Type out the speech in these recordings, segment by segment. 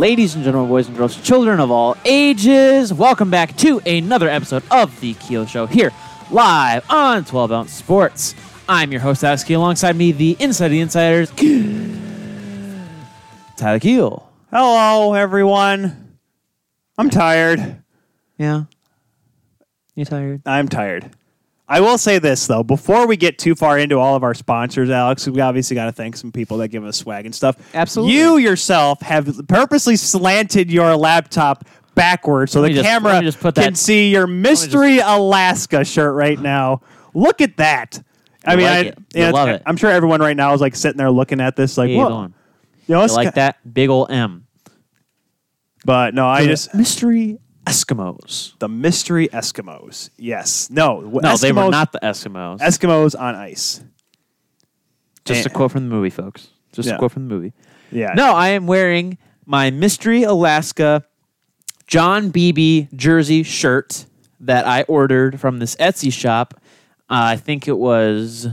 ladies and gentlemen, boys and girls, children of all ages. Welcome back to another episode of The Kuehl Show here live on 12 Ounce Sports. I'm your host, Alex Kuehl. Alongside me, the Inside the Insiders, Tyler Kuehl. Hello, everyone. I'm tired. Yeah. You tired? I'm tired. I will say this though, before we get too far into all of our sponsors, Alex, we obviously got to thank some people that give us swag and stuff. Absolutely. You yourself have purposely slanted your laptop backwards so the just- camera just can that- see your Mystery Alaska shirt right now. Look at that. I You mean, like I, it. You it's- love it. I'm sure everyone right now is like sitting there looking at this, like, what? You know, like ki- that big ol' M? But no, I just mystery Eskimos. the mystery Eskimos. Yes, no, No, they were not the Eskimos. Eskimos on ice. Just a Eh. quote from the movie, folks. Just Yeah. a quote from the movie. Yeah. No, I am wearing my Mystery Alaska John Biebe jersey shirt that I ordered from this Etsy shop. Uh, I think it was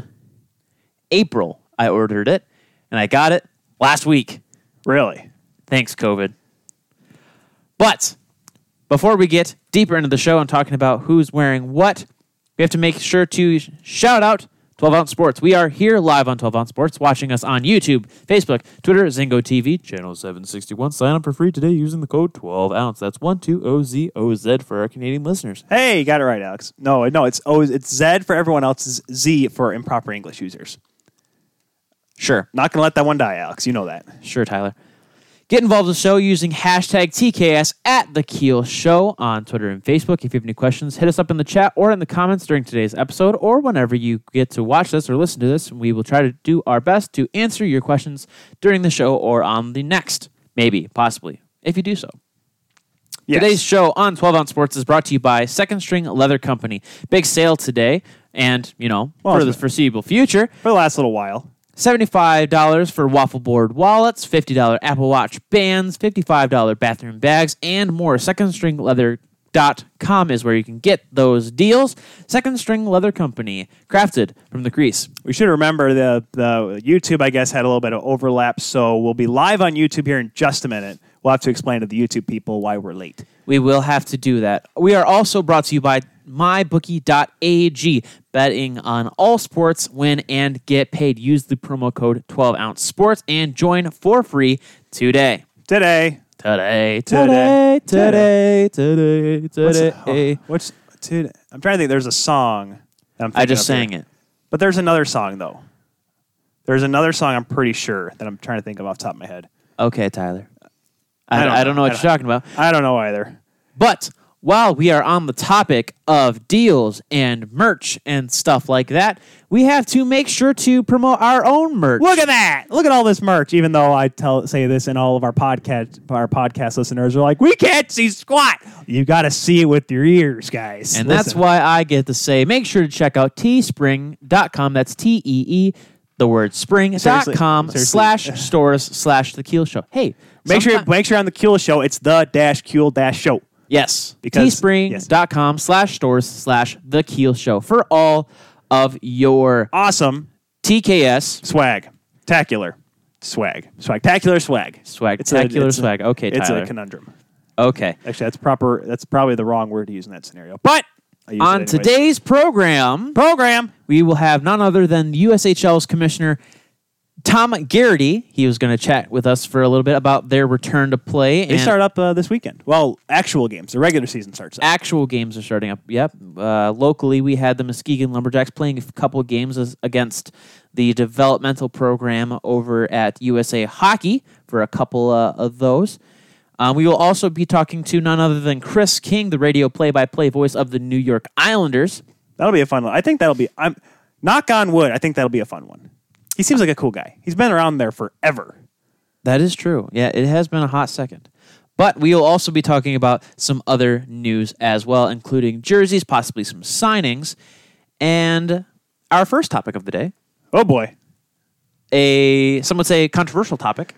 April. I ordered it, and I got it last week. Really? Thanks, COVID. But before we get deeper into the show and talking about who's wearing what, we have to make sure to shout out 12 Ounce Sports. We are here live on 12 Ounce Sports, watching us on YouTube, Facebook, Twitter, Zingo TV, channel 761. Sign up for free today using the code 12 Ounce. That's 12OZOZ for our Canadian listeners. Hey, you got it right, Alex. No, no, it's oh, it's Z for everyone else. It's Z for improper English users. Sure. Not gonna let that one die, Alex. You know that. Sure, Tyler. Get involved with the show using hashtag TKS at The Kuehl Show on Twitter and Facebook. If you have any questions, hit us up in the chat or in the comments during today's episode or whenever you get to watch this or listen to this. We will try to do our best to answer your questions during the show or on the next, maybe, possibly, if you do so. Yes. Today's show on 12 Ounce Sports is brought to you by Second String Leather Company. Big sale today, and, you know, Well, for the foreseeable future. for the last little while. $75 for waffle board wallets, $50 Apple Watch bands, $55 bathroom bags, and more. SecondStringLeather.com is where you can get those deals. Second String Leather Company, crafted from the crease. We should remember the the YouTube, I guess, had a little bit of overlap, so we'll be live on YouTube here in just a minute. We'll have to explain to the YouTube people why we're late. We will have to do that. We are also brought to you by mybookie.ag. Betting on all sports, win and get paid. Use the promo code 12 ounce sports and join for free today. Today, Today, Today. today, today, today, what's, today. oh, what's today? I'm trying to think. There's a song. I'm I just here. sang it. But there's another song though. There's another song I'm pretty sure that I'm trying to think of off the top of my head. Okay, Tyler. I, I don't, don't I don't know what I you're talking about. I don't know either. But while we are on the topic of deals and merch and stuff like that, we have to make sure to promote our own merch. Look at that! Look at all this merch. Even though I tell say this, and all of our podcast our podcast listeners are like, "We can't see squat." You got to see it with your ears, guys. And that's why I get to say make sure to check out teespring.com. That's T E E, the word spring.com slash stores slash the kuehl show. Hey, make sure sometime- make sure on the Kuehl Show, it's the dash Kuehl dash Show. Yes. Because- Teespring.com slash stores slash the kuehl show for all of your Awesome TKS swag, tacular swag, swagtacular swag. swag. It's a- Tacular it's a- swag. Okay, It's Tyler. a conundrum. okay. Actually, that's proper. That's probably the wrong word to use in that scenario. But I use it On anyways. today's program, program, we will have none other than USHL's commissioner Tom Garrity. He was going to chat with us for a little bit about their return to play. they and start up uh, this weekend. Well, actual games. The regular season starts. Up. actual games are starting up. Yep. Uh, locally, we had the Muskegon Lumberjacks playing a couple of games as, against the developmental program over at USA Hockey for a couple uh, of those. Um, we will also be talking to none other than Chris King, the radio play-by-play voice of the New York Islanders. That'll be a fun one. I think that'll be. I'm knock on wood. I think that'll be a fun one. He seems like a cool guy. He's been around there forever. That is true. Yeah, it has been a hot second. But we will also be talking about some other news as well, including jerseys, possibly some signings, and our first topic of the day, Oh boy. a some would say controversial topic.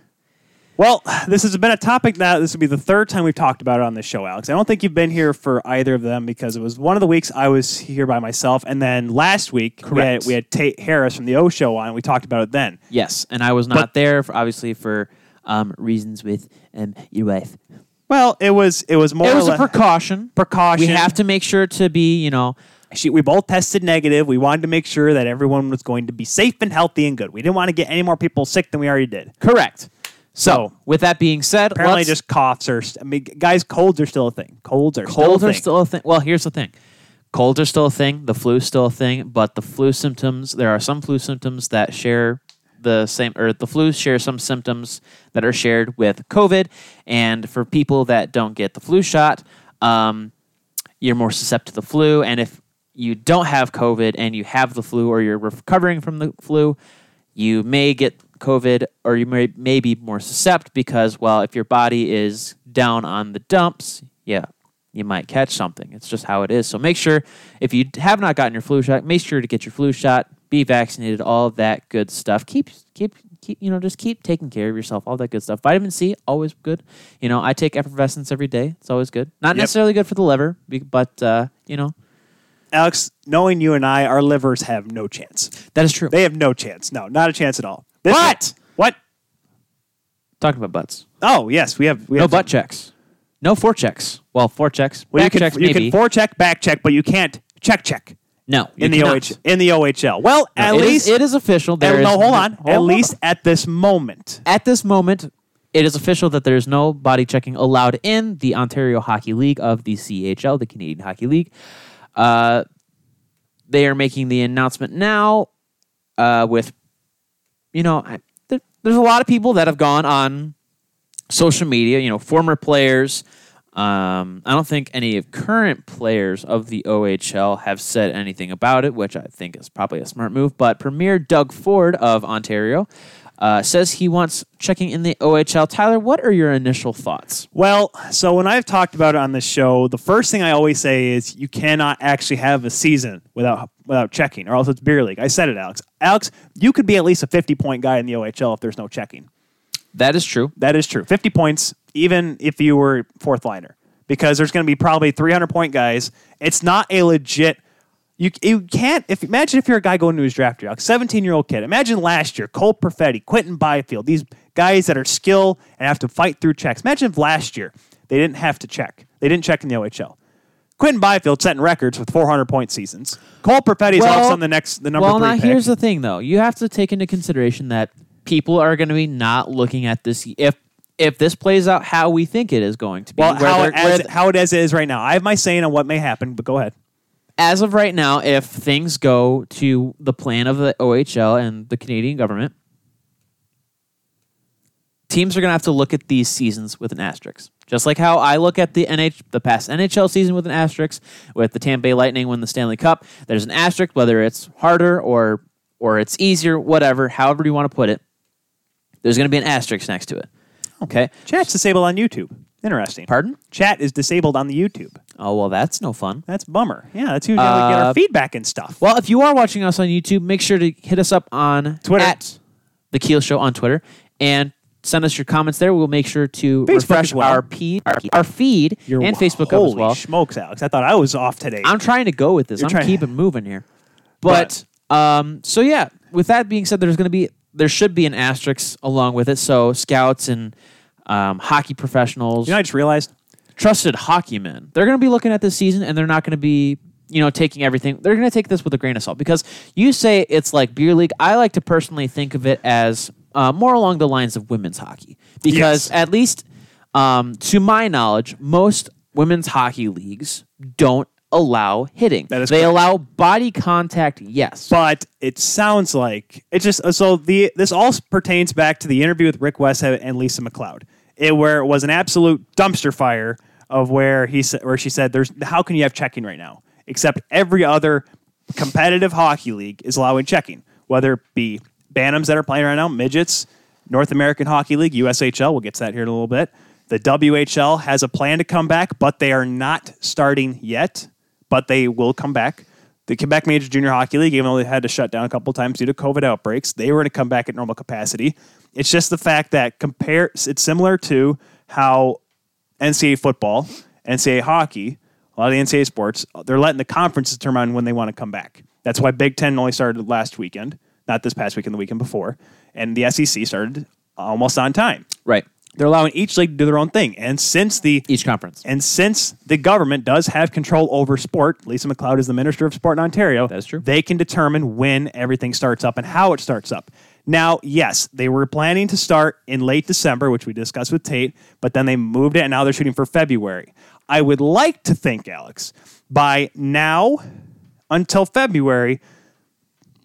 Well, this has been a topic now. This will be the third time we've talked about it on this show, Alex. I don't think you've been here for either of them because it was one of the weeks I was here by myself, and then last week we had, we had Tate Harris from the O Show on. and We talked about it then. Yes, and I was not But- there for obviously for um, reasons with um, your wife. Well, it was it was more It was or a precaution. precaution. We have to make sure to be, you know, She, we both tested negative. We wanted to make sure that everyone was going to be safe and healthy and good. We didn't want to get any more people sick than we already did. correct. So, So, with that being said, Apparently, just coughs are. I mean, guys, colds are still a thing. Colds are colds still a are thing. still a thing. Well, here's the thing. Colds are still a thing. The flu's still a thing, but the flu symptoms, there are some flu symptoms that share the same, or the flu share some symptoms that are shared with COVID. And for people that don't get the flu shot, um, you're more susceptible to the flu. And if you don't have COVID and you have the flu or you're recovering from the flu, you may get COVID or you may, may be more susceptible because, well, if your body is down on the dumps, yeah, you might catch something. It's just how it is. So make sure if you have not gotten your flu shot, make sure to get your flu shot, be vaccinated, all that good stuff. Keep keep keep you know just keep taking care of yourself, all that good stuff. Vitamin C always good. You know, I take effervescence every day. It's always good. Not Yep. necessarily good for the liver, but uh, you know, Alex, knowing you and I, our livers have no chance. that is true. They have no chance. No, not a chance at all. This What? What? Talking about butts. Oh, yes, we have. We No have butt checks. No four checks. Well, four checks. Well, back you can, checks you maybe. can forecheck, back check, but you can't check check no, in the cannot. OH in the OHL. Well, No, at it is- least it is official. There is no, hold on. hold at on. least at this moment. at this moment, it is official that there is no body checking allowed in the Ontario Hockey League of the CHL, the Canadian Hockey League. Uh, they are making the announcement now uh, with, you know, I, there, there's a lot of people that have gone on social media, you know, former players. Um, I don't think any of current players of the OHL have said anything about it, which I think is probably a smart move. But Premier Doug Ford of Ontario uh, says he wants checking in the OHL. Tyler, what are your initial thoughts? Well, so when I've talked about it on the show, the first thing I always say is you cannot actually have a season without without checking, or else it's beer league. I said it, Alex. Alex, you could be at least a 50 point guy in the OHL if there's no checking. That is true. That is true. 50 points, even if you were fourth liner, because there's going to be probably 300 point guys. It's not a legit. You, you can't if imagine if you're a guy going to his draft year, like 17 year old kid. Imagine last year, Cole Perfetti, Quinton Byfield, these guys that are skill and have to fight through checks. Imagine if last year they didn't have to check. They didn't check in the OHL. Quinton Byfield setting records with 400 point seasons. Cole Perfetti's all of a sudden the next the number well, three now pick. here's the thing, though. You have to take into consideration that people are going to be not looking at this if if this plays out how we think it is going to be. well, how, it, as, how it as is right now. I have my saying on what may happen, but go ahead. As of right now, if things go to the plan of the OHL and the Canadian government, teams are going to have to look at these seasons with an asterisk. Just like how I look at the NH the past NHL season with an asterisk, with the Tampa Bay Lightning win the Stanley Cup, there's an asterisk whether it's harder or or it's easier, whatever, however you want to put it. There's going to be an asterisk next to it. Okay. Chat's disabled on YouTube. Interesting. Pardon? Chat is disabled on the YouTube. Oh well, that's no fun. That's a bummer. Yeah, that's usually how we get Uh, our feedback and stuff. Well, if you are watching us on YouTube, make sure to hit us up on Twitter. at the Kuehl Show on Twitter and send us your comments there. We'll make sure to Facebook refresh as well. our, pe- our our feed You're- and Facebook up holy as well. smokes, Alex! I thought I was off today. I'm trying to go with this. I'm trying- keeping moving here. But, um, so yeah, with that being said, there's going to be there should be an asterisk along with it. So scouts and um, hockey professionals, you know, I just realized. trusted hockey men, they're going to be looking at this season and they're not going to be, you know, taking everything. They're going to take this with a grain of salt because you say it's like beer league. I like to personally think of it as uh, more along the lines of women's hockey because Yes. at least um, to my knowledge, most women's hockey leagues don't allow hitting. That is they correct. allow body contact. Yes, But it sounds like it just so the this all pertains back to the interview with Rick Westhead and Lisa MacLeod, it, where it was an absolute dumpster fire of where he where she said, "There's how can you have checking right now? Except every other competitive hockey league is allowing checking, whether it be Bantams that are playing right now, midgets, North American Hockey League, USHL. We'll get to that here in a little bit. The WHL has a plan to come back, but they are not starting yet. But they will come back. The Quebec Major Junior Hockey League, even though they had to shut down a couple times due to COVID outbreaks, they were going to come back at normal capacity. It's just the fact that compare. It's similar to how NCAA football, NCAA hockey, a lot of the NCAA sports, they're letting the conferences determine when they want to come back. That's why Big Ten only started last weekend, not this past weekend, the weekend before, and the SEC started almost on time. Right. They're allowing each league to do their own thing. And since the Each conference. and since the government does have control over sport, Lisa MacLeod is the Minister of Sport in Ontario. That is true. They can determine when everything starts up and how it starts up. Now, yes, they were planning to start in late December, which we discussed with Tate, but then they moved it and now they're shooting for February. I would like to think, Alex, by now until February,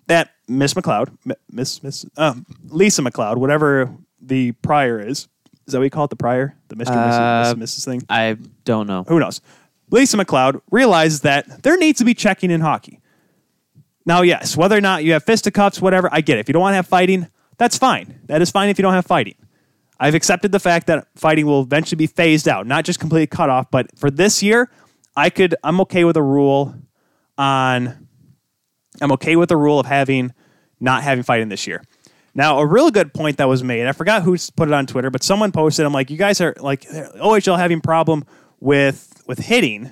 that Miss MacLeod, Miss Miss uh, Lisa MacLeod, whatever the prior is, is that what we call it? The prior, the Mister Uh, Mrs. Mrs. thing. I don't know. Who knows? Lisa MacLeod realizes that there needs to be checking in hockey. Now, yes, whether or not you have fisticuffs, whatever, I get it. If you don't want to have fighting, that's fine. That is fine if you don't have fighting. I've accepted the fact that fighting will eventually be phased out, not just completely cut off, but for this year, I could I'm okay with a rule on I'm okay with the rule of having not having fighting this year. Now, a real good point that was made, I forgot who put it on Twitter, but someone posted, I'm like, you guys are like OHL having problem with with hitting.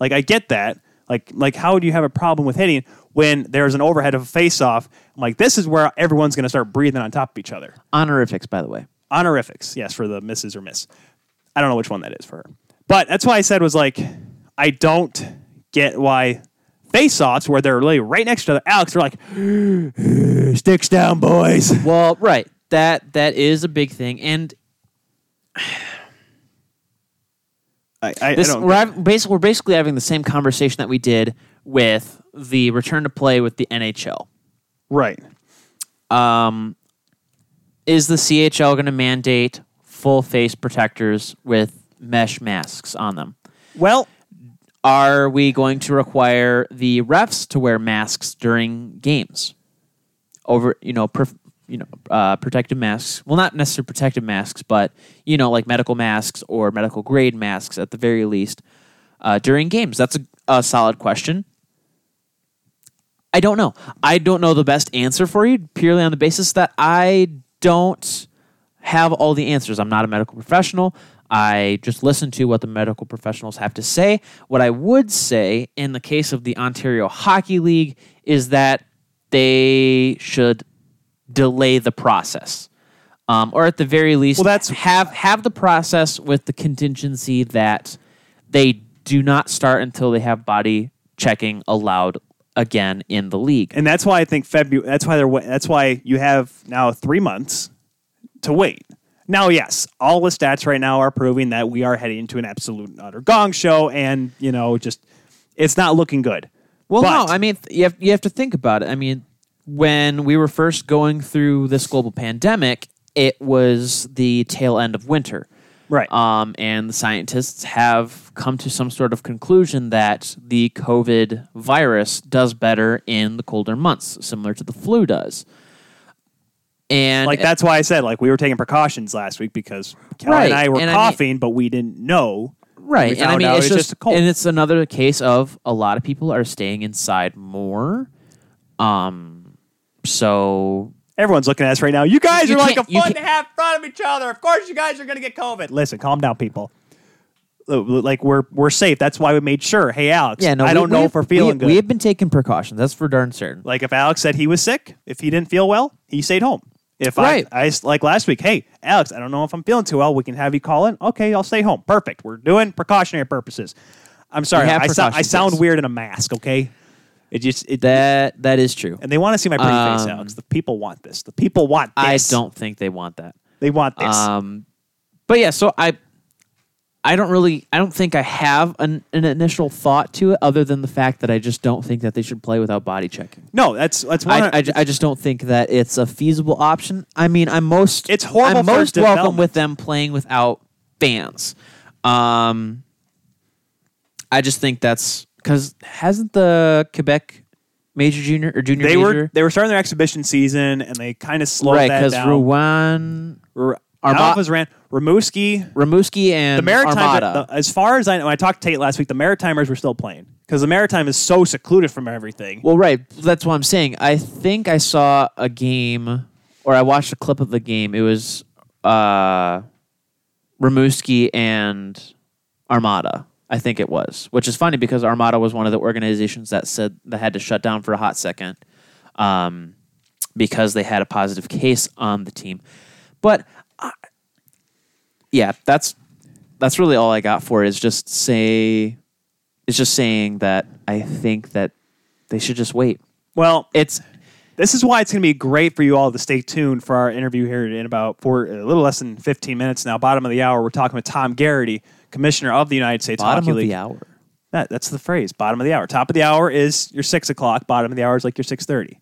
Like I get that. Like like how do you have a problem with hitting when there's an overhead of a face off? I'm like, this is where everyone's gonna start breathing on top of each other. Honorifics, by the way. Honorifics, yes, for the misses or miss. I don't know which one that is for her. But that's why I said was like, I don't get why face offs where they're really right next to the Alex, they're like, sticks down, boys. Well, right. That that is a big thing, and I, I, this I don't we're basically we're basically having the same conversation that we did with the return to play with the NHL. right. Um, is the CHL going to mandate full face protectors with mesh masks on them? Well, Are we going to require the refs to wear masks during games? Over, you know, perf- you know, uh, protective masks. Well, not necessarily protective masks, but you know, like medical masks or medical grade masks at the very least uh, during games. That's a, a solid question. I don't know. I don't know the best answer for you purely on the basis that I don't have all the answers. I'm not a medical professional. I just listen to what the medical professionals have to say. What I would say in the case of the Ontario Hockey League is that they should delay the process. Um, or at the very least, Well, that's- have have the process with the contingency that they do not start until they have body checking allowed again in the league. and that's why I think February. That's why they're. That's why you have now three months to wait. Now, yes, all the stats right now are proving that we are heading into an absolute and utter gong show, and you know, just it's not looking good. Well, But- no, I mean you have you have to think about it. I mean, when we were first going through this global pandemic, it was the tail end of winter. Right. Um, and the scientists have come to some sort of conclusion that the COVID virus does better in the colder months, similar to the flu does. And like that's why I said like we were taking precautions last week because Kelly Right, and I were and I mean- coughing, but we didn't know. right and i mean out it's just, just a cold. and it's another case of a lot of people are staying inside more um so Everyone's looking at us right now. You guys You are like a can't- you foot and a half in front of each other. Of course, you guys are going to get COVID. Listen, calm down, people. Like we're we're safe. That's why we made sure. Hey, Alex. yeah no I we- don't know if we're feeling we, good. we have been taking precautions that's for darn certain like if Alex said he was sick, if he didn't feel well, he stayed home. If Right. I, I like last week, hey Alex, I don't know if I'm feeling too well. We can have you call in. Okay, I'll stay home. Perfect. We're doing precautionary purposes. I'm sorry, I, sound I sound weird in a mask. Okay, it just it that that is true and they want to see my pretty face, out Alex. The people want this. The people want i don't think they want that They want this. Um, but yeah, so I, I don't really, I don't think I have an, an initial thought to it, other than the fact that I just don't think that they should play without body checking. no, that's that's one. I, I, ju- I just don't think that it's a feasible option. I mean, I'm most It's horrible I'm for most welcome development. with them playing without fans. Um, I just think that's because hasn't the Quebec major junior or junior they major were they were starting their exhibition season and they kind of slowed right that because down. Rouen, R- Arma- Alphas ran Rimouski. Rimouski, and The Maritime, as far as I know, I talked to Tate last week. The Maritimers were still playing because the Maritime is so secluded from everything. Well, right. That's what I'm saying. I think I saw a game, or I watched a clip of the game. It was uh, Rimouski and Armada. I think it was, which is funny because Armada was one of the organizations that said that had to shut down for a hot second um, because they had a positive case on the team. But uh, yeah, that's that's really all I got for it. Is just say, it's just saying that I think that they should just wait. Well, It's this is why it's going to be great for you all to stay tuned for our interview here in about four, a little less than 15 minutes now. Bottom of the hour, we're talking with Tom Garrity, Commissioner of the United States bottom Hockey of League. the hour. That, that's the phrase. Bottom of the hour. Top of the hour is your six o'clock. Bottom of the hour is like your six thirty.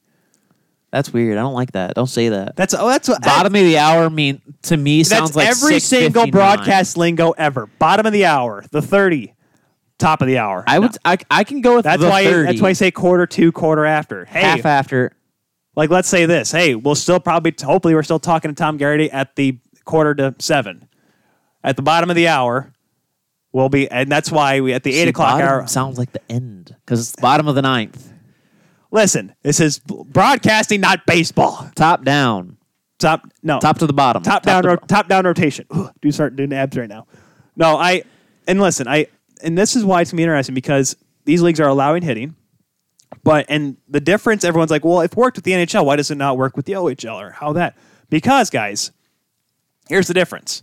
That's weird. I don't like that. Don't say that. That's oh, that's what bottom of the hour mean to me sounds That's like every 6:59. single broadcast lingo ever. Bottom of the hour, the thirty. Top of the hour. I would. I, I can go with That's the why. 30, That's why I say quarter to quarter after. Hey, half after. like let's say this. Hey, we'll still probably. Hopefully, we're still talking to Tom Garrity at the quarter to seven. At the bottom of the hour, we'll be, and that's why we at the eight o'clock hour. sounds like the end because it's the bottom of the ninth. Listen, this is broadcasting, not baseball. Top down, Top no top to the bottom, top down to ro- top down rotation. Ugh, do start doing abs right now. No, I and listen, I and this is why it's gonna be interesting because these leagues are allowing hitting, but and the difference, everyone's like, well, if it worked with the NHL, why does it not work with the OHL or how that? Because guys, here's the difference.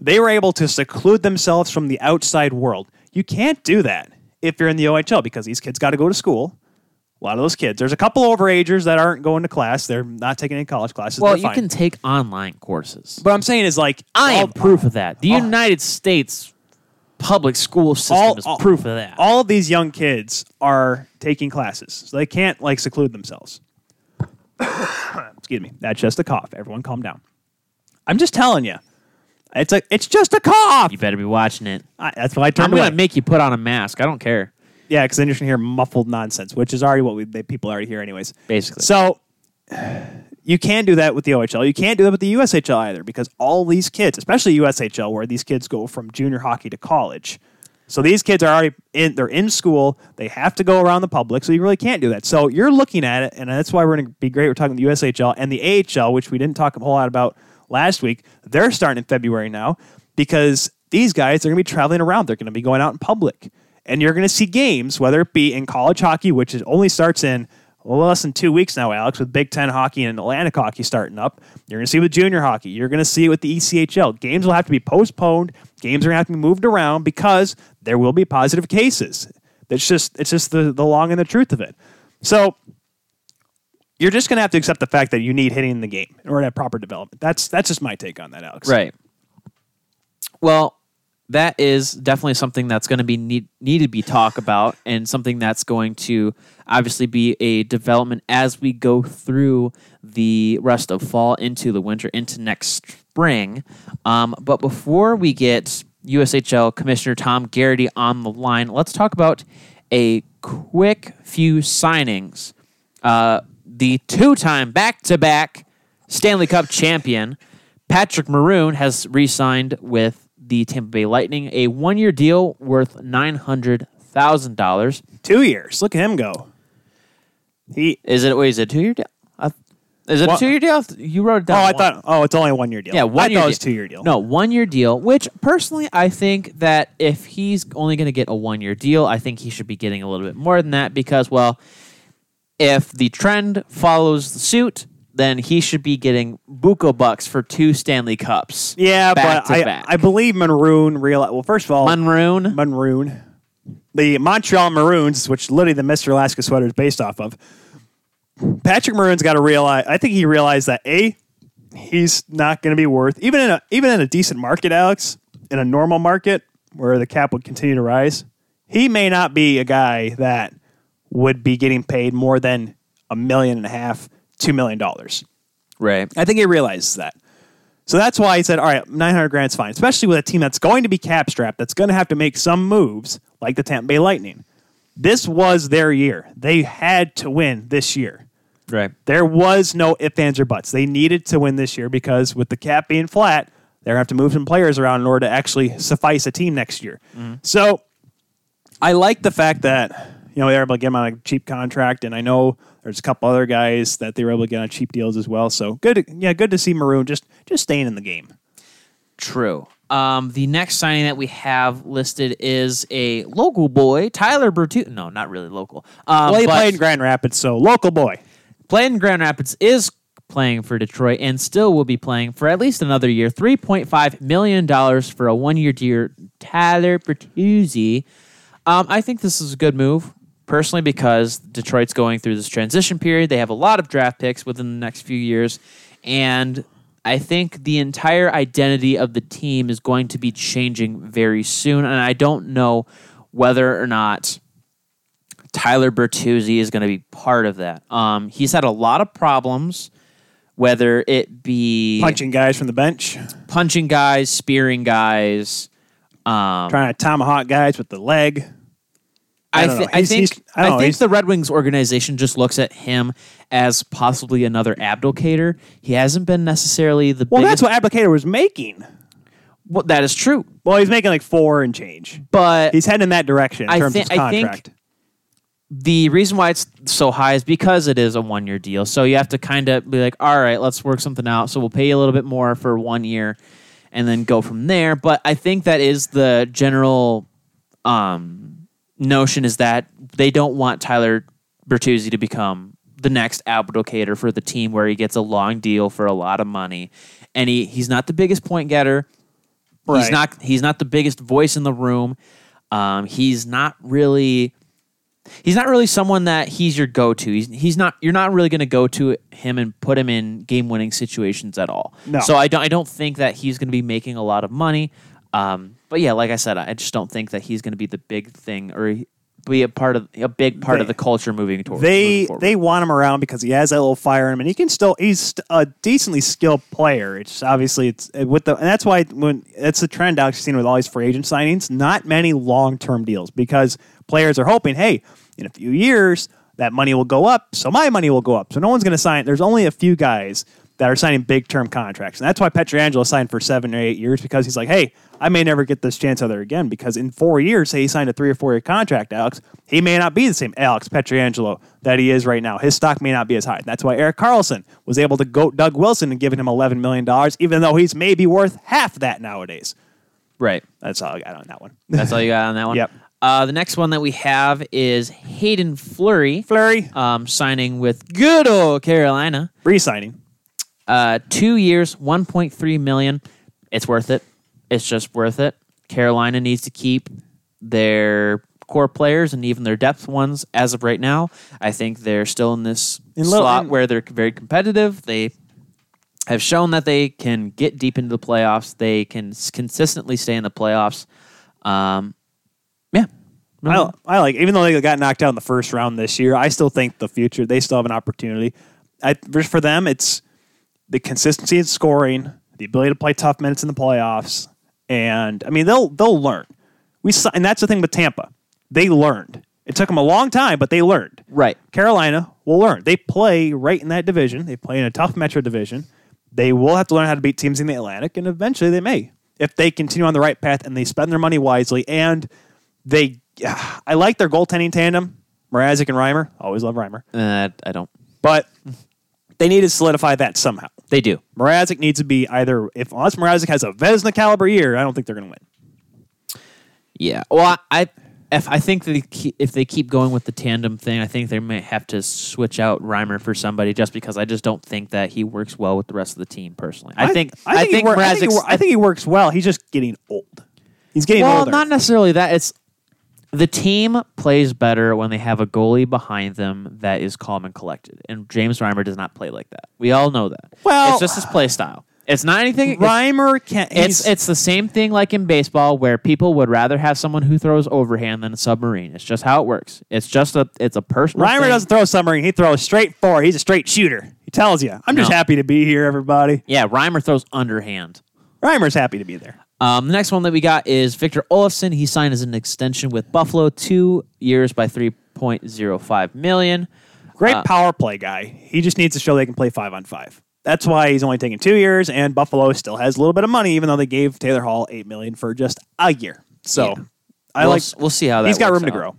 They were able to seclude themselves from the outside world. You can't do that if you're in the OHL because these kids got to go to school. A lot of those kids. There's a couple overagers that aren't going to class. They're not taking any college classes. Well, They're you fine. can take online courses. But I'm saying is like I all- am proof of that. The all- United States public school system all- is all- proof of that. All of these young kids are taking classes, so they can't like seclude themselves. Excuse me. That's just a cough. Everyone, calm down. I'm just telling you, it's a it's just a cough. you better be watching it. I, that's why I turned I'm gonna make you put on a mask. I don't care. yeah, because then you're gonna hear muffled nonsense, which is already what we people already hear anyways. Basically. So you can't do that with the OHL. You can't do that with the USHL either because all these kids, especially USHL, where these kids go from junior hockey to college. So these kids are already in they're in school. They have to go around the public, so you really can't do that. So you're looking at it, and that's why we're gonna be great. We're talking the USHL and the AHL, which we didn't talk a whole lot about last week. They're starting in February now because these guys are gonna be traveling around. They're gonna be going out in public. And you're gonna see games, whether it be in college hockey, which is only starts in less than two weeks now, Alex, with Big Ten hockey and Atlantic hockey starting up. You're going to see it with junior hockey. You're going to see it with the ECHL. Games will have to be postponed. Games are going to have to be moved around because there will be positive cases. It's just it's just the, the long and the truth of it. So you're just going to have to accept the fact that you need hitting in the game in order to have proper development. That's that's just my take on that, Alex. Right. Well, that is definitely something that's going to be need, need to be talked about, and something that's going to obviously be a development as we go through the rest of fall into the winter into next spring. Um, but before we get USHL Commissioner Tom Garrity on the line, let's talk about a quick few signings. Uh, the two-time back-to-back Stanley Cup champion Patrick Maroon has re-signed with the Tampa Bay Lightning, a one-year deal worth nine hundred thousand dollars. Two years. Look at him go. He. Is it? Wait, is it a two-year deal? Is it Well- a two-year deal? You wrote it Oh. I one. thought. Oh, it's only a one year deal. Yeah, one I year thought it was two year deal. No, one year deal. Which personally, I think that if he's only going to get a one year deal, I think he should be getting a little bit more than that because, well, if the trend follows the suit, then he should be getting buco bucks for two Stanley Cups. Yeah, but I, back. I believe Maroon realized. Well, first of all, Maroon. Maroon, the Montreal Maroons, which literally the Mister Alaska sweater is based off of. Patrick Maroon's got to realize. I think he realized that a he's not going to be worth even in a even in a decent market, Alex, in a normal market where the cap would continue to rise. He may not be a guy that would be getting paid more than a million and a half, two million dollars. Right. I think he realizes that. So that's why he said, all right, 900 grand grand's fine, especially with a team that's going to be cap strapped, that's going to have to make some moves like the Tampa Bay Lightning. This was their year. They had to win this year. Right. There was no ifs, ands, or buts. They needed to win this year because with the cap being flat, they're going to have to move some players around in order to actually suffice a team next year. Mm-hmm. So I like the fact that you know they were able to get him on a cheap contract, and I know there's a couple other guys that they were able to get on cheap deals as well. So good, to, yeah, good to see Maroon just just staying in the game. True. Um, the next signing that we have listed is a local boy, Tyler Bertuzzi. No, not really local. Um, Well, he played in Grand Rapids, so local boy. Playing in Grand Rapids is playing for Detroit and still will be playing for at least another year. $3.5 million for a one year deal. Tyler Bertuzzi. Um, I think this is a good move, personally, because Detroit's going through this transition period. They have a lot of draft picks within the next few years. And I think the entire identity of the team is going to be changing very soon. And I don't know whether or not Tyler Bertuzzi is going to be part of that. Um, he's had a lot of problems, whether it be Punching guys from the bench, punching guys, spearing guys. Um, trying to tomahawk guys with the leg. I I, don't thi- know. I He's- think he's- I I think the Red Wings organization just looks at him as possibly another Abdelkader. He hasn't been necessarily the Well, biggest. that's what Abdelkader was making. well, that is true, Well, he's making like four and change. but He's heading in that direction in I terms thi- of his I think- contract. the reason why it's so high is because it is a one year deal. So you have to kind of be like, all right, let's work something out. So we'll pay you a little bit more for one year and then go from there. But I think that is the general um, notion is that they don't want Tyler Bertuzzi to become the next Abdelkader for the team where he gets a long deal for a lot of money. And he, he's not the biggest point getter. He's not he's not the biggest voice in the room. Um, he's not really he's not really someone that he's your go-to. He's he's not you're not really going to go to him and put him in game-winning situations at all. No. So I don't I don't think that he's going to be making a lot of money. Um, but yeah, like I said, I just don't think that he's going to be the big thing or be a part of a big part of the culture moving towards. They moving they want him around because he has that little fire in him, and he can still he's a decently skilled player. It's obviously it's with the and that's why when that's the trend has seen with all these free agent signings. Not many long term deals because players are hoping, hey, in a few years that money will go up, so my money will go up. So no one's going to sign. There's only a few guys that are signing big term contracts, and that's why Pietrangelo signed for seven or eight years because he's like, hey, I may never get this chance other again because in four years, say he signed a three or four year contract, Alex, he may not be the same Alex Pietrangelo that he is right now. His stock may not be as high. That's why Erik Karlsson was able to go Doug Wilson and giving him eleven million dollars, even though he's maybe worth half that nowadays. right. That's all I got on that one. That's all you got on that one. Yep. Uh, the next one that we have is Haydn Fleury, Fleury um, signing with good old Carolina. re-signing. Uh, two years, 1.3 million. It's worth it. It's just worth it. Carolina needs to keep their core players and even their depth ones as of right now. I think they're still in this In little- slot in- where they're very competitive. They have shown that they can get deep into the playoffs. They can consistently stay in the playoffs. Um, yeah. I, I like even though they got knocked out in the first round this year, I still think the future they still have an opportunity. I, for them, it's the consistency in scoring, the ability to play tough minutes in the playoffs, and I mean they'll they'll learn. We saw, and that's the thing with Tampa, they learned. It took them a long time, but they learned. Right. Carolina will learn. They play right in that division. They play in a tough Metro division. They will have to learn how to beat teams in the Atlantic, and eventually they may if they continue on the right path and they spend their money wisely. And they, I like their goaltending tandem, Mrazek and Reimer. Always love Reimer, Uh, I don't. but they need to solidify that somehow. They do. Mrazek needs to be either if unless Mrazek has a Vezina caliber year, I don't think they're going to win. Yeah. Well, I if I think that if they keep going with the tandem thing, I think they may have to switch out Reimer for somebody just because I just don't think that he works well with the rest of the team personally. I, think I think, he wor- I think, wor- I think he works well. He's just getting old. He's getting well, older. not necessarily that. It's the team plays better when they have a goalie behind them that is calm and collected, and James Reimer does not play like that. We all know that. Well- it's just his play style. It's not anything. Reimer can. It's it's the same thing like in baseball where people would rather have someone who throws overhand than a submarine. It's just how it works. It's just a it's a personal. Reimer thing. doesn't throw submarine. He throws straight forward. He's a straight shooter. He tells you, "I'm just No. happy to be here, everybody." Yeah, Reimer throws underhand. Reimer's happy to be there. Um, the next one that we got is Victor Olofsson. He signed as an extension with Buffalo, two years by three point zero five million. Great Uh, power play guy. He just needs to show they can play five on five. That's why he's only taking two years, and Buffalo still has a little bit of money, even though they gave Taylor Hall eight million for just a year. So Yeah. I we'll, like. we'll see how that. He's got room to grow.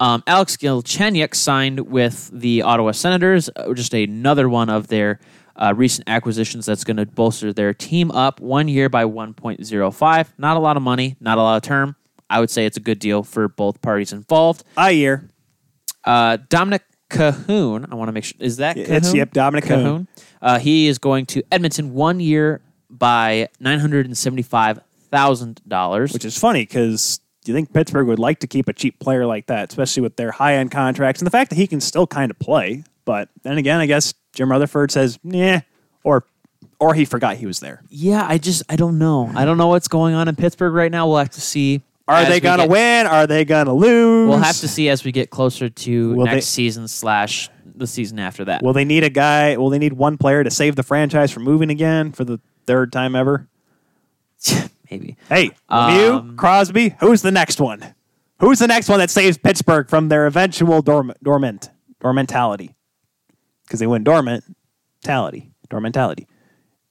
Um, Alex Galchenyuk signed with the Ottawa Senators, uh, just another one of their uh, recent acquisitions that's going to bolster their team up one year by 1.05. Not a lot of money, not a lot of term. I would say it's a good deal for both parties involved. A year. Uh, Dominik Kahun. I want to make sure. Is that Kahun? It's- yep, Dominik Kahun. Uh, he is going to Edmonton one year by nine hundred and seventy-five thousand dollars. which is funny because do you think Pittsburgh would like to keep a cheap player like that, especially with their high end contracts and the fact that he can still kind of play. But then again, I guess Jim Rutherford says, "Yeah," or or he forgot he was there. Yeah, I just I don't know. I don't know what's going on in Pittsburgh right now. We'll have to see. Are they gonna get- win? Are they gonna lose? We'll have to see as we get closer to Will next they- season slash the season after that. Will they need a guy? Will they need one player to save the franchise from moving again for the third time ever? Maybe. Hey, Lemieux, Um, Crosby, who's the next one? Who's the next one that saves Pittsburgh from their eventual dorm- dormant dormentality? Because they went dormantality, dormentality.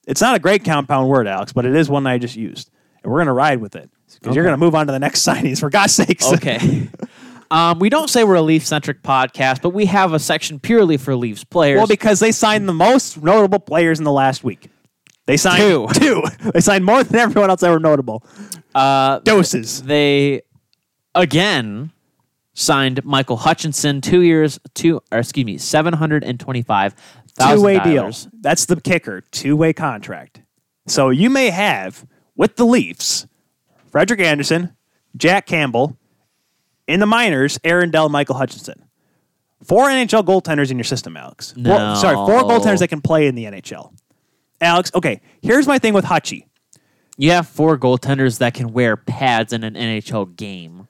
It's not a great compound word, Alex, but it is one I just used, and we're gonna ride with it because you're gonna move on to the next signings for God's sakes. Okay. um, we don't say we're a Leaf centric podcast, but we have a section purely for Leafs players. well, because they signed the most notable players in the last week. They signed Two. Two. They signed more than everyone else ever notable. uh, Doses. they again signed Michael Hutchinson two years, two or excuse me, seven hundred and twenty-five thousand two way deal. dollars. That's the kicker. Two way contract. So you may have with the Leafs, Frederik Andersen, Jack Campbell, in the minors, Aaron Dell, Michael Hutchinson. Four NHL goaltenders in your system, Alex. Four- sorry, four goaltenders that can play in the NHL. Alex, okay, here's my thing with Hutchie. You have four goaltenders that can wear pads in an NHL game.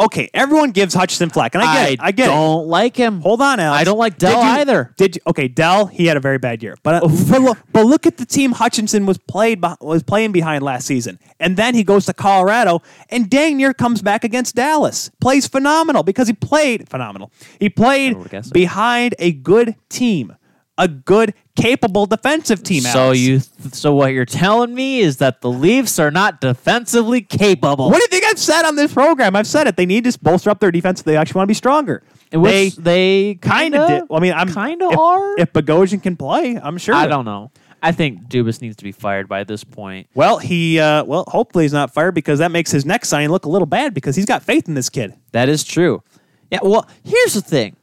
Okay, everyone gives Hutchinson flack, and I get it. I get it. don't like him. Hold on, Alex. I don't like Dell Did you- either. Did you, okay? Dell, he had a very bad year, but, uh, but look, but look at the team Hutchinson was played beh- was playing behind last season, and then he goes to Colorado and dang near comes back against Dallas, plays phenomenal because he played phenomenal. He played would guess it. behind a good team, a good, capable defensive team. So you, so what you're telling me is that the Leafs are not defensively capable. What do you think I've said on this program? I've said it. They need to bolster up their defense. if They actually want to be stronger. Which they kind kind of did. Well, I mean, I'm kind of if, are. If Bogosian can play, I'm sure. I don't know. I think Dubas needs to be fired by this point. Well, he uh, well, hopefully he's not fired because that makes his next signing look a little bad because he's got faith in this kid. That is true. Yeah. Well, here's the thing.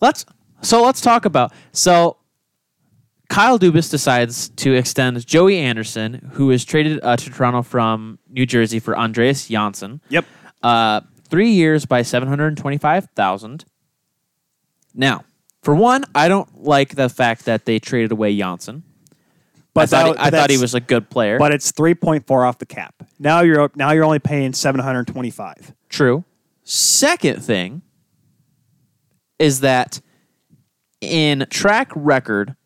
Let's so let's talk about so. Kyle Dubas decides to extend Joey Anderson, who is traded uh, to Toronto from New Jersey for Andreas Johnsson. Yep. Uh, three years by seven hundred twenty-five thousand. Now, for one, I don't like the fact that they traded away Johnsson. But I thought, he, I thought he was a good player. But it's three point four off the cap. Now you're now you're only paying seven hundred twenty five. True. Second thing is that in track record,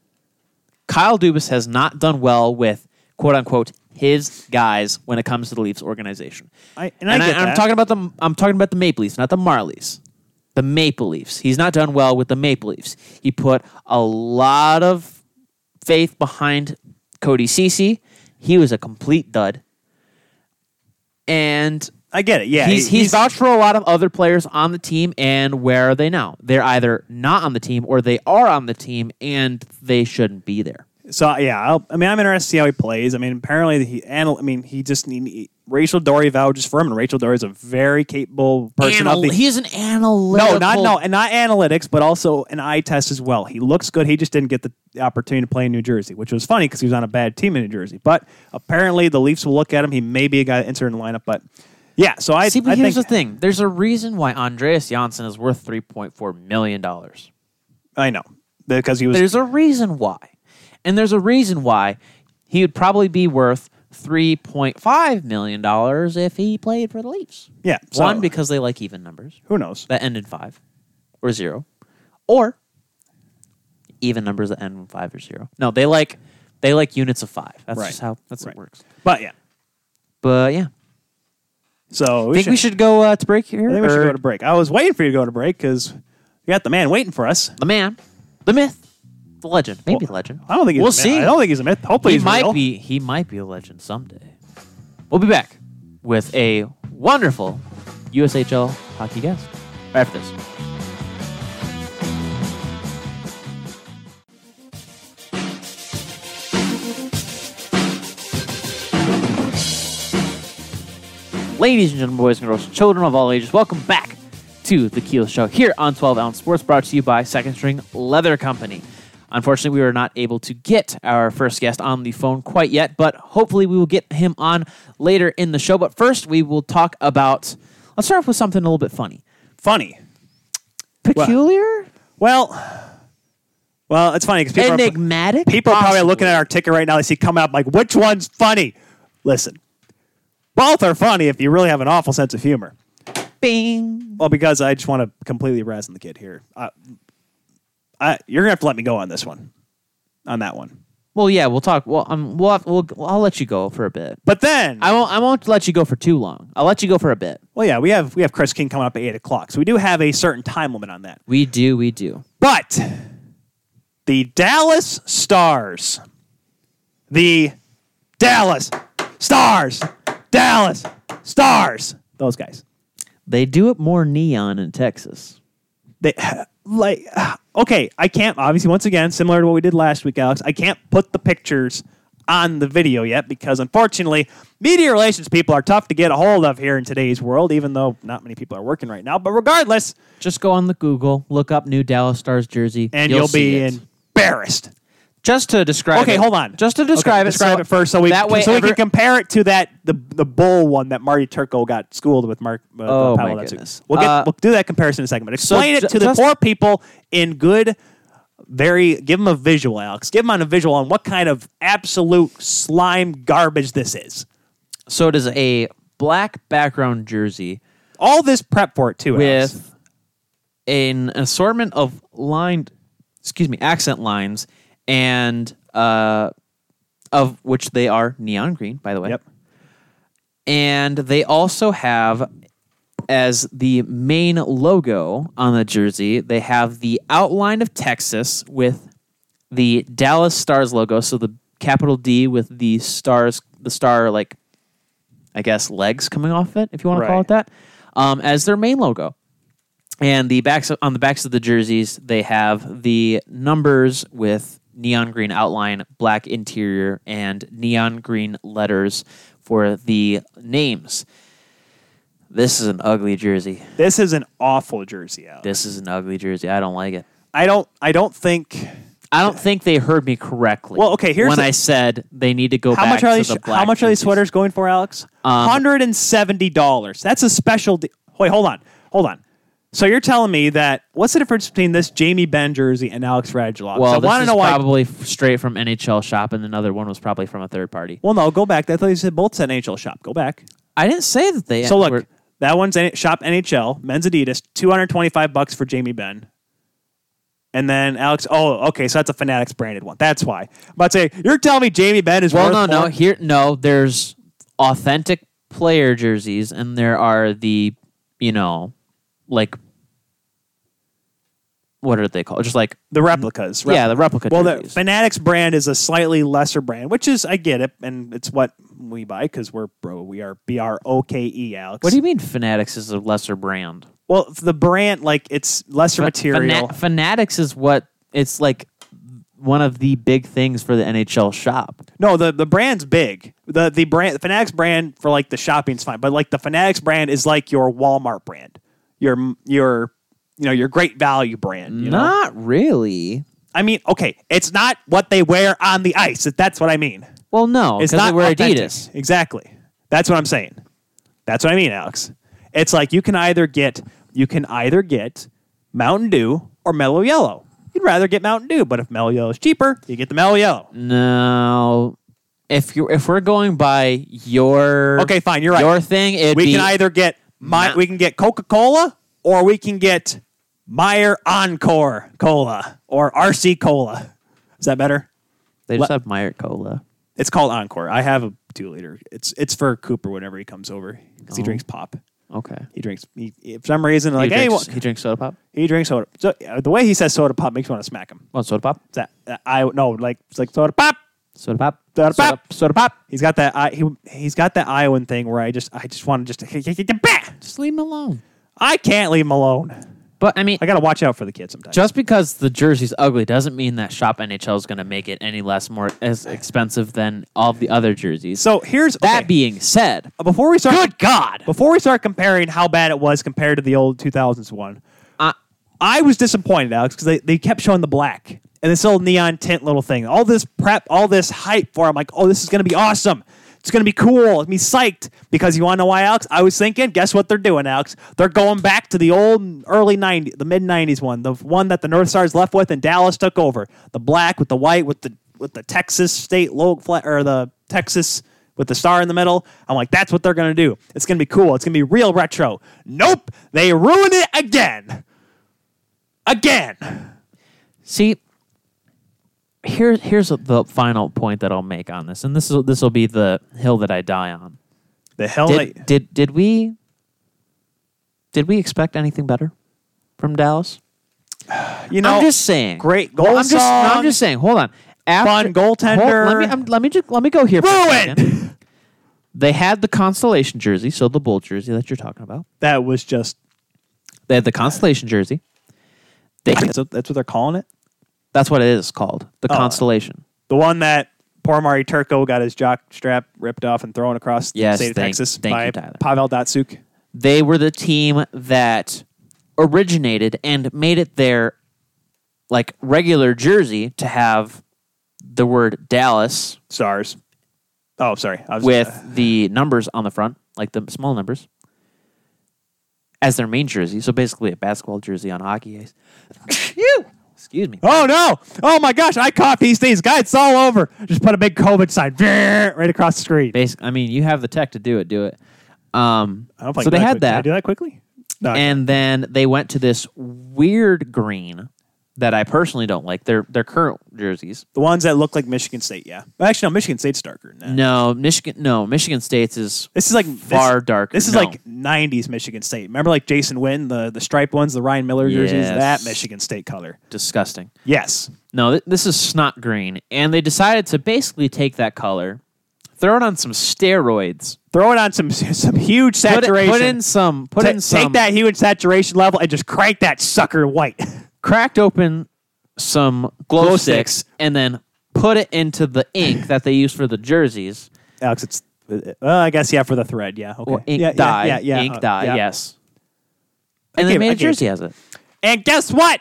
Kyle Dubas has not done well with quote unquote his guys when it comes to the Leafs organization. I- and I get am talking about the I'm talking about the Maple Leafs, not the Marlies. The Maple Leafs. He's not done well with the Maple Leafs. He put a lot of faith behind Cody Cece. He was a complete dud. And I get it. Yeah, he's, he's vouched for a lot of other players on the team, and where are they now? They're either not on the team or they are on the team, and they shouldn't be there. so uh, yeah. I'll, I mean, I'm interested to see how he plays. I mean, apparently he. Anal, I mean, he just need. He, Rachel Doerrie vouches for him, and Rachel Doerrie is a very capable person. Anal- the, he's an analytical. no, not no, and not analytics, but also an eye test as well. He looks good. He just didn't get the opportunity to play in New Jersey, which was funny because he was on a bad team in New Jersey. But apparently, the Leafs will look at him. He may be a guy that enter in the lineup, but yeah. So I See, but I here's think the thing: there's a reason why Andreas Johnsson is worth three point four million dollars. I know because he was There's a reason why, and there's a reason why he would probably be worth three point five million dollars if he played for the Leafs. yeah. So, One because they like even numbers. who knows? that end in five or zero, or even numbers that end in five or zero. No, they like they like units of five. That's Right. just how that's how Right. it works. But yeah. But yeah, So I think we should go uh, to break here. I think we should or go to break. I was waiting for you to go to break because you got the man waiting for us. the man, the myth, the legend, maybe the legend. I don't think he's we'll a myth. see. I don't think he's a myth. Hopefully he he's might real. be. He might be a legend someday. We'll be back with a wonderful USHL hockey guest right after this. Ladies and gentlemen, boys and girls, children of all ages, welcome back to the Kuehl Show here on 12 Ounce Sports, brought to you by Second String Leather Company. Unfortunately, we were not able to get our first guest on the phone quite yet, but hopefully we will get him on later in the show. But first, we will talk about. Let's start off with something a little bit funny. Funny. Peculiar? Well, well, it's funny because people are, Enigmatic? people are probably looking at our ticket right now. They see coming up like, which one's funny? Listen, both are funny if you really have an awful sense of humor. Bing. Well, because I just want to completely razz on the kid here. Uh, I, you're gonna have to let me go on this one, on that one. Well, yeah, we'll talk. Well, um, we'll, have, we'll I'll let you go for a bit. But then, I won't. I won't let you go for too long. I'll let you go for a bit. well, yeah, we have we have Chris King coming up at eight o'clock, so we do have a certain time limit on that. We do. We do. But the Dallas Stars, the Dallas Stars, Dallas Stars, those guys. They do it more neon in Texas. They like okay. I can't obviously once again similar to what we did last week, Alex. I can't put the pictures on the video yet because unfortunately, media relations people are tough to get a hold of here in today's world. Even though not many people are working right now, but regardless, Just go on the Google, look up new Dallas Stars jersey, and you'll, see be embarrassed. Just to describe. Okay, it- hold on. Just to describe Okay, it. Describe so it first, so we that way so we can compare it to that the the bull one that Marty Turco got schooled with Mark. Uh, Oh, Paolo my goodness. We'll get Uh, we'll do that comparison in a second. But explain ju- it to the poor people in good, very. Give them a visual, Alex. Give them on a visual on what kind of absolute slime garbage this is. So it is a black background jersey All this prep for it too. Alex. with an assortment of lined, excuse me, accent lines, and uh, of which they are neon green, by the way. Yep. and they also have as the main logo on the jersey they have the outline of texas with the dallas stars logo so the capital d with the stars the star like i guess legs coming off it if you want to call it that um, as their main logo and the backs on the backs of the jerseys they have the numbers with neon green outline black interior and neon green letters for the names this is an ugly jersey this is an awful jersey, Alex. this is an ugly jersey i don't like it I don't. I don't think. i don't think they heard me correctly Well, okay, here's when the- i said they need to go How back much are to these? the black How much are these sweaters going for, Alex? Um, Hundred and seventy dollars. That's a special. De- Wait, hold on, hold on. So you're telling me that what's the difference between this Jamie Benn jersey and Alex Radulov? well I this want to is know why. probably f- straight from nhl shop and another one was probably from a third party well, no, go back. I thought you said both said NHL shop. Go back. i didn't say that they So look, were- that one's N- shop NHL men's Adidas, two hundred twenty five bucks for Jamie Benn. And then Alex, oh, okay, so that's a Fanatics branded one. That's why. I'm about to say, you're telling me Jamie Benn is Well, worth no, no. more? Here, no. There's authentic player jerseys, and there are the, you know, like, what are they called? Just like, the replicas. yeah, the replica Well, the jerseys. Fanatics brand is a slightly lesser brand, which is I get it, and it's what we buy because we're bro. We are B R O K E, Alex. what do you mean? Fanatics is a lesser brand. Well, the brand like it's lesser Fa- material. Fana- Fanatics is what it's like. One of the big things for the NHL shop. no, the the brand's big. The the brand the Fanatics brand for like the shopping's fine, but like the Fanatics brand is like your Walmart brand, your your you know your great value brand. You know? Not really. I mean, okay, it's not what they wear on the ice. If that's what I mean. Well, no, It's not they wear authentic. Adidas. Exactly. That's what I'm saying. That's what I mean, Alex. It's like you can either get you can either get Mountain Dew or Mellow Yellow. You'd rather get Mountain Dew, but if Mellow Yellow is cheaper, you get the Mellow Yellow. No, if you if we're going by your Okay, fine. You're right. your thing, we be can either get my we can get Coca Cola or we can get Meijer Encore Cola or RC Cola. Is that better? they just le- have Meijer Cola. It's called Encore. I have a two liter. It's it's for Cooper whenever he comes over because he Oh. drinks pop. Okay. He drinks. He, for some reason, like he, hey, drinks, he drinks soda pop. He drinks soda. So uh, the way he says soda pop makes me want to smack him. What soda pop? It's that, that I no like it's like soda pop. Soda pop. Soda pop. Soda pop. He's got that I he he's got that Iowan thing where I just I just want to just Just leave him alone. I can't leave him alone. But I mean, I got to watch out for the kids sometimes. just because the jersey's ugly doesn't mean that Shop NHL is going to make it any less more as expensive than all the other jerseys. so here's that okay, being said, before we start. good God, Before we start comparing how bad it was compared to the old 2000s one, Uh, I was disappointed, Alex, because they, they kept showing the black and this little neon tint little thing. All this prep, all this hype for. it. I'm like, oh, this is going to be awesome. It's going to be cool. It's me psyched because you want to know why, Alex? I was thinking, guess what they're doing, Alex? They're going back to the old early 90s, the mid 90s one, the one that the North Stars left with and Dallas took over. The black with the white with the with the Texas state logo or the Texas with the star in the middle. I'm like, that's what they're going to do. It's going to be cool. It's going to be real retro. Nope. They ruined it again. Again. See, here, here's the final point that I'll make on this, and this is this will be the hill that I die on. The hell Did did did we did we expect anything better from Dallas? you know, I'm just saying. great goal Well, I'm just I'm just saying. Hold on. After, Fun goaltender. hold- let me I'm, let me just let me go here. For a Ruined. second. They had the constellation jersey, so the bull jersey that you're talking about. that was just They had the constellation jersey. They, that's what, that's what they're calling it. That's what it is called, the Oh. constellation. The one that poor Marty Turco got his jock strap ripped off and thrown across the state of thank- Texas thank by you, Tyler. Pavel Datsyuk. They were the team that originated and made it their like regular jersey to have the word Dallas Stars. Oh, sorry. I was with uh, the numbers on the front, like the small numbers, as their main jersey. So basically, a basketball jersey on hockey ice. Phew! Excuse me. Oh no! Oh my gosh! I caught these things, guys. It's all over. Just put a big COVID sign right across the screen. Basic. I mean, you have the tech to do it. Do it. Um, I don't I so they had quick- Can I that, do that quickly? No. And then they went to this weird green that I personally don't like. Their their current jerseys. the ones that look like Michigan State, yeah. Well, actually, no. Michigan State's darker than that. No, Michigan. No, Michigan State's is This is like far this, darker. This is No. like '90s Michigan State. Remember, like Jason Wynn, the the striped ones, the Ryan Miller jerseys. Yes. That Michigan State color. disgusting. Yes. No, th- this is snot green, and they decided to basically take that color, throw it on some steroids, Throw it on some some huge put, it, saturation. put in some, put Ta- in some, take that huge saturation level and just crank that sucker white. cracked open some glow, Glow sticks, sticks. and then put it into the ink that they use for the jerseys Alex, it's well, I guess yeah for the thread, yeah. Okay. or ink yeah, dye, yeah, yeah, yeah, ink uh, dye. yeah. Yes, and they gave- made I a gave- jersey as it. And guess what?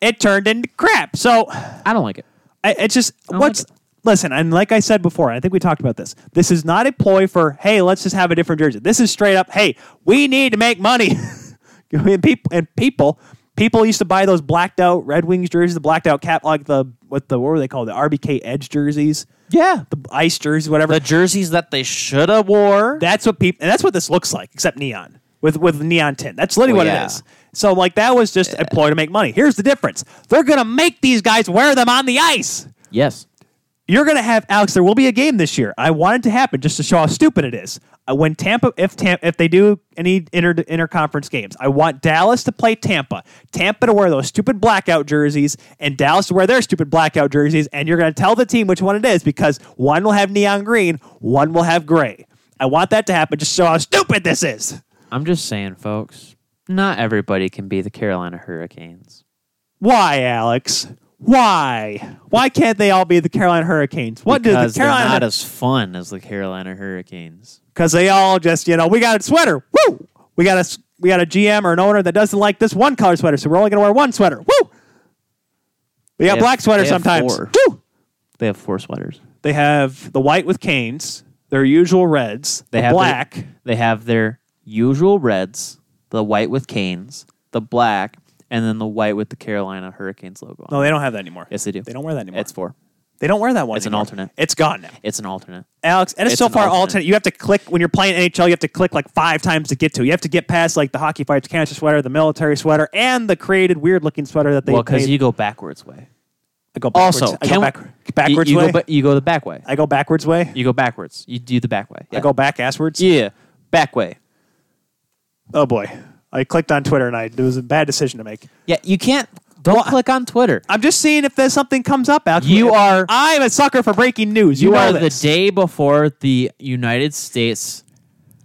It turned into crap. So I don't like it. I, it's just don't what's like listen, and like I said before, I think we talked about this. This is not a ploy for hey, let's just have a different jersey. This is straight up, hey, we need to make money. and people and people people used to buy those blacked out Red Wings jerseys, the blacked out cap, like the what the what were they called? The RBK Edge jerseys, Yeah, the ice jerseys, whatever. the jerseys that they should have wore. That's what people, and that's what this looks like, except neon with with neon tint. That's literally Well, what yeah. it is. So like that was just a ploy to make money. Here's the difference: they're gonna make these guys wear them on the ice. yes, You're gonna have Alex. There will be a game this year. I want it to happen just to show how stupid it is. Uh, when Tampa, if Tampa, if they do any inter interconference games, I want Dallas to play Tampa. Tampa to wear those stupid blackout jerseys, and Dallas to wear their stupid blackout jerseys. And you're gonna tell the team which one it is because one will have neon green, one will have gray. I want that to happen just so show how stupid this is. I'm just saying, folks. Not everybody can be the Carolina Hurricanes. Why, Alex? Why? Why can't they all be the Carolina Hurricanes? What because does the Carolina? they're not as fun as the Carolina Hurricanes. Because they all just, you know, we got a sweater. Woo! We got a we got a GM or an owner that doesn't like this one color sweater, so we're only going to wear one sweater. Woo! We got black have- sweaters they have sometimes. four. Woo! They have four sweaters. They have the white with canes, their usual reds, They the have black. Their, they have their usual reds, the white with canes, the black, and then the white with the Carolina Hurricanes logo. on no, they don't have that anymore. yes, they do. They don't wear that anymore. It's four. They don't wear that one. It's an alternate. It's gone now. It's an alternate. Alex, and it's, It's so far alternate. alternate. You have to click when you're playing NHL. You have to click like five times to get to. You have to get past like the hockey fights cancer sweater, the military sweater, and the created weird looking sweater that they. well, because you go backwards way. I go backwards. Also, I go we- backwards you, you way. Go, you go the back way. I go backwards way. You go backwards. You do the back way. I go back asswards. Yeah, back way. Oh boy, I clicked on Twitter and I it was a bad decision to make. Yeah, you can't. Don't Well, click on Twitter. I'm just seeing if there's something comes up. Alex. You are- I'm a sucker for breaking news. You, You are this. the day before the United States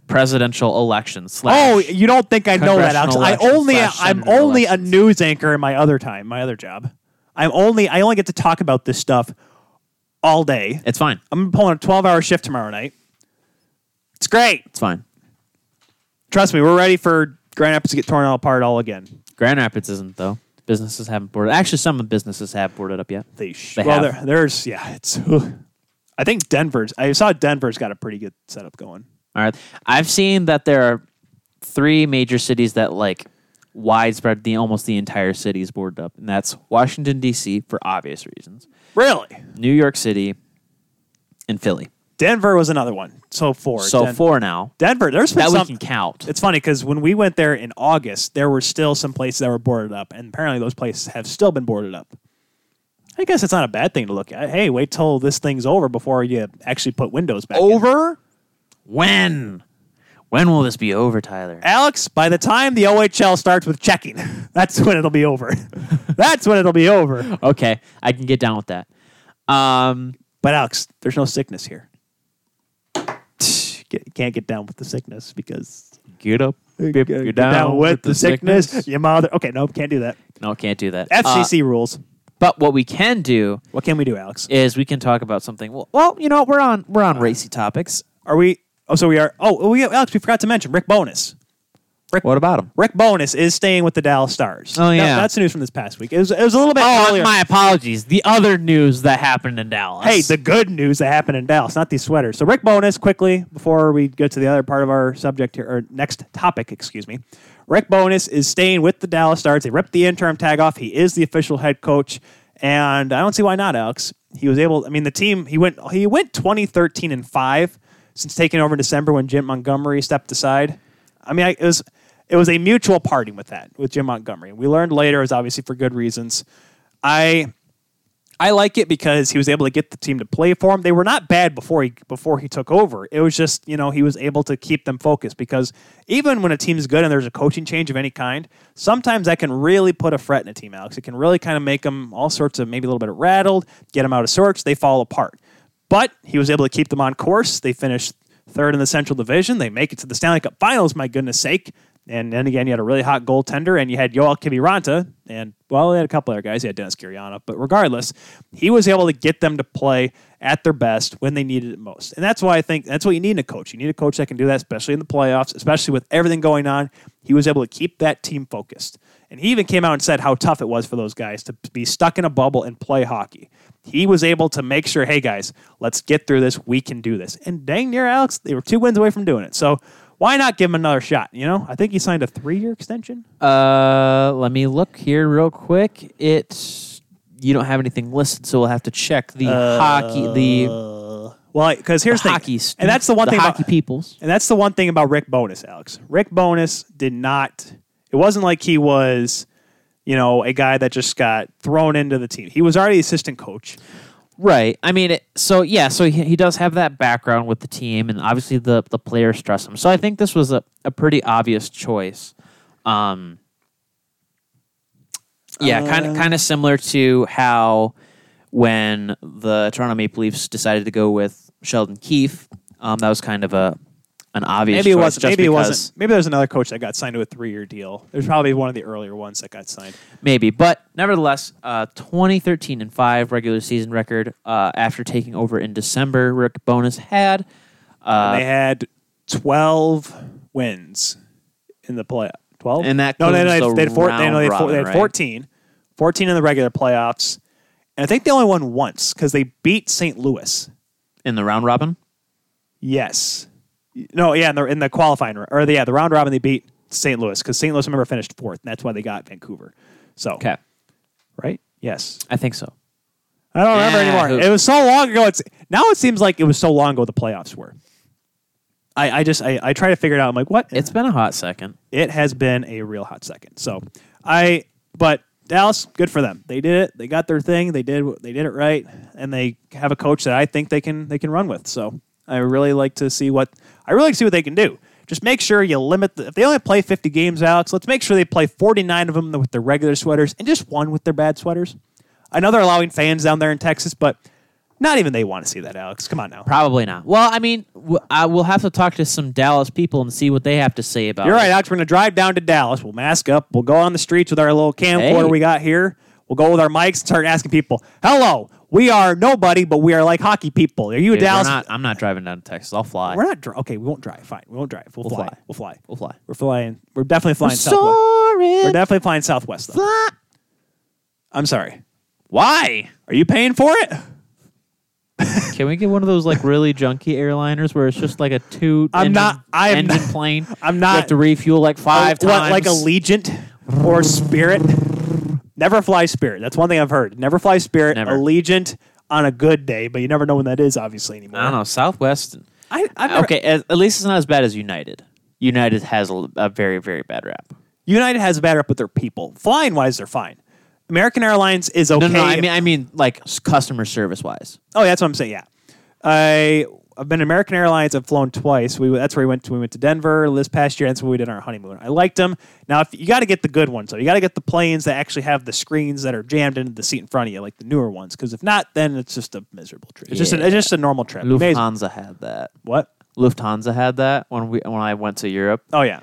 presidential election Oh, you don't think I know that, Alex? I only. I'm only a news anchor in my other time, my other job. I'm only I only get to talk about this stuff all day. it's fine. I'm pulling a 12 hour shift tomorrow night. It's great. It's fine. Trust me, we're ready for Grand Rapids to get torn all apart all again. Grand Rapids isn't though. Businesses haven't boarded. Actually, some businesses have boarded up yet. They, sh- They well, have. there, there's yeah, it's. I think Denver's. I saw Denver's got a pretty good setup going. All right. I've seen that there are three major cities that like widespread the almost the entire city is boarded up, and that's Washington D.C. for obvious reasons, Really, New York City, and Philly. Denver was another one. So four. So four now Denver. There's been that some. we can count. It's funny because when we went there in August, there were still some places that were boarded up, and apparently those places have still been boarded up. I guess it's not a bad thing to look at. Hey, wait till this thing's over before you actually put windows back. in. over. When? When will this be over, Tyler? Alex, by the time the OHL starts with checking, that's when it'll be over. that's when it'll be over. Okay, I can get down with that. Um, But Alex, there's no sickness here. Get- Can't get down with the sickness because get up, get, get down, with the sickness. Your mother. Okay, no, can't do that. No, can't do that. Uh, FCC rules. but what we can do What can we do, Alex? is we can talk about something. Well, well, you know, we're on we're on racy topics. Are we? Oh, so we are. Oh, we, Alex, we forgot to mention Rick Bowness. What about him? Rick Bowness is staying with the Dallas Stars. Oh, That- yeah. that's the news from this past week. It was, it was a little bit Oh, earlier. my apologies. The other news that happened in Dallas. Hey, the good news that happened in Dallas, not these sweaters. So Rick Bowness, quickly before we get to the other part of our subject here, or next topic, excuse me. Rick Bowness is staying with the Dallas Stars. They ripped the interim tag off. He is the official head coach, and I don't see why not, Alex. He was able. I mean, the team he went he went twenty thirteen and five since taking over in December when Jim Montgomery stepped aside. I mean, I, it was it was a mutual parting with that with Jim Montgomery. We learned later was obviously for good reasons. I I like it because he was able to get the team to play for him. They were not bad before he before he took over. It was just you know he was able to keep them focused because even when a team's good and there's a coaching change of any kind, sometimes that can really put a fret in a team. Alex, it can really kind of make them all sorts of maybe a little bit rattled, get them out of sorts. They fall apart. But he was able to keep them on course. They finished third in the Central Division. They make it to the Stanley Cup Finals. My goodness sake! And then again, you had a really hot goaltender, and you had Joel Kiviranta, and well, they had a couple other guys. You had Dennis Kiriana, but regardless, he was able to get them to play at their best when they needed it most. And that's why I think that's what you need in a coach. You need a coach that can do that, especially in the playoffs, especially with everything going on. He was able to keep that team focused. And he even came out and said how tough it was for those guys to be stuck in a bubble and play hockey. He was able to make sure, hey guys, let's get through this. We can do this. And dang near Alex, they were two wins away from doing it. So why not give him another shot? You know, I think he signed a three-year extension. Uh, let me look here real quick. It's you don't have anything listed, so we'll have to check the hockey the, Uh, well, because here's the, hockey thing, and that's the one the thing hockey about peoples. And that's the one thing about Rick Bowness, Alex. Rick Bowness did not. It wasn't like he was, you know, a guy that just got thrown into the team. He was already assistant coach. Right. I mean, it, so yeah, so he, he does have that background with the team, and obviously the the players trust him. So I think this was a, a pretty obvious choice. Um, yeah, kind of kind of similar to how when the Toronto Maple Leafs decided to go with Sheldon Keefe, um, that was kind of a an obvious Maybe it choice wasn't. just Maybe it because- wasn't. Maybe there's another coach that got signed to a three-year deal. There's probably one of the earlier ones that got signed. Maybe, but nevertheless, uh, 2013 and five regular season record uh, after taking over in December. Rick Bowness had uh, they had 12 wins in the play. 12? And that no, they, includes they, the they had, four, they, no, they, had, four, they had robin, right? 14. 14 in the regular playoffs. And I think they only won once because they beat St. Louis. in the round robin. Yes. No, yeah, in the, in the qualifying, or the, yeah, the round robin, they beat St. Louis because St. Louis, remember, finished fourth. And that's why they got Vancouver. So, Okay, right? Yes. I think so. I don't remember anymore. who- It was so long ago. It's now it seems like it was so long ago the playoffs were. I, I just I, I try to figure it out. I'm like, what? It's been a hot second. it has been a real hot second. So I but Dallas, good for them. They did it. They got their thing. They did they did it right, and they have a coach that I think they can they can run with. So I really like to see what I really like to see what they can do. Just make sure you limit the, if they only play 50 games, Alex. Let's make sure they play 49 of them with their regular sweaters and just one with their bad sweaters. I know they're allowing fans down there in Texas, but Not even they want to see that, Alex. Come on now. Probably not. Well, I mean, w- I will have to talk to some Dallas people and see what they have to say about it. You're it. right, Alex. We're going to drive down to Dallas. We'll mask up. We'll go on the streets with our little camcorder Hey. we got here. We'll go with our mics and start asking people, hello, we are nobody, but we are like hockey people. Are you a Dude, we're Dallas? not, I'm not driving down to Texas. I'll fly. We're not dri- okay. We won't drive. Fine, we won't drive. We'll, fly. fly. We'll fly. We'll fly. We're flying. We're definitely flying southwest. Sorry. We're definitely flying southwest though. I'm sorry. Why? Are you paying for it? Can we get one of those like really junky airliners where it's just like a two I'm engine, not- I am engine not- plane? I'm You not- have to refuel like five Or times. What, like Allegiant or Spirit? Never fly Spirit. That's one thing I've heard. Never fly Spirit. Never. Allegiant on a good day, but you never know when that is, obviously anymore. I don't know. Southwest. I, I've never- Okay, at, at least it's not as bad as United. United has a, a very very bad rap. United has a bad rep with their people. Flying wise, they're fine. American Airlines is okay. No, no, I mean I mean like customer service wise. oh, yeah, that's what I'm saying. Yeah, I I've been American Airlines. I've flown twice. We that's where we went. To, we went to Denver this past year. That's where we did our honeymoon. I liked them. Now, if you got to get the good ones, so you got to get the planes that actually have the screens that are jammed into the seat in front of you, like the newer ones. Because if not, then it's just a miserable trip. It's just a, it's just a normal trip. You may as- Lufthansa had that. what? Lufthansa had that when we when I went to Europe. Oh yeah.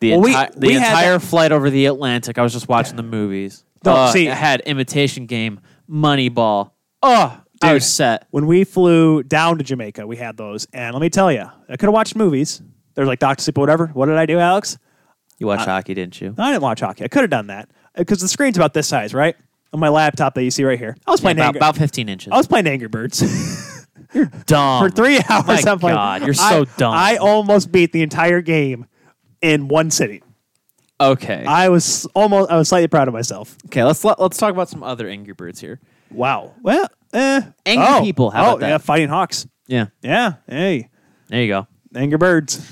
The, Well, we- the we entire flight over the Atlantic. I was just watching the movies. No, Uh, see- it had Imitation Game, Moneyball. Oh, I Dude. was set. When we flew down to Jamaica, we had those, and let me tell you, I could have watched movies. There's like Doctor Sleep or whatever. What did I do, Alex? You watched hockey, didn't you? No, I didn't watch hockey. I could have done that because the screen's about this size, right? On my laptop that you see right here. I was Yeah, playing about, Angry, about 15 inches. I was playing Angry Birds You're dumb. for three hours. my I'm playing- God, you're I- so dumb. I almost beat the entire game in one sitting. Okay. I was almost. I was slightly proud of myself. okay, let's let, let's talk about some other Angry Birds here. Wow. Well, eh. Angry oh, people, how oh, about that? yeah, fighting hawks. Yeah. Yeah. Hey, There you go. Angry Birds.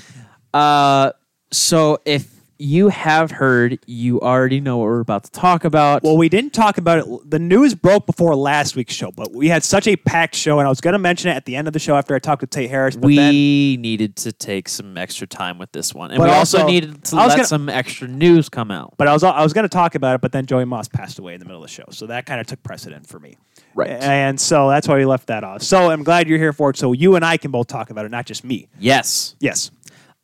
Uh, so if you have heard, you already know what we're about to talk about. Well, we didn't talk about it. The news broke before last week's show, but we had such a packed show, and I was going to mention it at the end of the show after I talked with Tate Harris. But we then, needed to take some extra time with this one, and we also, also- needed to let gonna- some extra news come out. but I was I was going to talk about it, but then Joey Moss passed away in the middle of the show, so that kind of took precedent for me. Right. And so that's why we left that off. So I'm glad you're here for it, so you and I can both talk about it, not just me. Yes. Yes.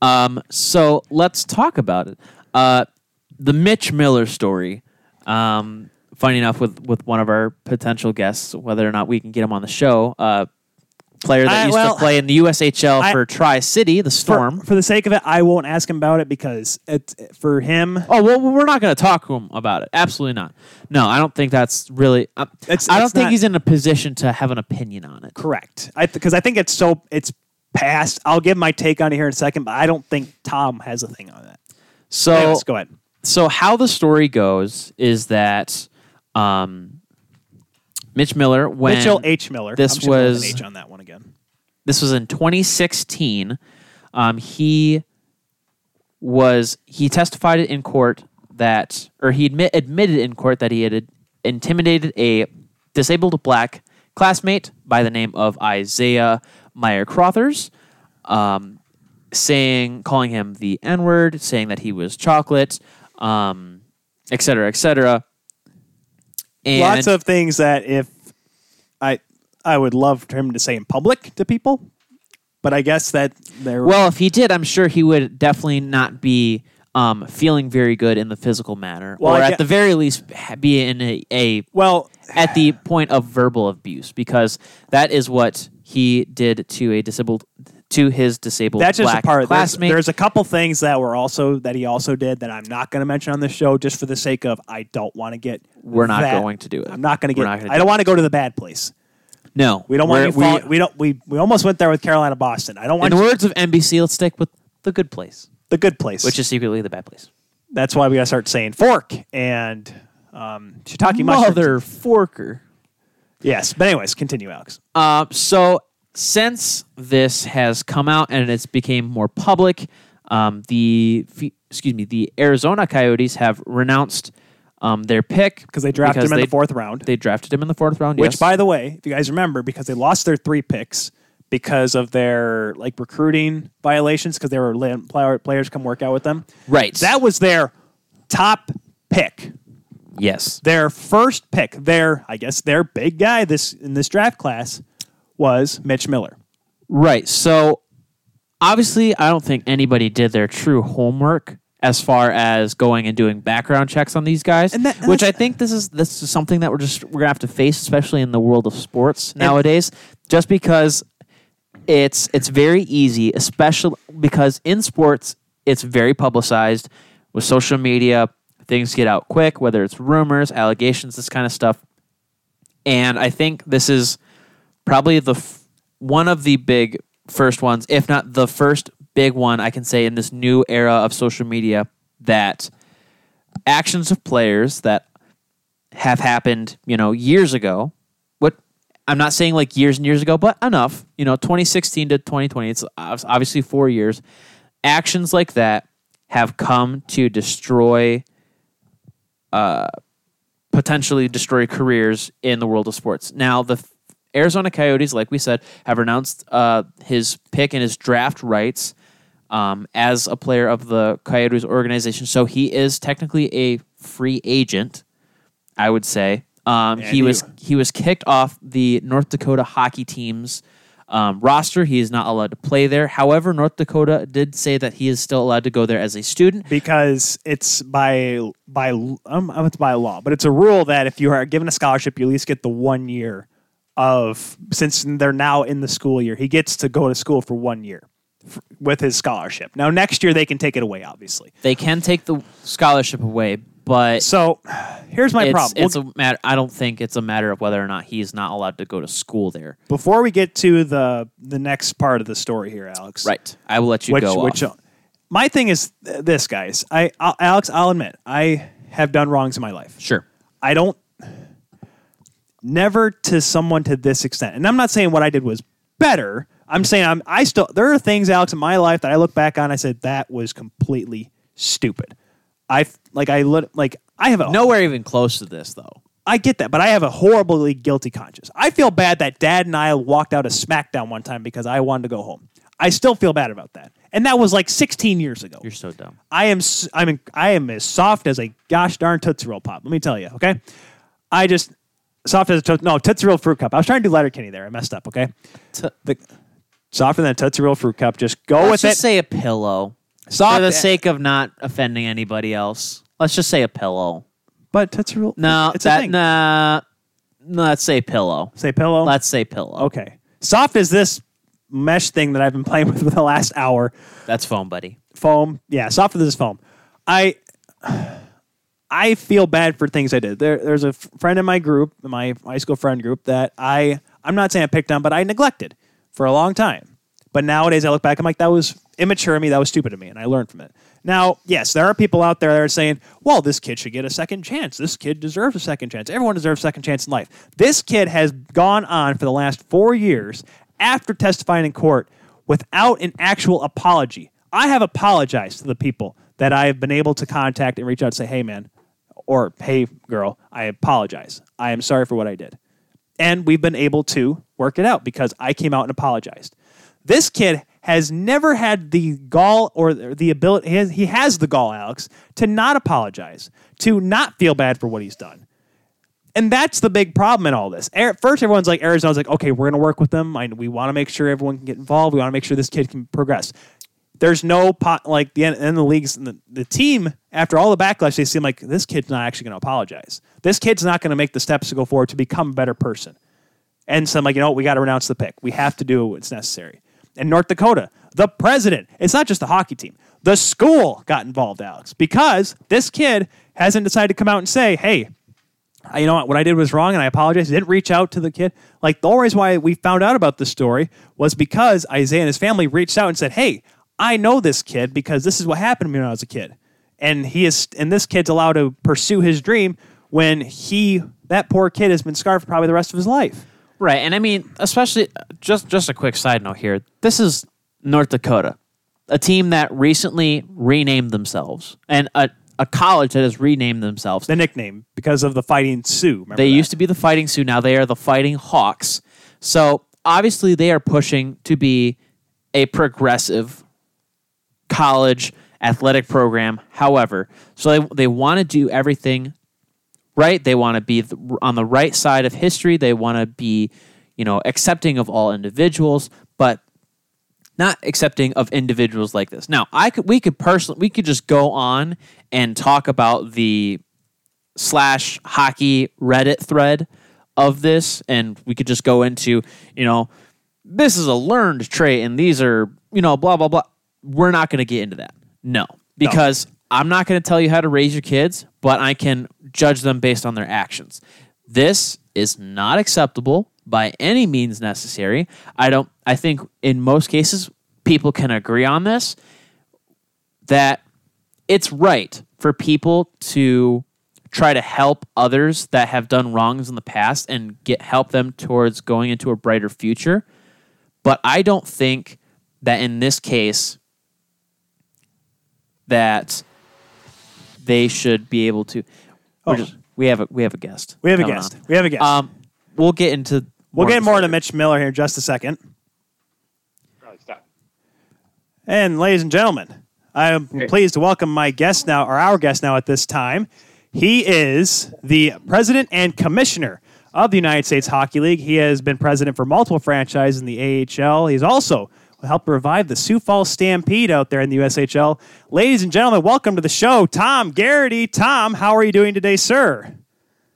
Um. So let's talk about it. Uh, the Mitch Miller story. Um. Funny enough, with with one of our potential guests, whether or not we can get him on the show. Uh, player that I- used well, to play in the USHL I- for Tri City, the Storm. for the sake of it, I won't ask him about it because it for him. Oh well, we're not going to talk to him about it. Absolutely not. No, I don't think that's really. Uh, It's- I don't think not- he's in a position to have an opinion on it. Correct. I because I think it's so it's past. I'll give my take on it here in a second, but I don't think Tom has a thing on that. So, Anyways, go ahead. so how the story goes is that um, Mitch Miller, when Mitchell H. Miller. this I'm just gonna go with was- H on that one again. this was in 2016, um, he was he testified in court that, or he admit, admitted in court that he had intimidated a disabled black classmate by the name of Isaiah Meyer Crothers, um, saying, calling him the N word, saying that he was chocolate, um, et cetera, et cetera. And Lots of things that if I I would love for him to say in public to people, but I guess that there. Well, if he did, I'm sure he would definitely not be um, feeling very good in the physical manner, Well, or at the very least be in a, a well, at the point of verbal abuse, because that is what he did to a disabled to his disabled that's just black a part. There's, classmate. there's a couple things that were also that he also did that I'm not going to mention on this show, just for the sake of I don't want to get. We're not that- going to do it. I'm not going to get. I do don't want to go to the bad place. no, We don't want Fall, we, don't. We we almost went there with Carolina Boston. I don't in want the you- words of NBC, let's stick with the good place, the good place, which is secretly the bad place. that's why we got to start saying fork and um, shiitake mushrooms. Mother forker. Yes, but anyways, continue, Alex. Uh, so since this has come out and it's became more public, um, the excuse me, the Arizona Coyotes have renounced um, their pick Because they drafted because him in they- the fourth round. They drafted him in the fourth round. Which, yes. by the way, if you guys remember, because they lost their three picks because of their like recruiting violations, because they were letting players come work out with them. right. That was their top pick Yes. Their first pick, their I guess their big guy this in this draft class was Mitch Miller. Right. So obviously, I don't think anybody did their true homework as far as going and doing background checks on these guys, And that- which I think this is this is something that we're just we're gonna have to face, especially in the world of sports nowadays. Just because it's it's very easy, especially because in sports it's very publicized with social media. Things get out quick, whether it's rumors, allegations, this kind of stuff. And I think this is probably the f- one of the big first ones, if not the first big one I can say in this new era of social media that actions of players that have happened, you know, years ago. What I'm not saying like years and years ago, but enough, you know, 2016 to 2020, it's obviously 4 years. Actions like that have come to destroy uh potentially destroy careers in the world of sports. Now, the Arizona Coyotes, like we said, have renounced uh, his pick and his draft rights um, as a player of the Coyotes organization. So he is technically a free agent, I would say. Um, he was he was kicked off the North Dakota hockey team's um, roster. He is not allowed to play there. However, North Dakota did say that he is still allowed to go there as a student. because it's by by um, it's by law, but it's a rule that if you are given a scholarship, you at least get the one year of since they're now in the school year, he gets to go to school for one year f- with his scholarship. Now next year they can take it away, obviously. They can take the scholarship away, but So here's my it's, problem. it's a matter. I don't think it's a matter of whether or not he's not allowed to go to school there. Before we get to the the next part of the story here, Alex, Right. I will let you which go. which off. my thing is this, guys. I I'll, Alex, I'll admit I have done wrongs in my life. sure. I don't never to someone to this extent. And I'm not saying what I did was better. I'm saying I'm I still there are things, Alex, in my life that I look back on. I said that was completely stupid. I like I lit like I have a Nowhere even close to this though. I get that, but I have a horribly guilty conscience. I feel bad that Dad and I walked out of SmackDown one time because I wanted to go home. I still feel bad about that, and that was like 16 years ago. You're so dumb. I am I'm I am as soft as a gosh darn Tootsie Roll pop. Let me tell you, okay? I just soft as a tootsie no Tootsie Roll fruit cup. I was trying to do Letterkenny there. I messed up. Okay, T- the softer than a Tootsie Roll fruit cup. Just go Let's with just it. say a pillow. Soft For the sake of not offending anybody else. Let's just say a pillow. but Tootsie Roll. No, it's a that thing. nah. No, let's say pillow. Say pillow. Let's say pillow. okay. Soft as this mesh thing that I've been playing with for the last hour. That's foam, buddy. foam. Yeah, soft as this foam. I I feel bad for things I did. There, there's a friend in my group, my high school friend group, that I I'm not saying I picked on, but I neglected for a long time. But nowadays, I look back, I'm like, that was immature of me, that was stupid of me, and I learned from it. Now, yes, there are people out there that are saying, well, this kid should get a second chance. This kid deserves a second chance. Everyone deserves a second chance in life. This kid has gone on for the last four years after testifying in court without an actual apology. I have apologized to the people that I have been able to contact and reach out and say, hey, man, or hey, girl, I apologize. I am sorry for what I did. And we've been able to work it out because I came out and apologized. This kid has never had the gall or the ability, he has, he has the gall, Alex, to not apologize, to not feel bad for what he's done. And that's the big problem in all this. At first, everyone's like, Arizona's like, okay, we're going to work with them. We want to make sure everyone can get involved. We want to make sure this kid can progress. There's no pot, like the end, end of the leagues, and the, the team, after all the backlash, they seem like this kid's not actually going to apologize. This kid's not going to make the steps to go forward to become a better person. And so I'm like, you know what? We got to renounce the pick. We have to do what's necessary. In North Dakota, the president, it's not just the hockey team, the school got involved, Alex, because this kid hasn't decided to come out and say, hey, you know what, what I did was wrong and I apologize. I didn't reach out to the kid. Like the only reason why we found out about this story was because Isaiah and his family reached out and said, Hey, I know this kid because this is what happened to me when I was a kid. And he is and this kid's allowed to pursue his dream when he that poor kid has been scarred for probably the rest of his life. Right, and I mean, especially uh, just just a quick side note here. This is North Dakota, a team that recently renamed themselves, and a, a college that has renamed themselves. The nickname because of the fighting Sioux. Remember They that? used to be the Fighting Sioux. Now they are the Fighting Hawks. So obviously they are pushing to be a progressive college athletic program. However, so they, they want to do everything right. They want to be on the right side of history. They want to be, you know, accepting of all individuals, but not accepting of individuals like this. Now, I could we could personally we could just go on and talk about the slash hockey Reddit thread of this, and we could just go into, you know, this is a learned trait, and these are, you know, blah blah blah. We're not going to get into that. No, because I'm not going to tell you how to raise your kids, but I can judge them based on their actions. This is not acceptable by any means necessary. I don't I think in most cases people can agree on this that it's right for people to try to help others that have done wrongs in the past and get help them towards going into a brighter future. But I don't think that in this case that they should be able to. We're Oh. just, we have a we have a guest. We have a guest. on. We have a guest. Um, we'll get into. we'll get more into later. Mitch Miller here in just a second. Probably. And ladies and gentlemen, I am pleased to welcome my guest now, or our guest now at this time. He is the president and commissioner of the United States Hockey League. He has been president for multiple franchises in the AHL. He's also helped revive the Sioux Falls Stampede out there in the USHL. Ladies and gentlemen, welcome to the show, Tom Garrity. Tom, how are you doing today, sir?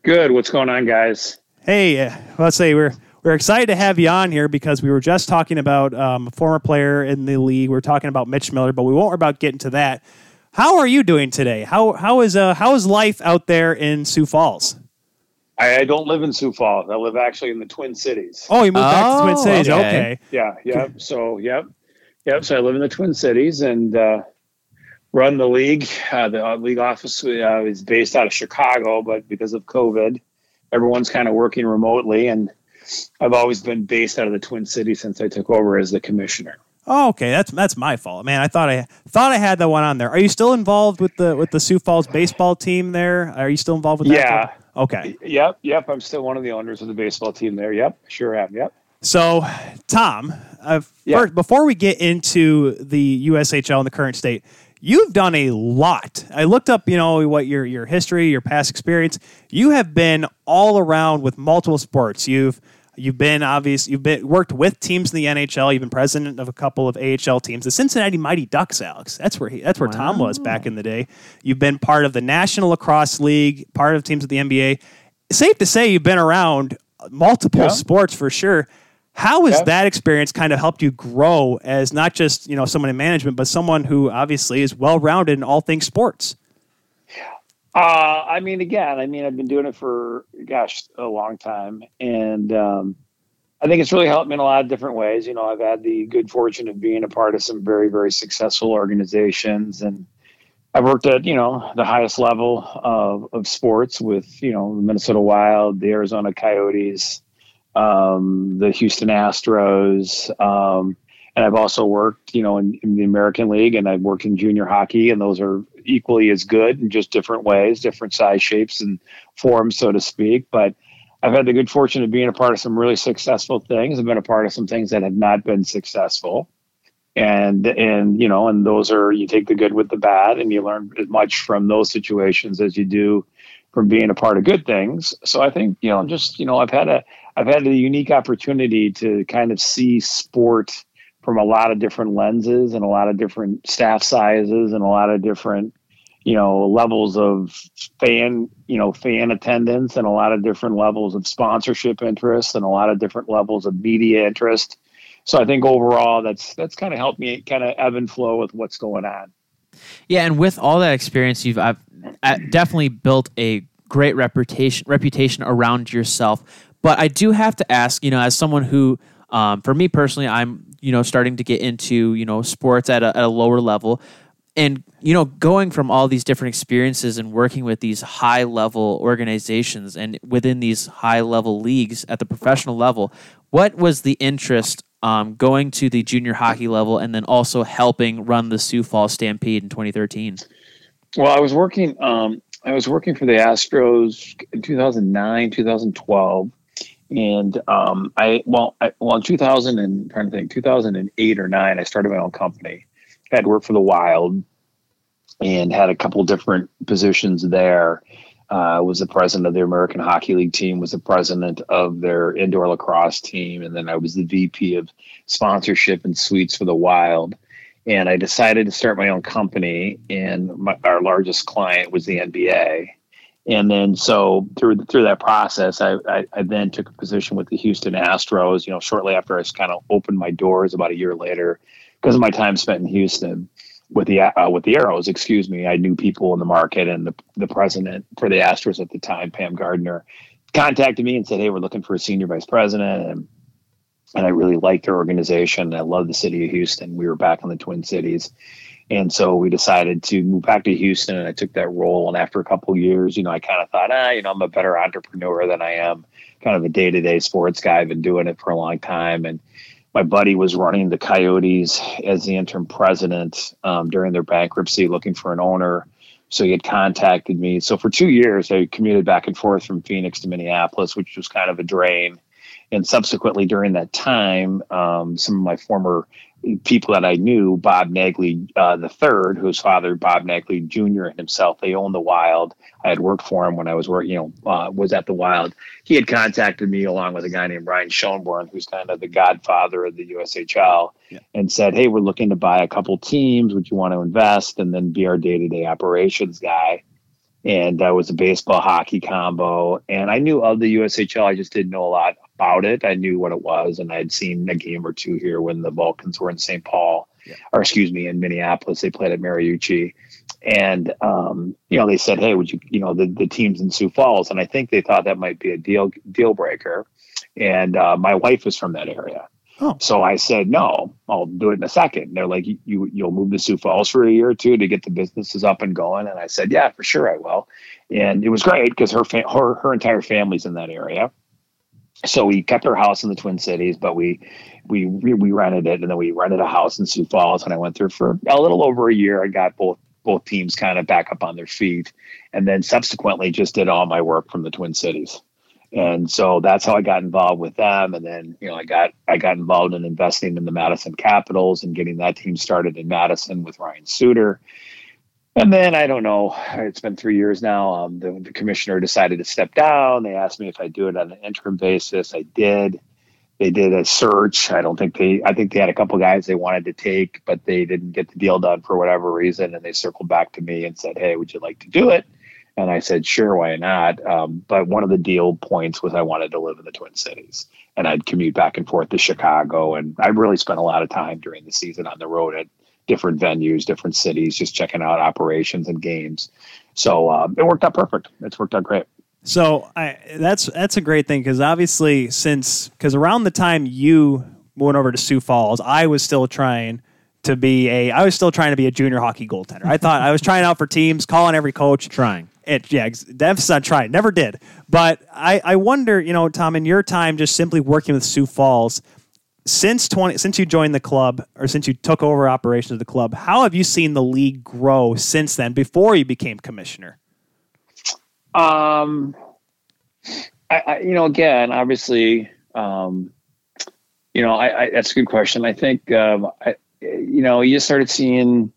Good. What's going on, guys? Hey, uh, let's say we're we're excited to have you on here because we were just talking about um, a former player in the league. We are talking about Mitch Miller, but we won't worry about getting to that. How are you doing today? How how is uh how is life out there in Sioux Falls? I, I don't live in Sioux Falls. I live actually in the Twin Cities. Oh, you moved back to Twin Oh, Cities. okay. Okay. Yeah. Yep. So, yep. Yep. So I live in the Twin Cities and uh, run the league. Uh, the uh, league office uh, is based out of Chicago, but because of COVID, everyone's kind of working remotely. And I've always been based out of the Twin Cities since I took over as the commissioner. Oh, okay. That's that's my fault, man. I thought I thought I had that one on there. Are you still involved with the with the Sioux Falls baseball team there? Are you still involved with that? Yeah. club? Okay. Yep. Yep. I'm still one of the owners of the baseball team there. Yep. Sure am. Yep. So, Tom, uh, Yeah. first, before we get into the USHL and the current state, you've done a lot. I looked up, you know, what your your history, your past experience. You have been all around with multiple sports. You've you've been obvious. You've been worked with teams in the NHL. You've been president of a couple of AHL teams, the Cincinnati Mighty Ducks. Alex, that's where he, that's where Tom was back in the day. You've been part of the National Lacrosse League, part of teams of the NBA. Safe to say, you've been around multiple Yeah. sports for sure. How has Yeah. that experience kind of helped you grow as not just you know someone in management, but someone who obviously is well rounded in all things sports? Uh, I mean, again, I mean, I've been doing it for, gosh, a long time. And um, I think it's really helped me in a lot of different ways. You know, I've had the good fortune of being a part of some very, very successful organizations. And I've worked at, you know, the highest level of, of sports with, you know, the Minnesota Wild, the Arizona Coyotes, um, the Houston Astros. Um, and I've also worked, you know, in, in the American League and I've worked in junior hockey, and those are equally as good in just different ways, different size shapes and forms, so to speak. But I've had the good fortune of being a part of some really successful things. I've been a part of some things that have not been successful. And and you know, and those are you take the good with the bad and you learn as much from those situations as you do from being a part of good things. So I think, you know, just, you know, I've had a I've had a unique opportunity to kind of see sport from a lot of different lenses and a lot of different staff sizes and a lot of different you know levels of fan you know fan attendance and a lot of different levels of sponsorship interest and a lot of different levels of media interest so i think overall that's that's kind of helped me kind of ebb and flow with what's going on Yeah, and with all that experience, you've I've, definitely built a great reputation reputation around yourself. But I do have to ask, you know, as someone who, um, for me personally, I'm you know starting to get into you know sports at a, at a lower level, and you know going from all these different experiences and working with these high level organizations and within these high level leagues at the professional level, what was the interest? Um, going to the junior hockey level and then also helping run the Sioux Falls Stampede in 2013. well i was working um i was working for the astros in 2009 2012 and um i well I, well in 2000 and I'm trying to think 2008 or 9 i started my own company I had worked for the wild and had a couple different positions there uh, was the president of the American Hockey League team, was the president of their indoor lacrosse team, and then I was the VP of sponsorship and suites for the Wild. And I decided to start my own company, and my, our largest client was the NBA. And then, so through through that process, I, I, I then took a position with the Houston Astros. You know, shortly after I kind of opened my doors, about a year later, because of my time spent in Houston with the uh, with the Aeros. excuse me, I knew people in the market, and the the president for the Astros at the time, Pam Gardner, contacted me and said, "Hey, we're looking for a senior vice president," and and I really liked their organization. I love the city of Houston. We were back in the Twin Cities, and so we decided to move back to Houston, and I took that role. And after a couple years, you know, I kind of thought, ah, you know, I'm a better entrepreneur than I am kind of a day to day sports guy. I've been doing it for a long time, and my buddy was running the Coyotes as the interim president um, during their bankruptcy, looking for an owner. So he had contacted me. So for two years, I commuted back and forth from Phoenix to Minneapolis, which was kind of a drain. And subsequently, during that time, um, some of my former people that I knew, Bob Naegele uh, the third, whose father Bob Naegele Jr. and himself, they owned the Wild. I had worked for him when I was working, you know, uh, was at the Wild. He had contacted me along with a guy named Ryan Schoenborn, who's kind of the godfather of the USHL, yeah. and said, "Hey, we're looking to buy a couple teams. Would you want to invest and then be our day-to-day operations guy?" And I was a baseball hockey combo, and I knew of the USHL. I just didn't know a lot about it. I knew what it was, and I'd seen a game or two here when the Vulcans were in St. Paul, yeah. or excuse me, in Minneapolis. They played at Mariucci, and um, you know they said, "Hey, would you, you know, the the teams in Sioux Falls?" And I think they thought that might be a deal deal breaker. And uh, my wife was from that area, oh. so I said, "No, I'll do it in a second. they're like, "You you'll move to Sioux Falls for a year or two to get the businesses up and going." And I said, "Yeah, for sure I will." And it was great because her fa- her her entire family's in that area so we kept our house in the Twin Cities, but we we we rented it, and then we rented a house in Sioux Falls. And I went there for a little over a year. I got both both teams kind of back up on their feet, and then subsequently just did all my work from the Twin Cities. And so that's how I got involved with them. And then you know I got I got involved in investing in the Madison Capitols and getting that team started in Madison with Ryan Suter. And then I don't know. It's been three years now. Um, the, the, commissioner decided to step down. They asked me if I'd do it on an interim basis. I did. They did a search. I don't think they. I think they had a couple guys they wanted to take, but they didn't get the deal done for whatever reason. And they circled back to me and said, "Hey, would you like to do it?" And I said, "Sure, why not?" Um, but one of the deal points was I wanted to live in the Twin Cities, and I'd commute back and forth to Chicago. And I really spent a lot of time during the season on the road at different venues, different cities, just checking out operations and games. So uh, it worked out perfect. It's worked out great. So I, that's that's a great thing because obviously since because around the time you went over to Sioux Falls, I was still trying to be a I was still trying to be a junior hockey goaltender. I thought I was trying out for teams, calling every coach, trying. It yeah, the emphasis on. Never did, but I I wonder you know Tom in your time just simply working with Sioux Falls since 20 since you joined the club or since you took over operations of the club how have you seen the league grow since then before you became commissioner? Um I, I you know again obviously um you know I, I that's a good question. I think um I, you know you started seeing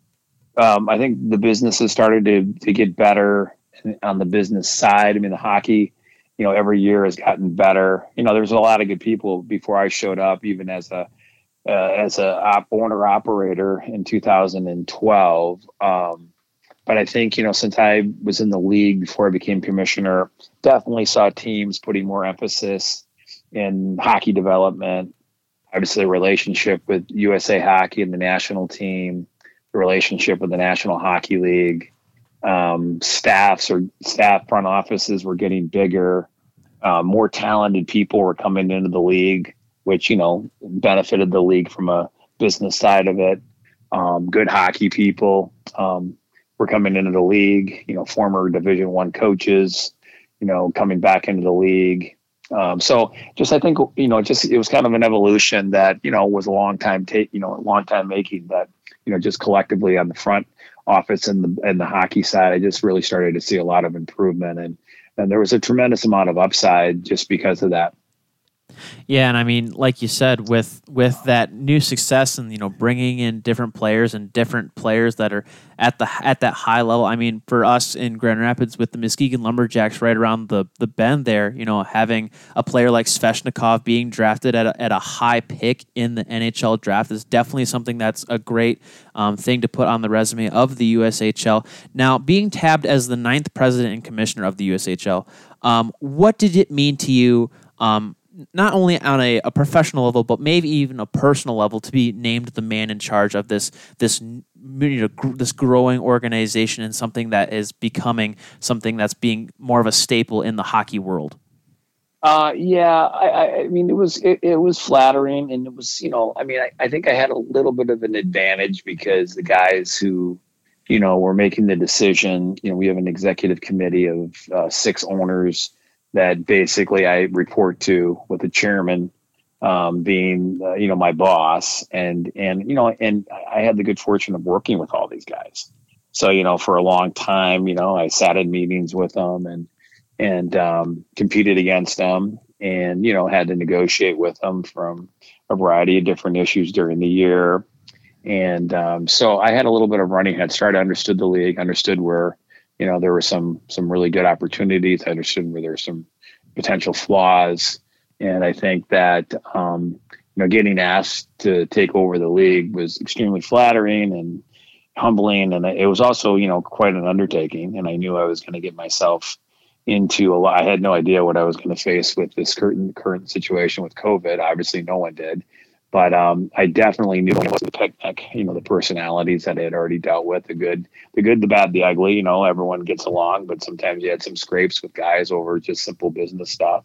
um i think the businesses started to to get better on the business side i mean the hockey you know, every year has gotten better. You know, there's a lot of good people before I showed up, even as a uh, as a op- owner operator in 2012. Um, but I think you know, since I was in the league before I became commissioner, definitely saw teams putting more emphasis in hockey development. Obviously, relationship with USA Hockey and the national team, the relationship with the National Hockey League um, staffs or staff front offices were getting bigger. Uh, more talented people were coming into the league, which you know benefited the league from a business side of it. Um, good hockey people um, were coming into the league. You know, former Division One coaches, you know, coming back into the league. Um, so just I think you know, just it was kind of an evolution that you know was a long time take, you know, a long time making. That you know, just collectively on the front office and the and the hockey side, I just really started to see a lot of improvement and and there was a tremendous amount of upside just because of that. Yeah, and I mean, like you said, with with that new success and you know bringing in different players and different players that are at the at that high level. I mean, for us in Grand Rapids with the Muskegon Lumberjacks right around the the bend there, you know, having a player like Sveshnikov being drafted at a, at a high pick in the NHL draft is definitely something that's a great um, thing to put on the resume of the USHL. Now, being tabbed as the ninth president and commissioner of the USHL, um, what did it mean to you? Um, not only on a, a, professional level, but maybe even a personal level, to be named the man in charge of this this you know, gr- this growing organization and something that is becoming something that's being more of a staple in the hockey world. Uh, yeah, I, I mean, it was it, it, was flattering, and it was you know, I mean, I, I think I had a little bit of an advantage because the guys who you know were making the decision, you know, we have an executive committee of uh, six owners that basically I report to with the chairman um, being uh, you know my boss and and you know and I had the good fortune of working with all these guys. So you know for a long time you know I sat in meetings with them and and um, competed against them and you know had to negotiate with them from a variety of different issues during the year. And um, so I had a little bit of running head start. I understood the league, understood where you know there were some some really good opportunities. I understood where there's some potential flaws, and I think that um, you know getting asked to take over the league was extremely flattering and humbling, and it was also you know quite an undertaking. And I knew I was going to get myself into a lot. I had no idea what I was going to face with this current current situation with COVID. Obviously, no one did. But um, I definitely knew it was the picnic, you know, the personalities that I had already dealt with, the good, the good, the bad, the ugly. You know, everyone gets along, but sometimes you had some scrapes with guys over just simple business stuff.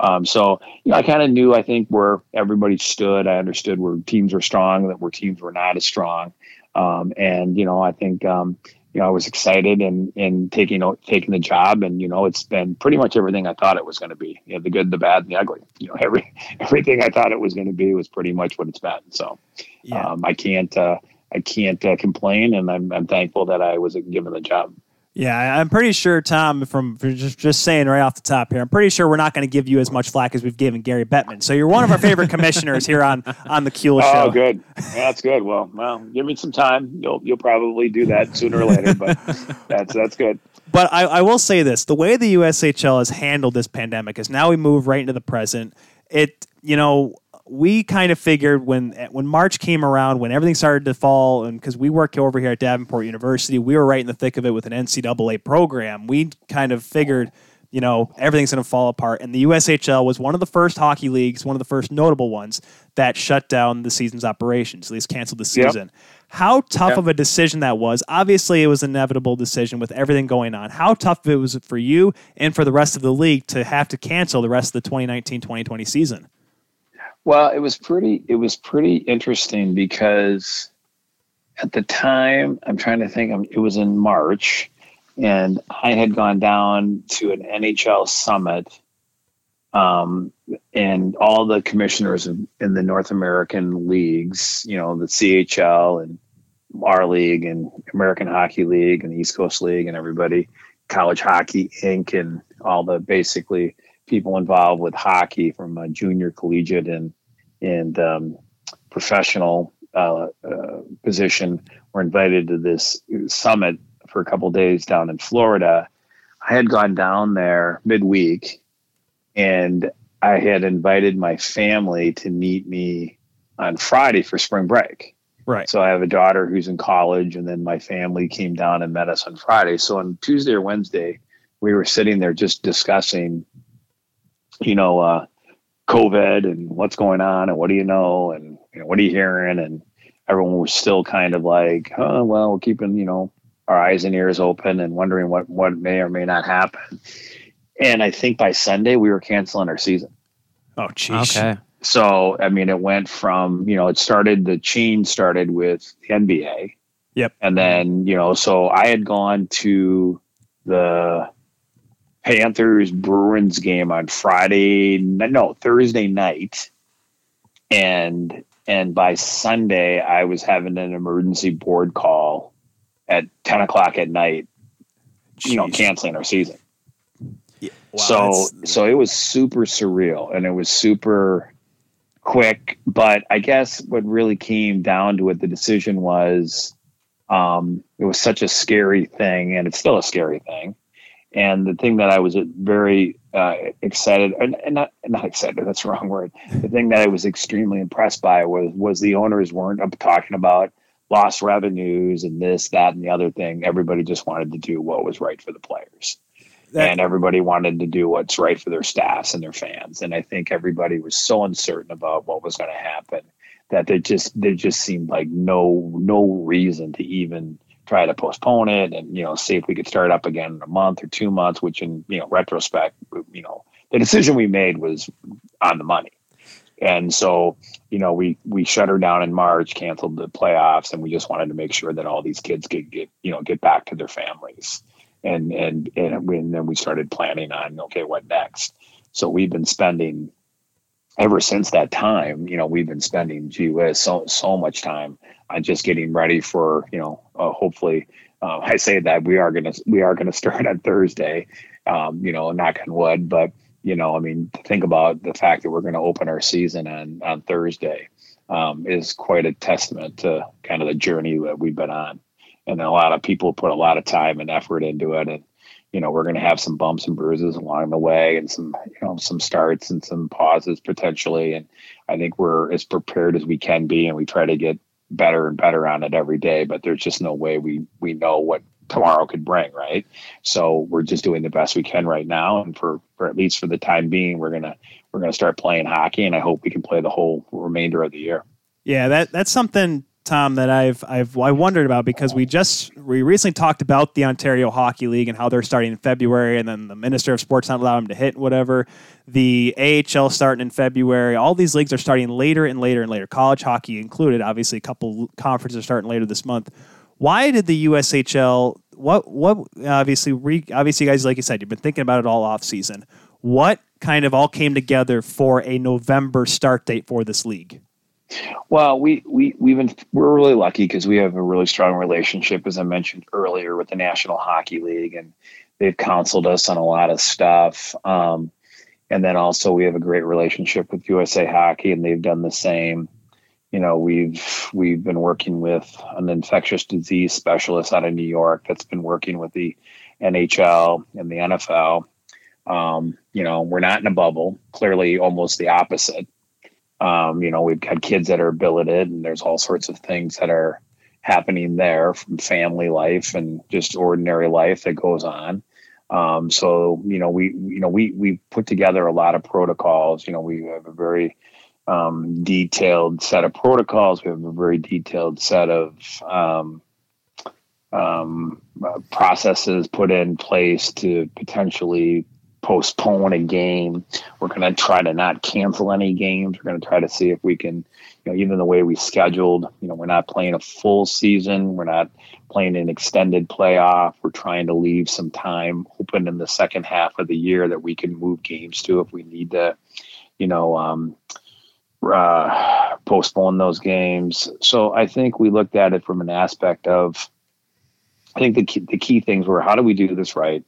Um, so, you know, I kind of knew, I think, where everybody stood. I understood where teams were strong, that where teams were not as strong. Um, and you know, I think um, you know, I was excited and and taking taking the job, and you know, it's been pretty much everything I thought it was going to be. You know, the good, the bad, and the ugly. You know, every everything I thought it was going to be was pretty much what it's been. So, yeah. um, I can't uh, I can't uh, complain, and I'm I'm thankful that I was given the job. Yeah, I'm pretty sure, Tom, from just, just saying right off the top here, I'm pretty sure we're not going to give you as much flack as we've given Gary Bettman. So you're one of our favorite commissioners here on on the Kuehl oh, Show. Oh, good. Yeah, that's good. Well, well, give me some time. You'll you'll probably do that sooner or later, but that's that's good. But I, I will say this: the way the USHL has handled this pandemic is now we move right into the present. It you know we kind of figured when when March came around, when everything started to fall, and because we work over here at Davenport University, we were right in the thick of it with an NCAA program. We kind of figured, you know, everything's going to fall apart. And the USHL was one of the first hockey leagues, one of the first notable ones that shut down the season's operations, at least canceled the season. Yep. How tough yep. of a decision that was. Obviously, it was an inevitable decision with everything going on. How tough it was for you and for the rest of the league to have to cancel the rest of the 2019 2020 season? Well, it was pretty. It was pretty interesting because at the time, I'm trying to think. It was in March, and I had gone down to an NHL summit, um, and all the commissioners in, in the North American leagues, you know, the CHL and our league and American Hockey League and the East Coast League and everybody, College Hockey Inc. and all the basically people involved with hockey from a junior collegiate and and um, professional uh, uh, position were invited to this summit for a couple days down in Florida. I had gone down there midweek and I had invited my family to meet me on Friday for spring break. Right. So I have a daughter who's in college, and then my family came down and met us on Friday. So on Tuesday or Wednesday, we were sitting there just discussing, you know, uh, COVID and what's going on and what do you know and you know, what are you hearing and everyone was still kind of like, oh well, we're keeping you know our eyes and ears open and wondering what what may or may not happen. And I think by Sunday we were canceling our season. Oh, jeez. Okay. So I mean, it went from you know it started the chain started with the NBA. Yep. And then you know so I had gone to the Panthers Bruins game on Friday, no Thursday night, and and by Sunday I was having an emergency board call at ten o'clock at night, Jeez. you know, canceling our season. Wow, so so it was super surreal and it was super quick. But I guess what really came down to it, the decision was um, it was such a scary thing, and it's still a scary thing. And the thing that I was very uh, excited, and, and not not excited, that's the wrong word. The thing that I was extremely impressed by was was the owners weren't up talking about lost revenues and this, that, and the other thing. Everybody just wanted to do what was right for the players. That, and everybody wanted to do what's right for their staffs and their fans. And I think everybody was so uncertain about what was going to happen that there just there just seemed like no no reason to even try to postpone it and you know see if we could start up again in a month or two months. Which in you know retrospect, you know the decision we made was on the money. And so, you know, we we shut her down in March, canceled the playoffs, and we just wanted to make sure that all these kids could get, you know, get back to their families and and and, and then we started planning on okay what next so we've been spending ever since that time you know we've been spending gee whiz so so much time on just getting ready for you know uh, hopefully uh, i say that we are gonna we are gonna start on thursday um, you know knock on wood but you know i mean think about the fact that we're going to open our season on on thursday um, is quite a testament to kind of the journey that we've been on. And a lot of people put a lot of time and effort into it and you know we're going to have some bumps and bruises along the way and some you know some starts and some pauses potentially. And i think we're as prepared as we can be and we try to get better and better on it every day but there's just no way we we know what tomorrow could bring right? So we're just doing the best we can right now. And for for at least for the time being we're going to we're going to start playing hockey and i hope we can play the whole remainder of the year. Yeah that that's something Tom, that I've I've I wondered about because we just we recently talked about the Ontario Hockey League and how they're starting in February, and then the Minister of Sports not allowing them to hit whatever. The AHL starting in February. All these leagues are starting later and later and later. College hockey included. Obviously, a couple conferences are starting later this month. Why did the USHL? What what obviously re, obviously guys like you said you've been thinking about it all off season. What kind of all came together for a November start date for this league? Well, we we we've been we're really lucky because we have a really strong relationship, as I mentioned earlier, with the National Hockey League, and they've counseled us on a lot of stuff. Um, and then also we have a great relationship with USA Hockey, and they've done the same. You know, we've we've been working with an infectious disease specialist out of New York that's been working with the NHL and the NFL. Um, you know, we're not in a bubble. Clearly, almost the opposite um, you know, we've had kids that are billeted, and there's all sorts of things that are happening there from family life and just ordinary life that goes on. Um, so you know, we you know we we put together a lot of protocols. You know, we have a very um, detailed set of protocols. We have a very detailed set of um, um, uh, processes put in place to potentially postpone a game. We're going to try to not cancel any games. We're going to try to see if we can, you know, even the way we scheduled, you know, we're not playing a full season. We're not playing an extended playoff. We're trying to leave some time open in the second half of the year that we can move games to if we need to, you know, um, uh, postpone those games. So I think we looked at it from an aspect of, I think the key, the key things were how do we do this right?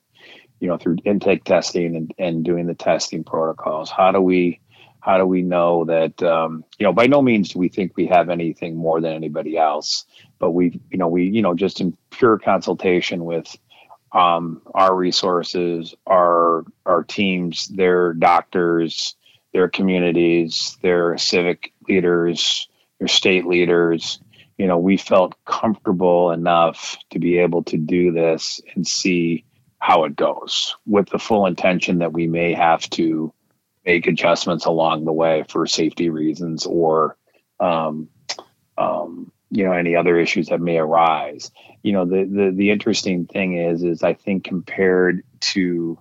You know through intake testing and, and doing the testing protocols. How do we how do we know that um, you know by no means do we think we have anything more than anybody else but we you know we you know just in pure consultation with um, our resources our our teams their doctors their communities their civic leaders their state leaders. You know we felt comfortable enough to be able to do this and see how it goes with the full intention that we may have to make adjustments along the way for safety reasons or um, um, you know any other issues that may arise. You know the, the the interesting thing is is i think compared to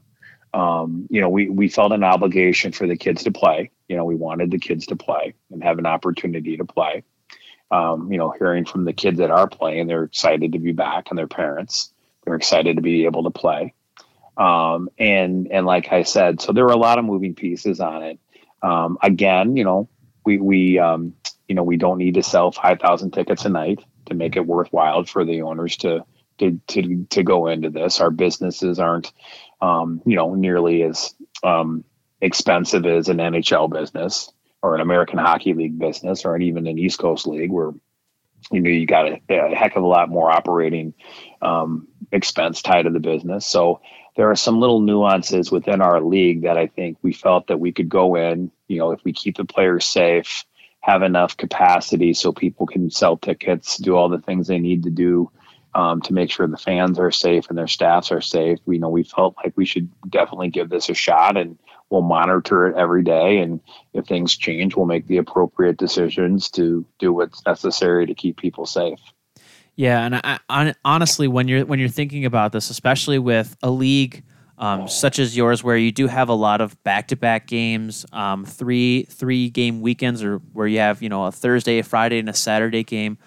um, you know we we felt an obligation for the kids to play. You know we wanted the kids to play and have an opportunity to play. Um, you know hearing from the kids that are playing they're excited to be back and their parents they're excited to be able to play. Um, and and like I said, so there were a lot of moving pieces on it. Um, again, you know, we we um, you know we don't need to sell five thousand tickets a night to make it worthwhile for the owners to to to to go into this. Our businesses aren't, um, you know, nearly as um, expensive as an NHL business or an American Hockey League business or even an East Coast League where you know you got a, a heck of a lot more operating um, expense tied to the business. So there are some little nuances within our league that I think we felt that we could go in. You know, if we keep the players safe, have enough capacity so people can sell tickets, do all the things they need to do um, to make sure the fans are safe and their staffs are safe. We know we felt like we should definitely give this a shot and we'll monitor it every day. And if things change, we'll make the appropriate decisions to do what's necessary to keep people safe. Yeah, and I, I, honestly, when you're when you're thinking about this, especially with a league um, such as yours, where you do have a lot of back-to-back games, um, three three game weekends, or where you have you know a Thursday, a Friday, and a Saturday game,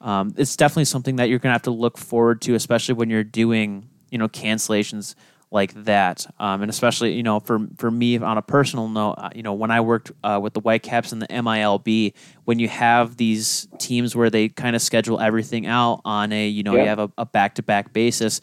um, it's definitely something that you're going to have to look forward to, especially when you're doing you know cancellations like that. Um, and especially, you know, for for me on a personal note, uh, you know, when I worked uh, with the Whitecaps in the MILB, when you have these teams where they kind of schedule everything out on a, you know, yeah. you have a back to back basis.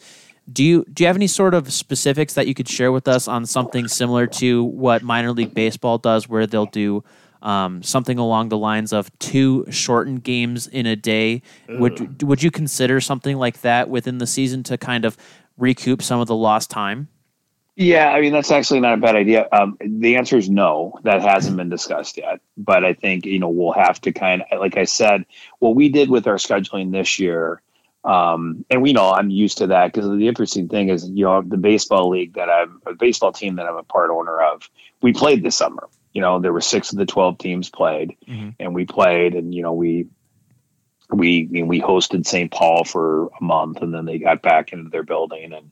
Do you do you have any sort of specifics that you could share with us on something similar to what minor league baseball does, where they'll do um, something along the lines of two shortened games in a day? Ugh. Would would you consider something like that within the season to kind of recoup some of the lost time? Yeah, I mean that's actually not a bad idea. Um, the answer is no. That hasn't been discussed yet, but I think you know we'll have to kind of, like I said, what we did with our scheduling this year, um, and we know I'm used to that because the interesting thing is you know the baseball league that I'm, a baseball team that I'm a part owner of, we played this summer. You know there were six of the twelve teams played, mm-hmm. and we played, and you know we we we hosted St. Paul for a month, and then they got back into their building. And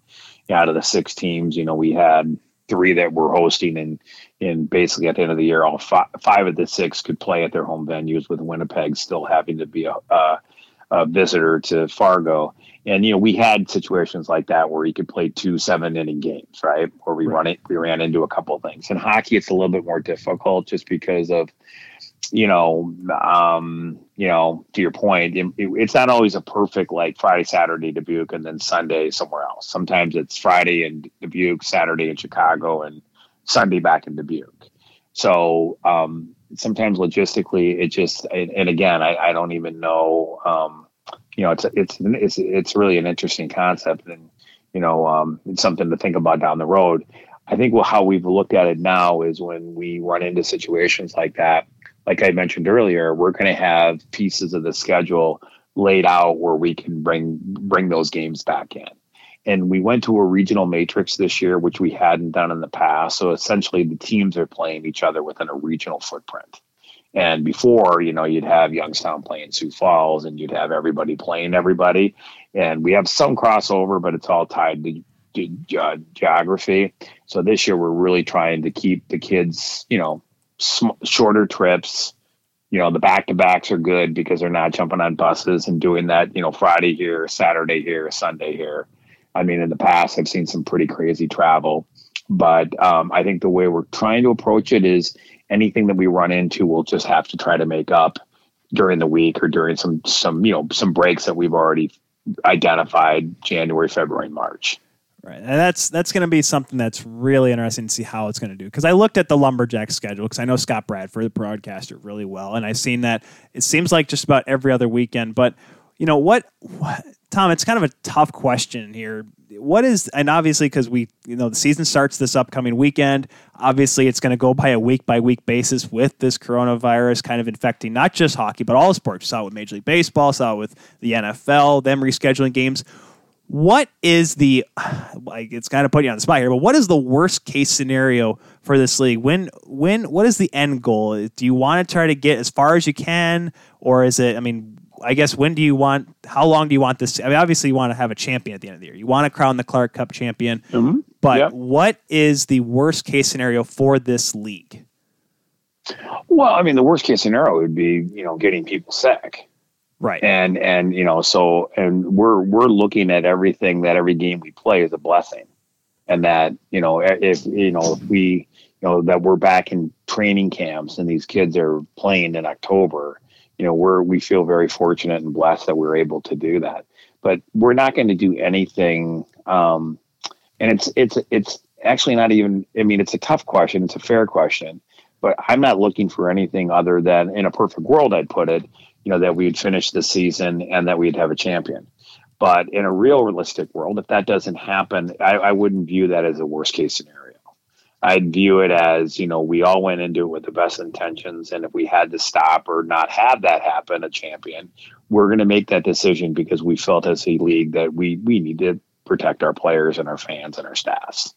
out of the six teams, you know, we had three that were hosting, and in basically at the end of the year, all five, five of the six could play at their home venues, with Winnipeg still having to be a, a, a visitor to Fargo. And you know, we had situations like that where you could play two seven inning games, right? Where we right. run it, we ran into a couple of things. In hockey, it's a little bit more difficult just because of you know, um, you know, to your point, it, it's not always a perfect like Friday, Saturday Dubuque, and then Sunday somewhere else. Sometimes it's Friday in Dubuque, Saturday in Chicago, and Sunday back in Dubuque. So um, sometimes logistically, it just and, again, I, I, don't even know. Um, you know, it's it's it's it's really an interesting concept, and you know, um, it's something to think about down the road. I think how we've looked at it now is when we run into situations like that like I mentioned earlier, we're going to have pieces of the schedule laid out where we can bring bring those games back in. And we went to a regional matrix this year, which we hadn't done in the past. So essentially, the teams are playing each other within a regional footprint. And before, you know, you'd have Youngstown playing Sioux Falls, and you'd have everybody playing everybody. And we have some crossover, but it's all tied to ge- uh, geography. So this year, we're really trying to keep the kids, you know, sm- shorter trips. You know, the back to backs are good because they're not jumping on buses and doing that, you know, Friday here, Saturday here, Sunday here. I mean, in the past, I've seen some pretty crazy travel. But um, I think the way we're trying to approach it is anything that we run into, we'll just have to try to make up during the week or during some some you know some breaks that we've already identified January, February, March. Right, and that's that's going to be something that's really interesting to see how it's going to do. Because I looked at the lumberjack schedule because I know Scott Bradford, the broadcaster, really well, and I've seen that it seems like just about every other weekend. But you know what, what Tom? It's kind of a tough question here. What is and obviously because we you know the season starts this upcoming weekend. Obviously, it's going to go by a week by week basis with this coronavirus kind of infecting not just hockey but all sports. Saw it with Major League Baseball, saw it with the NFL, them rescheduling games what is the like it's kind of putting you on the spot here, but what is the worst case scenario for this league? When when what is the end goal? Do you want to try to get as far as you can, or is it? I mean, I guess when do you want? How long do you want this? I mean, obviously you want to have a champion at the end of the year. You want to crown the Clark Cup champion, mm-hmm. but yep. what is the worst case scenario for this league? Well, I mean, the worst case scenario would be you know getting people sick right and and you know so and we're we're looking at everything that every game we play is a blessing and that you know if you know if we you know that we're back in training camps and these kids are playing in october you know we're we feel very fortunate and blessed that we're able to do that but we're not going to do anything. Um, and it's it's it's actually not even. I mean, it's a tough question. It's a fair question, but I'm not looking for anything other than in a perfect world, I'd put it. You know that we'd finish the season and that we'd have a champion. But in a real realistic world, if that doesn't happen, I, I wouldn't view that as a worst case scenario. I'd view it as, you know, we all went into it with the best intentions. And if we had to stop or not have that happen, a champion, we're going to make that decision because we felt as a league that we, we need to protect our players and our fans and our staffs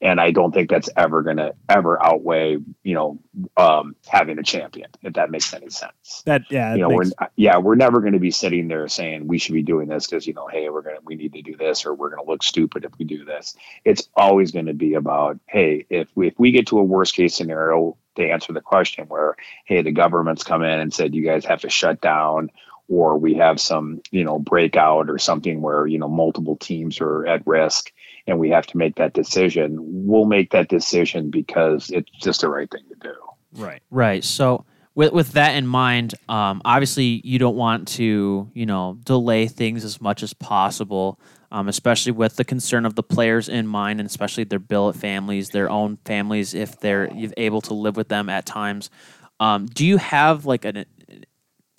and I don't think that's ever going to ever outweigh you know um, having a champion if that makes any sense. That yeah, you know makes... we're yeah we're never going to be sitting there saying we should be doing this because you know hey we're gonna we need to do this or we're going to look stupid if we do this. It's always going to be about hey if we if we get to a worst case scenario to answer the question where hey the government's come in and said you guys have to shut down or we have some you know breakout or something where you know multiple teams are at risk and we have to make that decision, we'll make that decision because it's just the right thing to do. Right. Right. So with with that in mind, um, obviously you don't want to you know delay things as much as possible, um, especially with the concern of the players in mind, and especially their billet families, their own families, if they're able to live with them at times. Um, do you have like a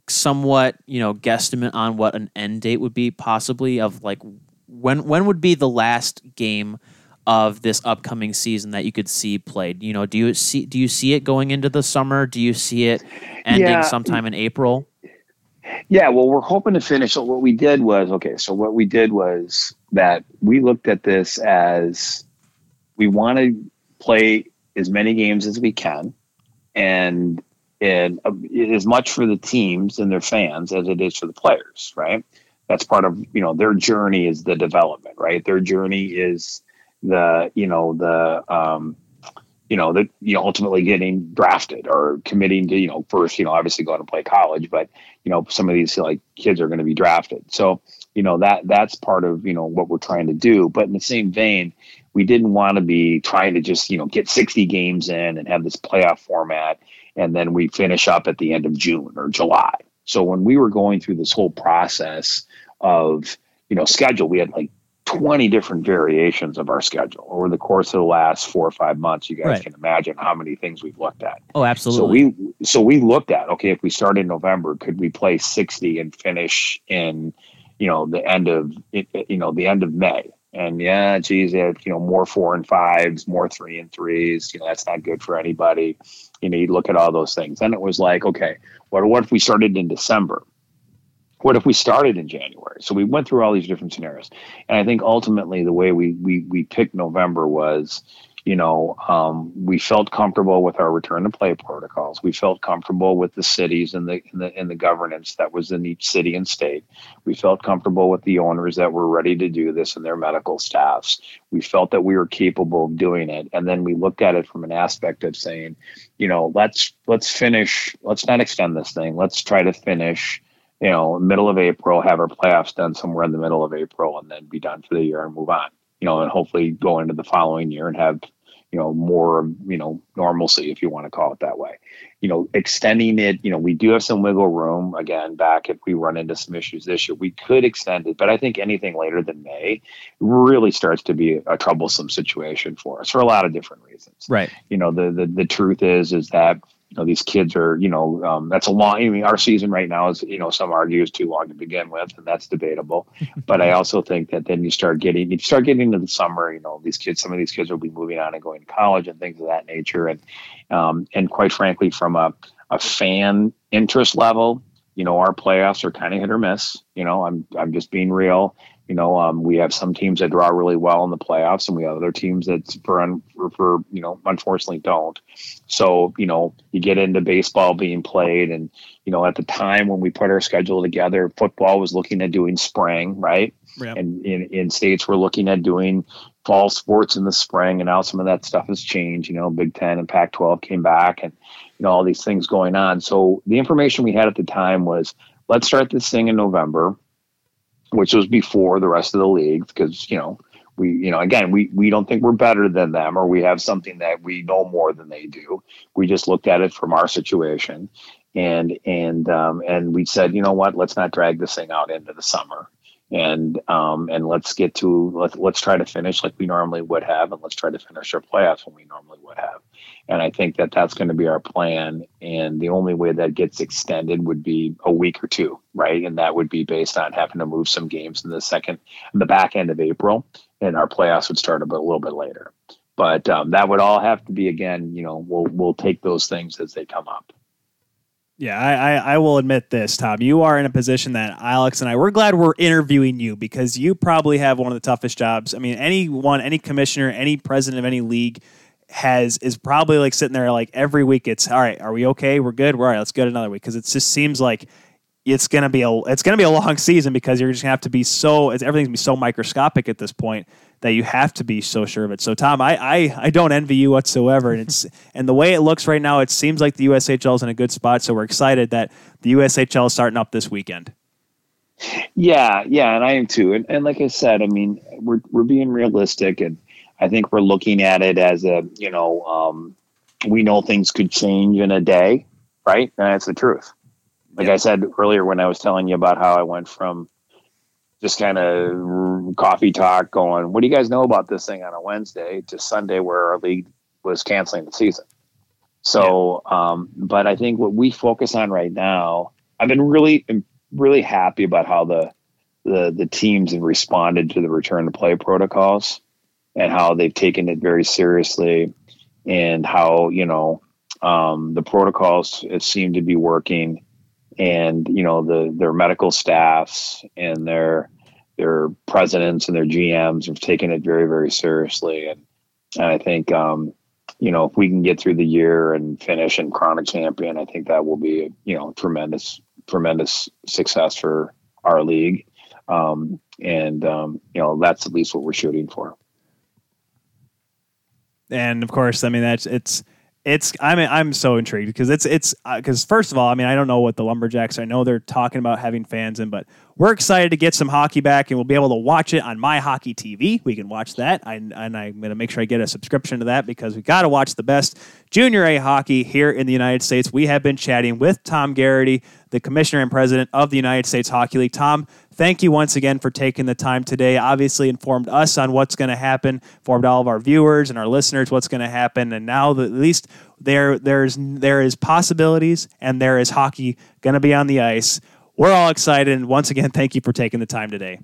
somewhat you know guesstimate on what an end date would be possibly of like when when would be the last game of this upcoming season that you could see played? You know, do you see do you see it going into the summer? Do you see it ending yeah. sometime in April? Yeah, well, we're hoping to finish. So what we did was okay. So what we did was that we looked at this as we want to play as many games as we can, and and uh, as much for the teams and their fans as it is for the players, right? That's part of you know their journey is the development right their journey is the you know the um you know the you know ultimately getting drafted or committing to you know first you know obviously going to play college but you know some of these like kids are going to be drafted so you know that that's part of you know what we're trying to do but in the same vein we didn't want to be trying to just you know get 60 games in and have this playoff format and then we finish up at the end of june or july so when we were going through this whole process of you know schedule, we had like 20 different variations of our schedule over the course of the last four or five months. You guys right. can imagine how many things we've looked at. Oh, absolutely. So we so we looked at okay, if we start in November, could we play 60 and finish in you know the end of you know the end of May? And yeah, geez, you know more four and fives, more three and threes. You know that's not good for anybody. You know, you look at all those things. Then it was like, okay, what what if we started in December? What if we started in January? So we went through all these different scenarios, and I think ultimately the way we we we picked November was, you know, um, we felt comfortable with our return to play protocols. We felt comfortable with the cities and the, and the and the governance that was in each city and state. We felt comfortable with the owners that were ready to do this and their medical staffs. We felt that we were capable of doing it, and then we looked at it from an aspect of saying, you know, let's let's finish. Let's not extend this thing. Let's try to finish you know, middle of April, have our playoffs done somewhere in the middle of April, and then be done for the year and move on. You know, and hopefully go into the following year and have, you know, more, you know, normalcy, if you want to call it that way. You know, extending it, you know, we do have some wiggle room. Again, back if we run into some issues this year, we could extend it, but I think anything later than May really starts to be a troublesome situation for us for a lot of different reasons. Right. You know, the the, the truth is is that you know these kids are you know um, that's a long I mean our season right now is you know some argue is too long to begin with and that's debatable. But I also think that then you start getting you start getting into the summer you know these kids some of these kids will be moving on and going to college and things of that nature. And um, and quite frankly from a, a fan interest level you know our playoffs are kind of hit or miss. You know I'm I'm just being real you know, um, we have some teams that draw really well in the playoffs, and we have other teams that, for, for, for you know, unfortunately, don't. So, you know, you get into baseball being played, and you know, at the time when we put our schedule together, football was looking at doing spring, right? Yep. And in, in states, we're looking at doing fall sports in the spring, and now some of that stuff has changed. You know, Big Ten and Pac-12 came back, and you know, all these things going on. So the information we had at the time was, let's start this thing in November which was before the rest of the league because you know we you know again we we don't think we're better than them or we have something that we know more than they do we just looked at it from our situation and and um, and we said you know what let's not drag this thing out into the summer and um, and let's get to let's let's try to finish like we normally would have, and let's try to finish our playoffs when we normally would have. And I think that that's going to be our plan. And the only way that gets extended would be a week or two, right? And that would be based on having to move some games in the second, in the back end of April, and our playoffs would start a, bit, a little bit later. But um, that would all have to be again. You know, we'll we'll take those things as they come up. Yeah, I, I, I, will admit this, Tom. You are in a position that Alex and I, we're glad we're interviewing you because you probably have one of the toughest jobs. I mean, anyone, any commissioner, any president of any league has is probably like sitting there like every week. It's all right. Are we okay? We're good. We're all right. Let's get another week because it just seems like it's gonna be a it's gonna be a long season because you're just gonna have to be so it's, everything's gonna be so microscopic at this point that you have to be so sure of it. So Tom, I I, I don't envy you whatsoever, and it's and the way it looks right now, it seems like the USHL is in a good spot. So we're excited that the USHL is starting up this weekend. Yeah, yeah, and I am too. And, and like I said, I mean, we're we're being realistic, and I think we're looking at it as a you know um, we know things could change in a day, right? And that's the truth. Like I said earlier when I was telling you about how I went from just kind of coffee talk going, what do you guys know about this thing on a Wednesday to Sunday where our league was canceling the season. So, yeah. um, but I think what we focus on right now, I've been really, really happy about how the, the, the teams have responded to the return to play protocols and how they've taken it very seriously and how, you know, um, the protocols seem to be working and you know the their medical staffs and their their presidents and their GMs have taken it very very seriously. And, and I think um, you know if we can get through the year and finish in chronic champion I think that will be you know tremendous tremendous success for our league. Um, and um, you know that's at least what we're shooting for and of course I mean that's it's it's I mean I'm so intrigued because it's it's because uh, first of all I mean I don't know what the lumberjacks I know they're talking about having fans in but we're excited to get some hockey back and we'll be able to watch it on my hockey TV we can watch that I, and I'm going to make sure I get a subscription to that because we got to watch the best junior A hockey here in the United States we have been chatting with Tom Garrity the commissioner and president of the United States Hockey League Tom thank you once again for taking the time today. Obviously, informed us on what's going to happen, informed all of our viewers and our listeners what's going to happen, and now at least there there's there is possibilities and there is hockey going to be on the ice. We're all excited, and once again, thank you for taking the time today.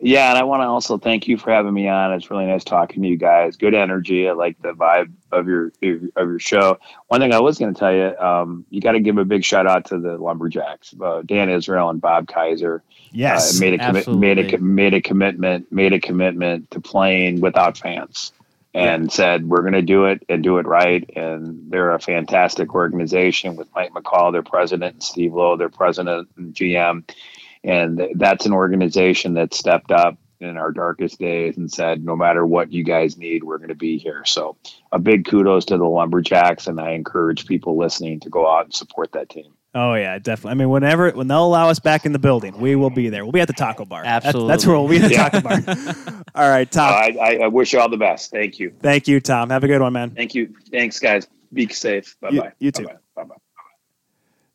Yeah, and I want to also thank you for having me on. It's really nice talking to you guys. Good energy. I like the vibe of your of your show. One thing I was going to tell you, um, you got to give a big shout out to the Lumberjacks, uh, Dan Israel and Bob Kaiser. Yes, uh, made a commi- made a made a commitment made a commitment to playing without fans, and yeah. said we're going to do it and do it right. And they're a fantastic organization with Mike McCall, their president, and Steve Lowe, their president and GM and that's an organization that stepped up in our darkest days and said, no matter what you guys need, we're going to be here. So, a big kudos to the Lumberjacks, and I encourage people listening to go out and support that team. Oh yeah, definitely. I mean, whenever when they'll allow us back in the building, we will be there. We'll be at the taco bar. Absolutely, that's, that's where we'll be at the yeah. taco bar. all right, Tom. Uh, I, I, wish you all the best. Thank you. Thank you, Tom. Have a good one, man. Thank you. Thanks, guys. Be safe. Bye bye. You, you too. Bye bye.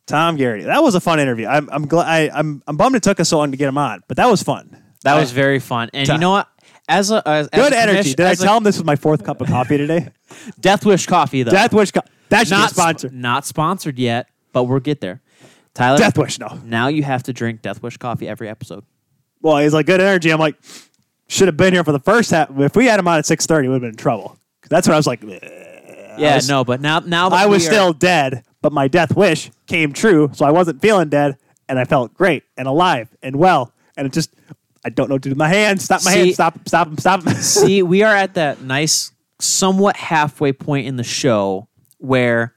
Tom Garrity. That was a fun interview. I'm I'm glad I, I'm I'm bummed it took us so long to get him on, but that was fun. That I, was very fun. And you know what? As a as, good as energy. Did I tell him this was my fourth cup of coffee today? Death Wish coffee though. Death Wish. Co- that's not sponsored. Sp- not sponsored yet, but we'll get there. Tyler. Death Wish. No. Now you have to drink Death Wish coffee every episode. Well, he's like good energy. I'm like, should have been here for the first half. If we had him on at six thirty, we would have been in trouble. That's when I was like. Yeah, was, no, but now now I was are, still dead but my death wish came true. So I wasn't feeling dead, and I felt great and alive and well. And it just, I don't know what to do with my hands. Stop my hands. Stop, stop, them. stop. see, we are at that nice, somewhat halfway point in the show where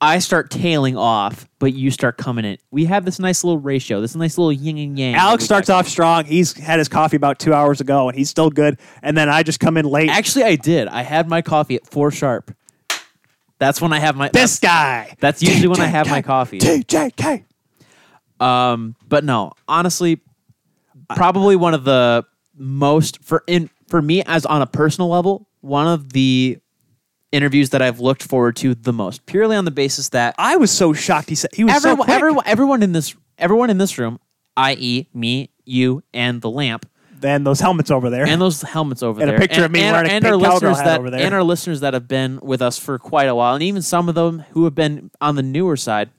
I start tailing off, but you start coming in. We have this nice little ratio, this nice little yin and yang. Alex starts off strong. He's had his coffee about two hours ago, and he's still good. And then I just come in late. Actually, I did. I had my coffee at four sharp. That's when I have my this guy. That's usually when I have my coffee. TJK. Um, but no, honestly, probably one of the most for in for me as on a personal level, one of the interviews that I've looked forward to the most, purely on the basis that I was so shocked. He said he was everyone, so everyone, everyone in this, everyone in this room, i.e., me, you, and the lamp, Then those helmets over there. and those helmets over And a there, picture of me wearing a and pink our listeners hat that over there. and our listeners that have been with us for quite a while, and even some of them who have been on the newer side,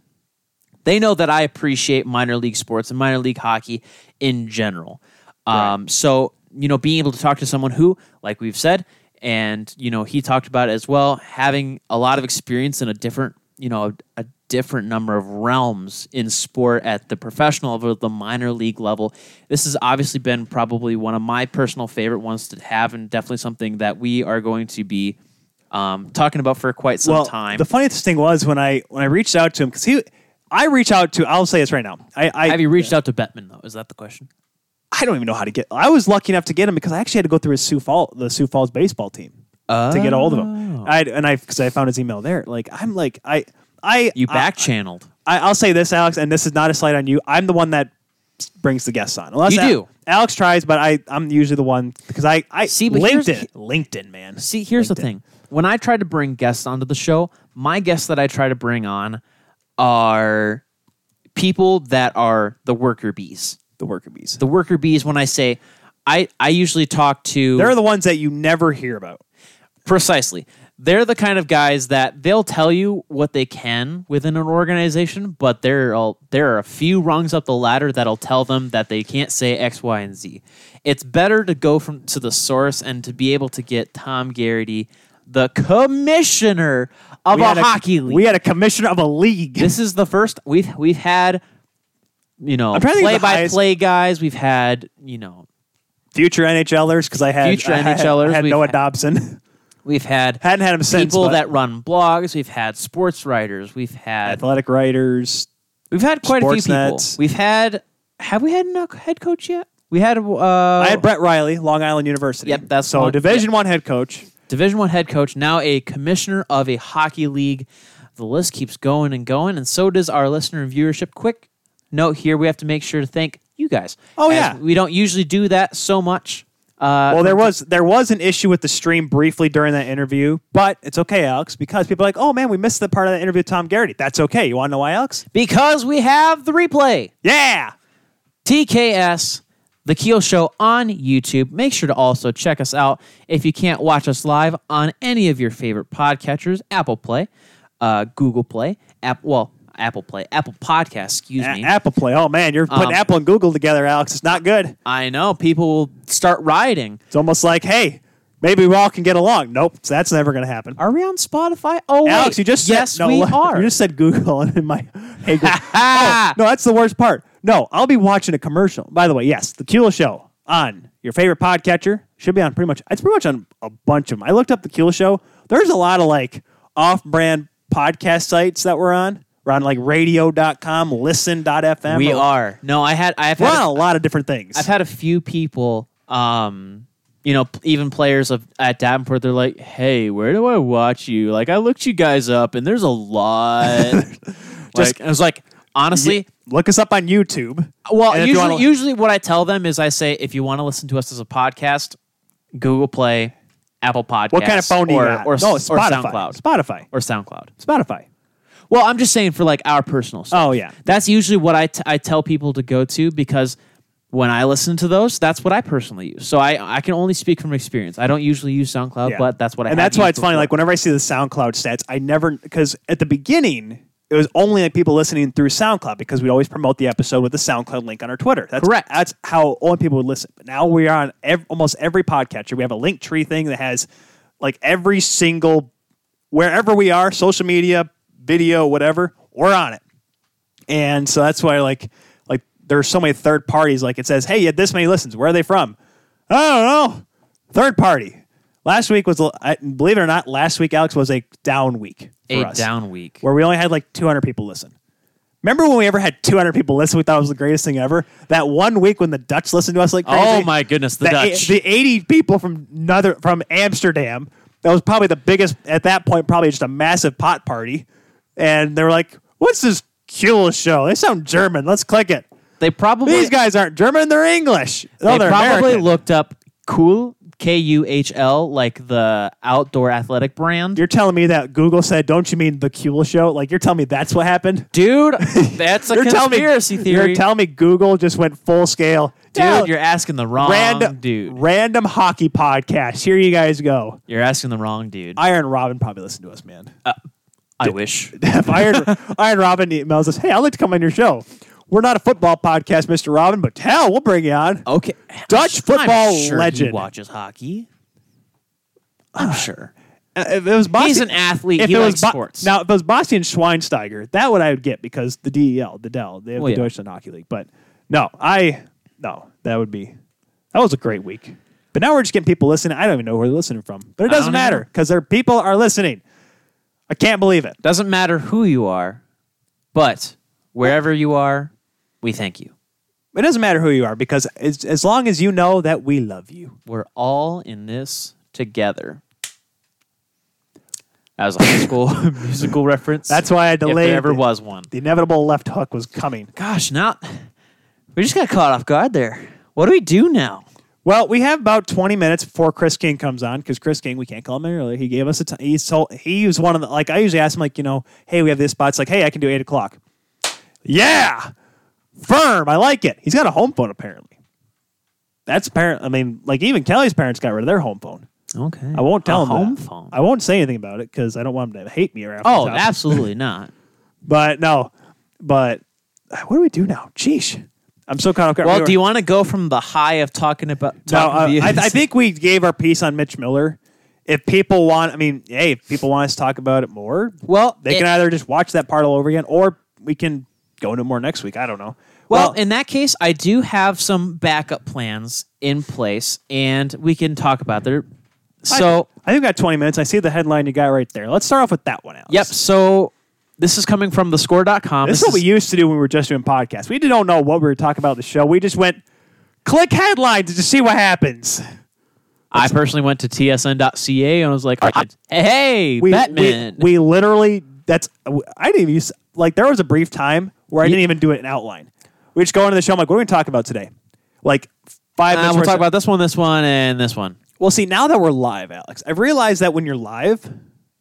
they know that I appreciate minor league sports and minor league hockey in general. Um, so you know, being able to talk to someone who, like we've said, and you know, he talked about it as well, having a lot of experience in a different, you know, a, a different number of realms in sport at the professional level, the minor league level. This has obviously been probably one of my personal favorite ones to have, and definitely something that we are going to be um, talking about for quite some well, time. the funniest thing was when I when I reached out to him because he, I reach out to. I'll say this right now. I I, Have you reached out to Bettman though? Is that the question? I don't even know how to get. I was lucky enough to get him because I actually had to go through his Sioux Falls the Sioux Falls baseball team to get a hold of Oh. him. I and I because I found his email there. Like I'm like I I You back channeled. I, I'll say this, Alex, and this is not a slight on you. I'm the one that brings the guests on. Unless You Al- do. Alex tries, but I I'm usually the one because I I See, but LinkedIn LinkedIn man. See, here's the thing. When I try to bring guests onto the show, my guests that I try to bring on are people that are the worker bees. The worker bees. The worker bees, when I say, I, I usually talk to They're the ones that you never hear about. precisely. They're the kind of guys that they'll tell you what they can within an organization, but there are there are a few rungs up the ladder that'll tell them that they can't say X, Y, and Z. It's better to go from to the source and to be able to get Tom Garrity, the commissioner of We a hockey league. We had a commissioner of a league. this is the first we've we've had you know I'm trying to think play of the by highest- play guys. We've had you know future NHLers because I had Future I had, NHLers, I had we've Noah had- Dobson. we've had Hadn't had him since. people but that run blogs. We've had sports writers. We've had athletic writers. we've had quite a few people. We've had have we had a head coach yet? We had uh, I had Brett Riley, Long Island University. Yep, that's so one- Division One head coach. Division One head coach, now a commissioner of a hockey league. The list keeps going and going, and so does our listener viewership. Quick note here: we have to make sure to thank you guys. Oh, yeah. we don't usually do that so much. Uh, Well, there was there was an issue with the stream briefly during that interview, but it's okay, Alex, because people are like, oh man, we missed the part of that interview with Tom Garrity. That's okay. You want to know why, Alex? because we have the replay. Yeah. TKS, The Kuehl Show on YouTube. Make sure to also check us out if you can't watch us live on any of your favorite podcatchers Apple Play, uh, Google Play, App, well, Apple Play, Apple Podcast, excuse A- me. Apple Play. Oh man, you're putting Um, Apple and Google together, Alex. It's not good. I know people will start rioting. It's almost like, hey, maybe we all can get along. Nope, that's never going to happen. Are we on Spotify? Oh, Alex, wait. you just yes, said, no, we are. You just said Google, and in my hey, Google. oh, no, that's the worst part. No, I'll be watching a commercial. By the way, yes, the Kuehl Show on your favorite podcatcher should be on pretty much. It's pretty much on a bunch of them. I looked up the Kuehl Show. There's a lot of like off-brand podcast sites that we're on. We're on like radio.com, listen.fm. we We're- No, I had. I have had. on a lot of different things. I've had a few people, um, you know, even players of at Davenport. They're like, "Hey, where do I watch you?" Like, I looked you guys up, and there's a lot. Just- like, I was like, honestly, Look us up on YouTube. well, if you usually, wanna- usually what I tell them is I say, if you want to listen to us as a podcast, Google Play, Apple Podcasts, What kind of phone do you or, got? or, no, or SoundCloud, Spotify. or SoundCloud. Spotify. Well, I'm just saying for like our personal stuff. Oh, yeah. That's usually what I, t- I tell people to go to because when I listen to those, that's what I personally use. So I, I can only speak from experience. I don't usually use SoundCloud, Yeah. but that's what I and have that's why used it's funny. before. Like whenever I see the SoundCloud stats, I never because at the beginning it was only like people listening through SoundCloud because we'd always promote the episode with the SoundCloud link on our Twitter. That's Correct. That's how only people would listen. But now we are on ev- almost every podcatcher. We have a link tree thing that has like every single wherever we are, social media, video, whatever, we're on it. And so that's why like like there's so many third parties. Like it says, hey, you had this many listens. Where are they from? I don't know. Third party. Last week was, I- believe it or not, last week Alex was a down week for a us, down week. where we only had like 200 people listen. Remember when we ever had 200 people listen? We thought it was the greatest thing ever. That one week when the Dutch listened to us like crazy. Oh my goodness, the the, Dutch. the 80 people from another from Amsterdam. That was probably the biggest at that point. Probably just a massive pot party, and they were like, "What's this cool show? They sound German. Let's click it." they probably These guys aren't German; they're English. No, they they're probably American. looked up cool K U H L, like the outdoor athletic brand. You're telling me that Google said, "Don't you mean the Kuhl show?" Like you're telling me that's what happened. Dude, that's a telling me conspiracy theory. You're telling me Google just went full scale. Dude, Yeah, you're asking the wrong random dude. Random hockey podcast. Here you guys go. You're asking the wrong dude. Arjen Robben probably listened to us, man. Uh, I wish. if Iron Arjen Robben emails us, "Hey, I'd like to come on your show." We're not a football podcast, Mister Robben, but hell, we'll bring you on. Okay. Dutch I'm football sure legend. He watches hockey. I'm sure. Uh, if it was Boston, He's an athlete. if He it likes was Bo- sports. Now, if it was Bastian Schweinsteiger, that would I would get because the DEL, the Dell, they have Well, the yeah. Deutschland Hockey League. But no, I no, that would be that was a great week. But now we're just getting people listening. I don't even know where they're listening from, but it I doesn't don't matter either. because their people are listening. I can't believe it. Doesn't matter who you are, but wherever you are, we thank you. It doesn't matter who you are because as, as long as you know that we love you. We're all in this together. That was a high school musical reference. That's why I if delayed. there ever was one. the inevitable left hook was coming. Gosh, now we just got caught off guard there. What do we do now? Well, we have about 20 minutes before Chris King comes on because Chris King, we can't call him earlier. He gave us a time. He, told, he was one of the, like, I usually ask him, like, you know, hey, we have this spot. It's like, hey, I can do 8 o'clock. Yeah. Firm. I like it. He's got a home phone, apparently. That's apparent. I mean, like, even Kelly's parents got rid of their home phone. Okay. I won't tell a him home that. phone. I won't say anything about it because I don't want him to hate me around. oh, absolutely not. But no. But what do we do now? Sheesh. I'm so off guard. Well, We do you want to go from the high of talking about No, uh. I, I think we gave our piece on Mitch Miller. If people want, I mean, hey, if people want us to talk about it more, well, they it- can either just watch that part all over again, or we can go into more next week. I don't know. Well, in that case, I do have some backup plans in place, and we can talk about there. So, I think we got 20 minutes. I see the headline you got right there. Let's start off with that one, Alex. yep. So this is coming from thescore.com. This is what we used to do when we were just doing podcasts. We don't know what we were talking about the show. We just went click headlines to see what happens. I personally went to tsn.ca and I was like, hey, hey We, Batman. we, we literally, that's, I didn't even use, like, there was a brief time where I didn't even do it in outline. We just go into the show. I'm like, what are we going to talk about today? Like, five Uh, minutes. we'll talk about this one, this one, and this one. Well, see, now that we're live, Alex, I've realized that when you're live,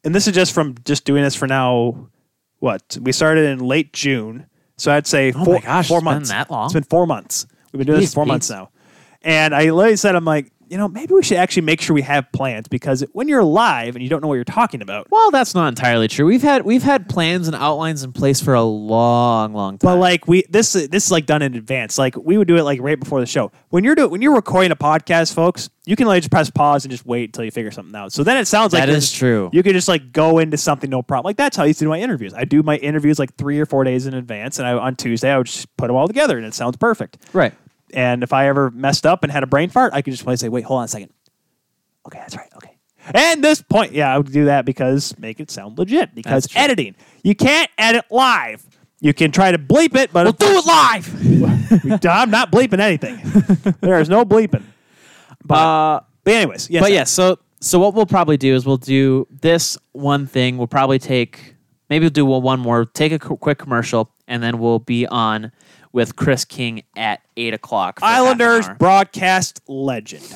and this is just from just doing this for now, what? We started in late June. So I'd say Oh four, my gosh, four it's been months. that long? It's been four months. We've been doing this Jeez, for four Pete. months now. And I literally said, I'm like, you know, maybe we should actually make sure we have plans because when you're live and you don't know what you're talking about, Well, that's not entirely true. We've had we've had plans and outlines in place for a long, long time. But like we this this is like done in advance. Like we would do it like right before the show. When you're doing when you're recording a podcast, folks, you can like just press pause and just wait until you figure something out. So then it sounds like That is true. You could just like go into something no problem. Like that's how I used to do my interviews. I do my interviews like three or four days in advance, and I, on Tuesday I would just put them all together, and it sounds perfect. right. And if I ever messed up and had a brain fart, I could just play say, "Wait, hold on a second. Okay, that's right. Okay." And this point, yeah, I would do that because make it sound legit. Because editing, you can't edit live. You can try to bleep it, but We'll do it live. I'm not bleeping anything. there is no bleeping. But, Uh, but anyways, yes. but yeah, so so what we'll probably do is we'll do this one thing. We'll probably take maybe we'll do one more, take a qu- quick commercial, and then we'll be on with Chris King at eight o'clock. for half an Islanders broadcast legend.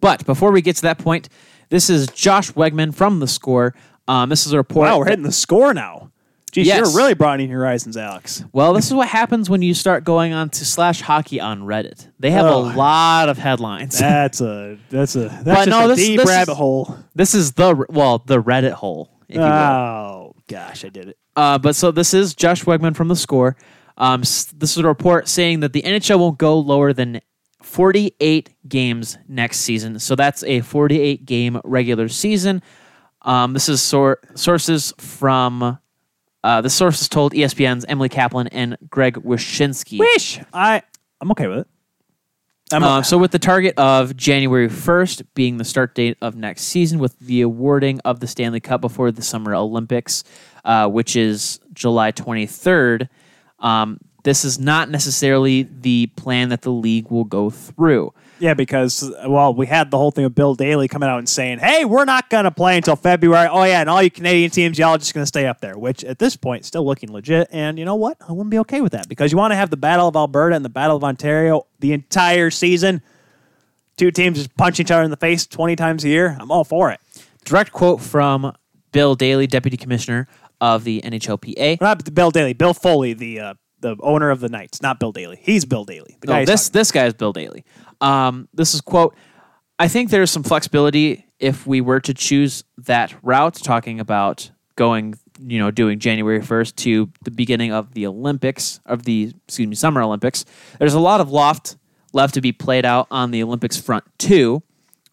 But before we get to that point, this is Josh Wegman from the Score. Um, this is a report. Wow, we're hitting the score now. Geez, Yes. you're really broadening your horizons, Alex. Well, this is what happens when you start going on to slash hockey on Reddit. They have Oh. a lot of headlines. That's a that's a that's just no, a this- deep this is- rabbit hole. this is the well, the Reddit hole, if you will. Oh gosh, I did it. Uh, but so this is Josh Wegman from the Score. Um, this is a report saying that the NHL won't go lower than 48 games next season. So that's a 48 game regular season. Um, this is sor- sources from uh, the sources told ESPN's Emily Kaplan and Greg Wyshynski. Wish I I'm okay with it. I'm Um, so, with the target of January 1st being the start date of next season, with the awarding of the Stanley Cup before the Summer Olympics, uh, which is July 23rd, um, this is not necessarily the plan that the league will go through. Yeah, because well, we had the whole thing of Bill Daly coming out and saying, "Hey, we're not going to play until February." Oh yeah, and all you Canadian teams, y'all are just going to stay up there. Which at this point, still looking legit. And you know what? I wouldn't be okay with that because you want to have the Battle of Alberta and the Battle of Ontario the entire season. two teams just punch each other in the face 20 times a year. I'm all for it. Direct quote from Bill Daly, Deputy Commissioner of the NHLPA. Not Bill Daly, Bill Foley, the uh, the owner of the Knights, not Bill Daly. He's Bill Daly. The No, he's this this guy is Bill Daly. Um, this is quote. I think there's some flexibility if we were to choose that route, talking about going, you know, doing January 1st to the beginning of the Olympics of the excuse me Summer Olympics. There's a lot of loft left to be played out on the Olympics front too.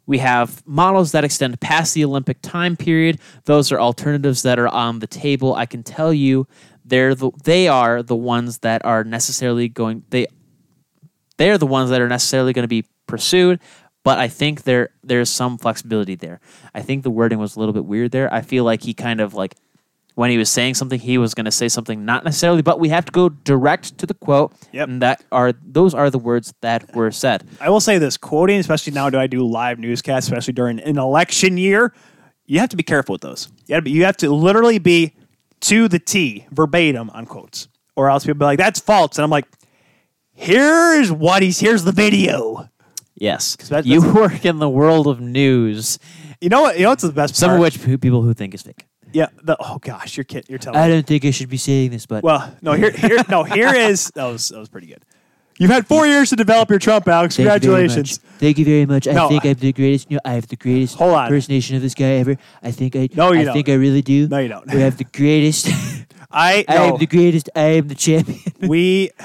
We have models that extend past the Olympic time period. Those are alternatives that are on the table. I can tell you, they're the, they are the ones that are necessarily going. They they're the ones that are necessarily going to be pursued. But I think there there's some flexibility there. I think the wording was a little bit weird there. I feel like he kind of like when he was saying something, he was going to say something not necessarily, but we have to go direct to the quote. Yep. And that are those are the words that were said. I will say this quoting, especially now, do I do live newscasts, especially during an election year? You have to be careful with those. You have to, be, you have to literally be to the T, verbatim on quotes, or else people be like, "That's false," and I'm like, "Here's what he's. Here's the video." Yes, that- you work in the world of news, You know what? You know what's the best some part? of which people who think is fake. Yeah. The, oh gosh, you're kidding. You're telling. I me. don't think I should be saying this, but Well, no. Here, here, no. Here is that was that was pretty good. You've had four years to develop your Trump, Alex. Thank you very Congratulations. much. Thank you very much. I No, think I- I have the greatest. You know, I have the greatest Hold on. impersonation of this guy ever. I think I. No, you I don't. think I really do. No, you don't. I have the greatest. I I no, am the greatest. I am the champion. we.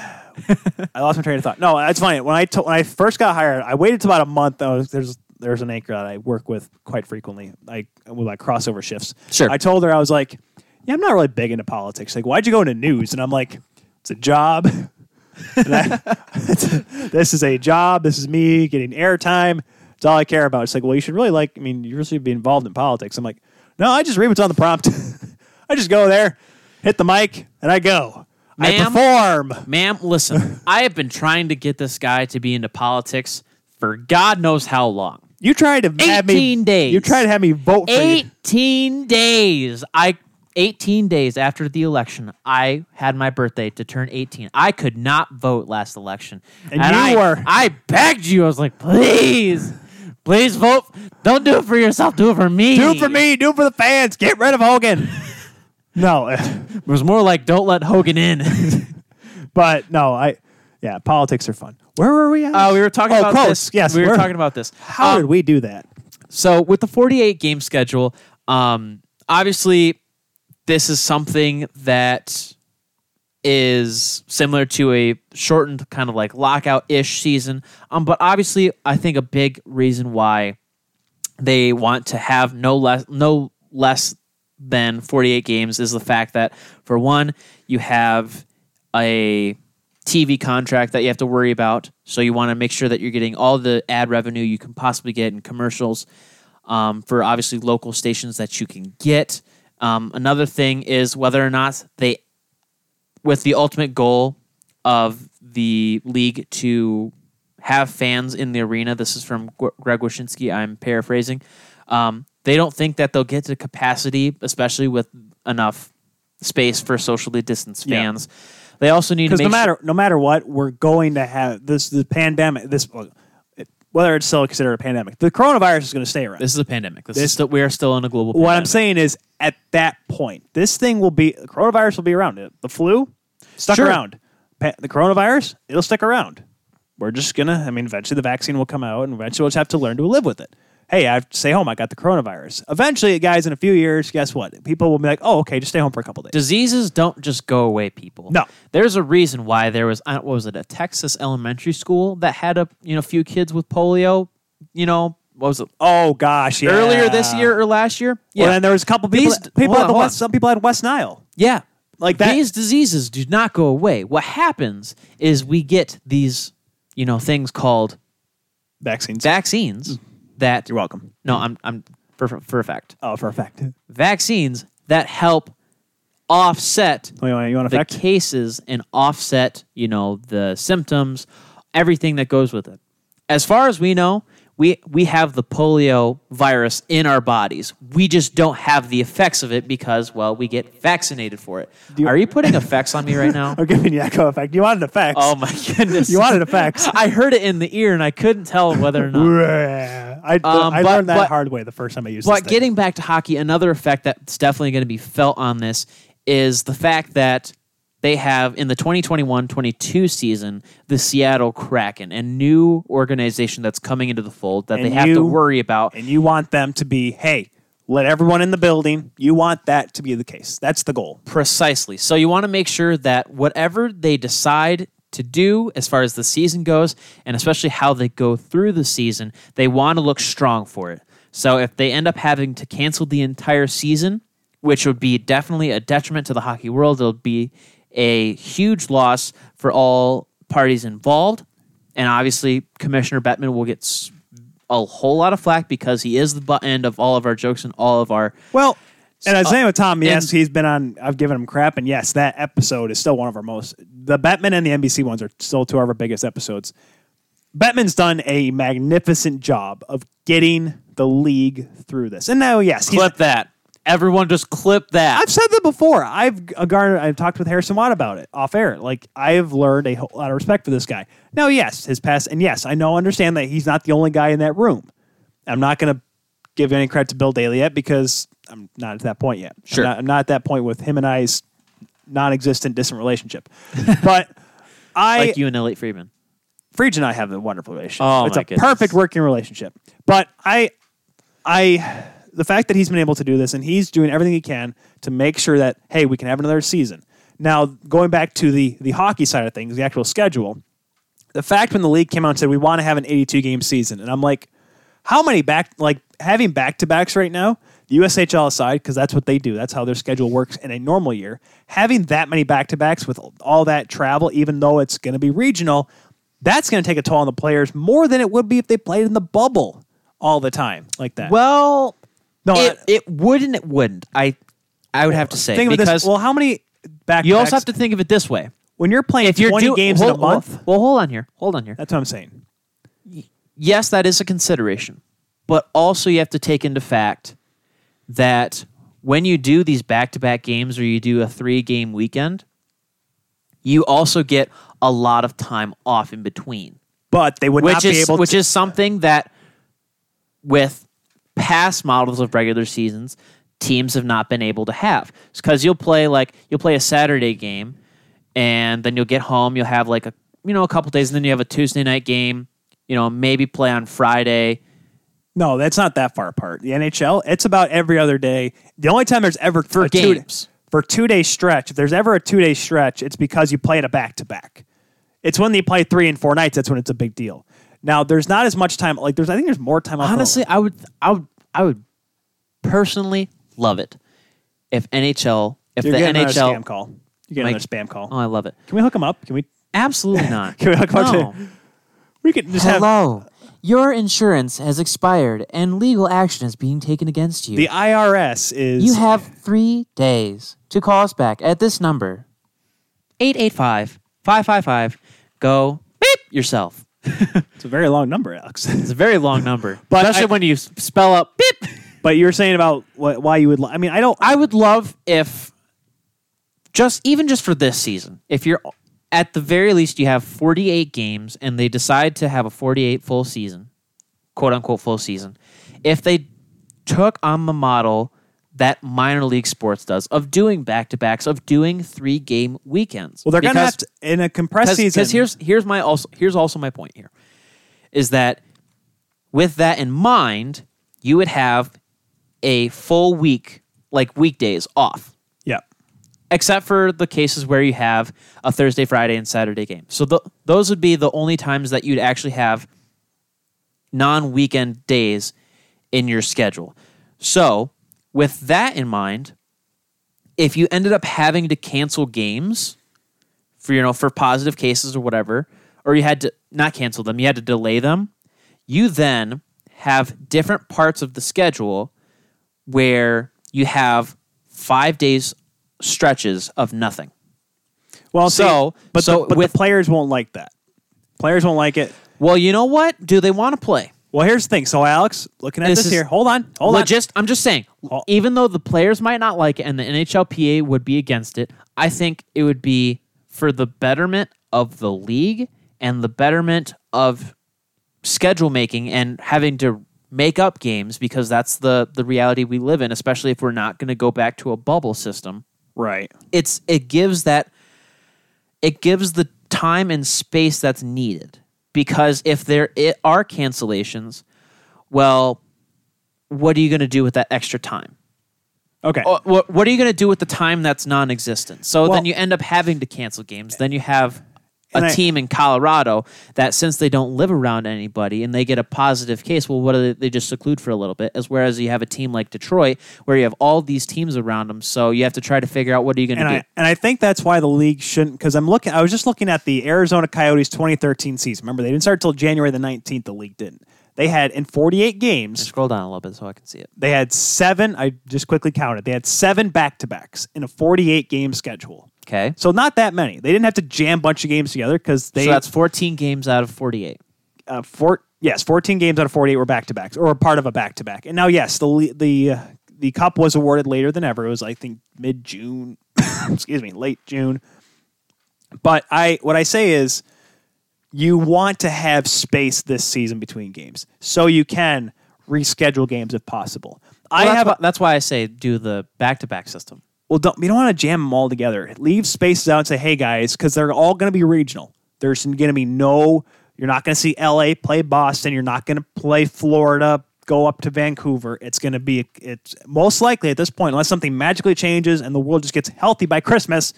I lost my train of thought. No, that's funny. When I to, when I first got hired, I waited till about a month. I was, there's there's an anchor that I work with quite frequently. I with like crossover shifts. Sure. I told her I was like, yeah, I'm not really big into politics. Like, why'd you go into news? And I'm like, it's a job. I- this is a job. This is me getting airtime. It's all I care about. It's like, well, you should really like. I mean, you should be involved in politics. I'm like, no, I just read what's on the prompt. I just go there, hit the mic, and I go. I perform. Ma'am, listen. I have been trying to get this guy to be into politics for God knows how long. You tried to have me. 18 days. You tried to have me vote for you. 18 days. I 18 days after the election, I had my birthday to turn 18. I could not vote last election. And you I, were- I begged you. I was like, please, please vote. Don't do it for yourself. Do it for me. Do it for me. Do it for the fans. Get rid of Hogan. no, It was more like, don't let Hogan in. but no, I. Yeah, politics are fun. Where were we at? Uh, we were talking Oh, about quotes. this. Yes, we were talking about this. How Um, did we do that? So with the 48 game schedule, um, obviously this is something that is similar to a shortened kind of like lockout ish season. Um, but obviously, I think a big reason why they want to have no less no less than 48 games is the fact that for one, you have a TV contract that you have to worry about. So you want to make sure that you're getting all the ad revenue you can possibly get in commercials um, for obviously local stations that you can get. Um, another thing is whether or not they, with the ultimate goal of the league to have fans in the arena. This is from Greg Wyshynski. I'm paraphrasing. Um, they don't think that they'll get to capacity, especially with enough space for socially distanced Yeah. They also need to Because no matter no matter what, we're going to have this the pandemic. This whether it's still considered a pandemic, the coronavirus is going to stay around. This is a pandemic. This, This- is still, we are still in a global. what I'm pandemic. saying is, at that point, this thing will be the coronavirus will be around. The flu stuck Sure. around. Pa- the coronavirus it'll stick around. We're just gonna. I mean, eventually the vaccine will come out, and eventually we'll just have to learn to live with it. Hey, I have to stay home. I got the coronavirus. Eventually, guys, in a few years, guess what? People will be like, "Oh, okay, just stay home for a couple days." diseases don't just go away. People. No. there's a reason why there was. uh, What was it? A Texas elementary school that had a you know few kids with polio. You know what was it? oh gosh, yeah. Earlier this year or last year? Yeah. Well, then there was a couple people. These- people on, the West, some people had West Nile. Yeah. Like that- These diseases do not go away. What happens is we get these, you know, things called Vaccines. vaccines that You're welcome. no, I'm I'm for for a fact. Oh, for a fact. Oh, Vaccines that help offset oh, you want, you want a the fact? cases and offset, you know, the symptoms, everything that goes with it. As far as we know, we we have the polio virus in our bodies. We just don't have the effects of it because well, we get vaccinated for it. you- Are you putting effects on me right now? I'm giving you echo effect. You wanted effects. Oh my goodness! You wanted effects. I heard it in the ear and I couldn't tell whether or not. I, Um, I but- learned that but- hard way the first time I used But getting back to hockey, another effect that's definitely going to be felt on this is the fact that they have in the 2021-22 season the Seattle Kraken, a new organization that's coming into the fold that And they have to worry about. and you want them to be, hey, let everyone in the building. You want that to be the case. That's the goal. Precisely. So you want to make sure that whatever they decide to do as far as the season goes, and especially how they go through the season, they want to look strong for it. So if they end up having to cancel the entire season, which would be definitely a detriment to the hockey world, it'll be a huge loss for all parties involved. And obviously, Commissioner Bettman will get a whole lot of flack because he is the butt end of all of our jokes and all of our Well, and I was saying with Tom, yes, he's been on. I've given him crap, and yes, that episode is still one of our most. The Bettman and the NBC ones are still two of our biggest episodes. Bettman's done a magnificent job of getting the league through this, and now, yes, he's, clip that. Everyone just clip that. I've said that before. I've uh, garnered. I've talked with Harrison Watt about it off air. Like I've learned a whole lot of respect for this guy. Now, yes, his past, and yes, I know, understand that he's not the only guy in that room. I'm not going to give any credit to Bill Daly yet because I'm not at that point yet. Sure. I'm not, I'm not at that point with him and I's non-existent, distant relationship. but I, like you and Elliotte Friedman. Friedman and I have a wonderful relationship. Oh, it's my a goodness. perfect working relationship. But I, I, the fact that he's been able to do this and he's doing everything he can to make sure that hey, we can have another season. Now, going back to the the hockey side of things, the actual schedule, the fact when the league came out and said we want to have an 82 game season, and I'm like, how many back like having back to backs right now? The USHL aside, because that's what they do. That's how their schedule works in a normal year. Having that many back to backs with all that travel, even though it's going to be regional, that's going to take a toll on the players more than it would be if they played in the bubble all the time like that. Well, no, it, I- it wouldn't. it wouldn't. I I would have to say think of because this. Well, how many back? you also have to think of it this way. when you're playing If you're 20 do- games hold, in a month. Well, hold on here. Hold on here. That's what I'm saying. Yes, that is a consideration, but also you have to take into fact that when you do these back-to-back games or you do a three-game weekend, you also get a lot of time off in between. But they would not which be is able which to. is something that with past models of regular seasons teams have not been able to have because you'll play like you'll play a saturday game and then you'll get home you'll have like a you know a couple days and then you have a tuesday night game you know maybe play on friday no, that's not that far apart. The NHL, it's about every other day. The only time there's ever For a two- games. for two day stretch. If there's ever a two day stretch, it's because you play it a back to back. It's when they play three and four nights. That's when it's a big deal. Now, there's not as much time. Like there's, I think there's more time. honestly i would i would i would personally love it if nhl if you're the another nhl spam call. You get Mike- another spam call. oh i love it Can we hook them up? Can we? absolutely not Can we hook 'em up no. to? We could just have Hello. Your insurance has expired and legal action is being taken against you. the IRS is. you have three days to call us back at this number. 885 555 go beep yourself. It's a very long number, Alex. It's a very long number, But especially I- when you s- spell out beep. but you were saying about what, why you would. li- I mean, I don't. I would love if just even just for this season, if you're at the very least you have 48 games and they decide to have a 48 full season, quote unquote full season. If they took on the model that minor league sports does of doing back to backs, of doing three game weekends. Well, they're going to have to in a compressed season. because here's here's my also here's also my point here is that with that in mind, you would have a full week like weekdays off. Except for the cases where you have a Thursday, Friday, and Saturday game. So th- those would be the only times that you'd actually have non-weekend days in your schedule. So with that in mind, if you ended up having to cancel games for you know for positive cases or whatever, or you had to not cancel them, you had to delay them, you then have different parts of the schedule where you have five days stretches of nothing. Well, So- see, but so the, but with- the players won't like that. Players won't like it. Well, you know what? Do they want to play? Well, here's the thing. So, Alex, looking at This this, is- here, hold on, hold Well, on. just I'm just saying, even though the players might not like it and the NHLPA would be against it, I think it would be for the betterment of the league and the betterment of schedule making and having to make up games because that's the the reality we live in, especially if we're not going to go back to a bubble system. Right. It's it gives that it gives the time and space that's needed because if there are cancellations, well, what are you going to do with that extra time? Okay. What, what are you going to do with the time that's non-existent? So Well- then you end up having to cancel games. Then you have a And I- team in Colorado that since they don't live around anybody and they get a positive case, well, what do they, they just seclude for a little bit? As whereas you have a team like Detroit where you have all these teams around them, so you have to try to figure out what are you going to do. I and I think that's why the league shouldn't because I'm looking I was just looking at the Arizona Coyotes 2013 season. Remember, they didn't start until January the 19th. The league didn't. They had in 48 games, Scroll down a little bit so I can see it. they had seven. I just quickly counted. They had seven back to backs in a 48 game schedule. Okay, So not that many. They didn't have to jam a bunch of games together because they so that's 14 games out of 48. uh, four, yes, 14 games out of 48 were back to backs or part of a back to back. And now, yes, the the uh, the cup was awarded later than ever. It was, I think, mid June. excuse me, late June. But I, what I say is, you want to have space this season between games, so you can reschedule games if possible. I that's have why, that's why I say do the back-to-back system. Well, don't you don't want to jam them all together. Leave spaces out and say, "Hey guys," because they're all going to be regional. There's going to be no. You're not going to see LA play Boston. You're not going to play Florida. Go up to Vancouver. It's going to be. It's most likely at this point, unless something magically changes and the world just gets healthy by Christmas,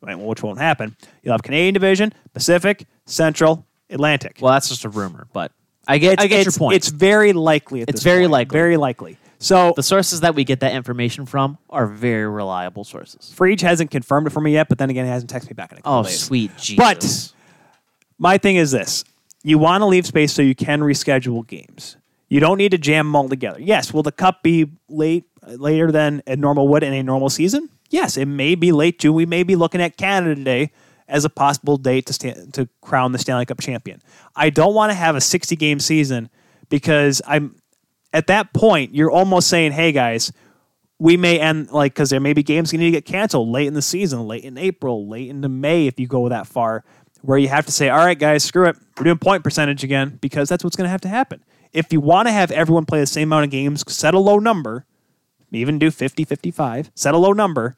which won't happen. You'll have Canadian Division, Pacific, Central, Atlantic. Well, that's just a rumor, but I get I get your point. It's very likely. At It's very point. likely. Very likely. So the sources that we get that information from are very reliable sources. Freege hasn't confirmed it for me yet, but then again, he hasn't texted me back in a couple Oh, days. sweet Jesus! But my thing is this you want to leave space so you can reschedule games. You don't need to jam them all together. Yes, will the cup be late uh, later than a normal would in a normal season? Yes, it may be late June. We may be looking at Canada Day as a possible date to sta- to crown the Stanley Cup champion. I don't want to have a 60 game season because I'm at that point you're almost saying, "Hey guys, we may end like because there may be games you need to get canceled late in the season, late in April, late into May if you go that far, where you have to say, all right, guys, screw it. We're doing point percentage again because that's what's going to have to happen. If you want to have everyone play the same amount of games, set a low number, even do 50, 55, set a low number,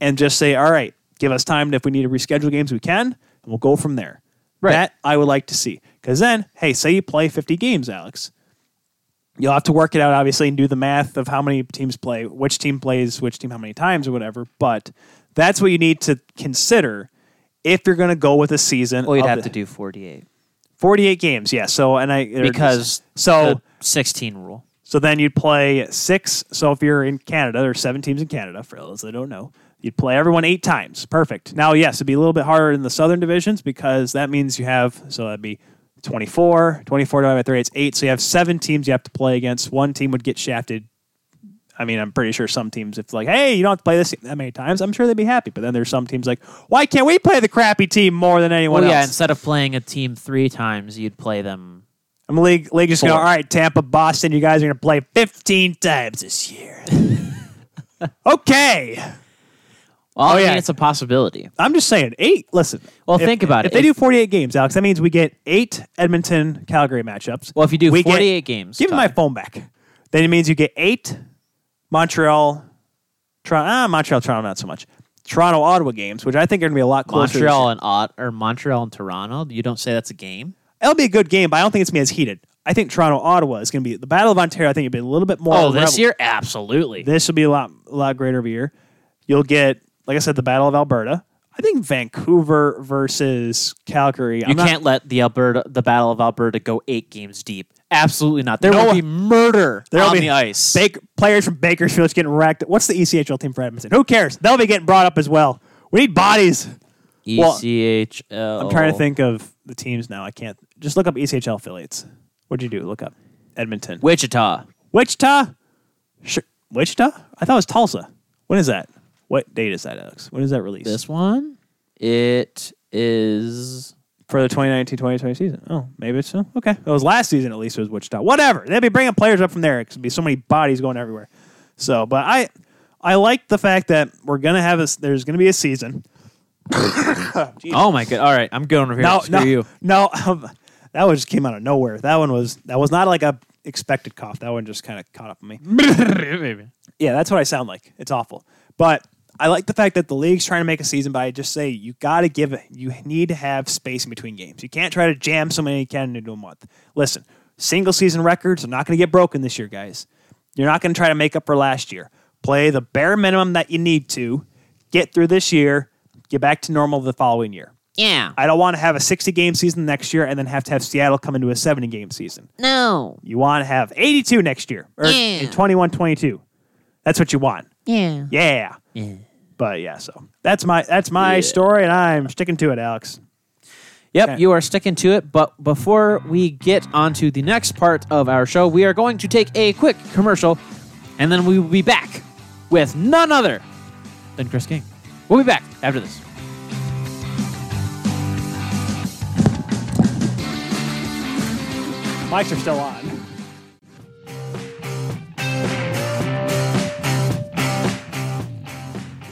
and just say, all right, give us time. If we need to reschedule games, we can, and we'll go from there. Right. That I would like to see. Because then, hey, say you play 50 games, Alex. You'll have to work it out, obviously, and do the math of how many teams play, which team plays which team how many times or whatever. But that's what you need to consider if you're going to go with a season. well, you'd have the- to do 48 48 games, yeah. So and I because so the 16 rule. so then you'd play six. So if you're in Canada, there's seven teams in Canada. For those that don't know, you'd play everyone eight times. Perfect. Now, yes, it'd be a little bit harder in the Southern divisions because that means you have so that'd be 24, 24 divided by 3, it's eight. So you have seven teams you have to play against. One team would get shafted. I mean, I'm pretty sure some teams, if like, hey, you don't have to play this that many times, I'm sure they'd be happy. But then there's some teams like, why can't we play the crappy team more than anyone Well, yeah, else? instead of playing a team three times, you'd play them. I'm league league just going. All right, Tampa, Boston. You guys are going to play 15 times this year. okay, Well, I Oh, mean, yeah. it's a possibility. I'm just saying eight. Listen. Well, if- think about if it. If they do 48 games, Alex, that means we get eight Edmonton Calgary matchups. Well, if you do We get- 48 games, Give me my phone back. Then it means you get eight Montreal, Toronto, ah, Montreal, Toronto, not so much. Toronto, Ottawa games, which I think are going to be a lot closer. Montreal and Ot- or Montreal and Toronto. You don't say that's a game. It'll be a good game, but I don't think it's going to be as heated. I think Toronto, Ottawa is going to be the Battle of Ontario. I think it'll be a little bit more. Oh, this revel- year, absolutely. This will be a lot, a lot greater of a year. You'll get, like I said, the Battle of Alberta. I think Vancouver versus Calgary. You I'm not- can't let the Alberta, the Battle of Alberta, go eight games deep. Absolutely not. There No will be murder There'll on be the ice. Players from Bakersfield getting wrecked. What's the ECHL team for Edmonton? Who cares? They'll be getting brought up as well. We need bodies. Well, ECHL. I'm trying to think of the teams now. I can't. Just look up ECHL affiliates. What'd you do? Look up Edmonton. Wichita. Wichita? Sure. Wichita? I thought it was Tulsa. When is that? What date is that, Alex? When is that released? This one, it is for the 2019-2020 season. Oh, maybe it's uh, okay. It was last season at least. It was Wichita. Whatever. They'll be bringing players up from there. It could be so many bodies going everywhere. So, but I I like the fact that we're gonna have a. There's gonna be a season. Oh my god! All right, I'm going over here. No, Screw no, you. no. that one just came out of nowhere. That one was that was not like a expected cough. That one just kind of caught up on me. Yeah, that's what I sound like. It's awful. But I like the fact that the league's trying to make a season, but I just say you got to give it, you need to have space in between games. You can't try to jam so many you can into a month. Listen, single season records are not going to get broken this year, guys. You're not going to try to make up for last year. Play the bare minimum that you need to, get through this year, get back to normal the following year. Yeah. I don't want to have a 60 game season next year and then have to have Seattle come into a 70 game season. No. You want to have 82 next year or Yeah. 21 22. That's what you want. Yeah. Yeah. Yeah. But yeah, so that's my that's my story, and I'm sticking to it, Alex. Yep, Okay. you are sticking to it. But before we get on to the next part of our show, we are going to take a quick commercial, and then we will be back with none other than Chris King. We'll be back after this. Mics are still on.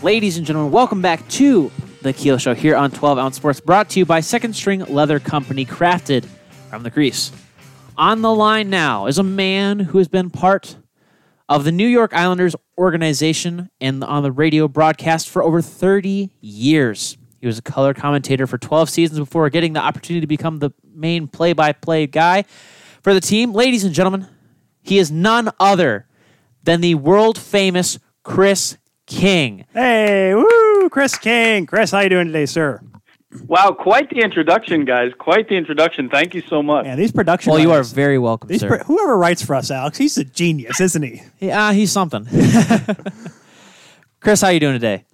Ladies and gentlemen, welcome back to the Kuehl Show here on 12 Ounce Sports, brought to you by Second String Leather Company, crafted from the grease. On the line now is a man who has been part of the New York Islanders organization and on the radio broadcast for over 30 years. He was a color commentator for 12 seasons before getting the opportunity to become the main play by play guy for the team. Ladies and gentlemen, he is none other than the world famous Chris King. Hey, woo, Chris King. Chris, how you doing today, sir? Wow, quite the introduction, guys. Quite the introduction. Thank you so much. Man, these production. Well, you are very welcome, These sir. pro- whoever writes for us, Alex, he's a genius, isn't he? yeah, he's something. Chris, how you doing today?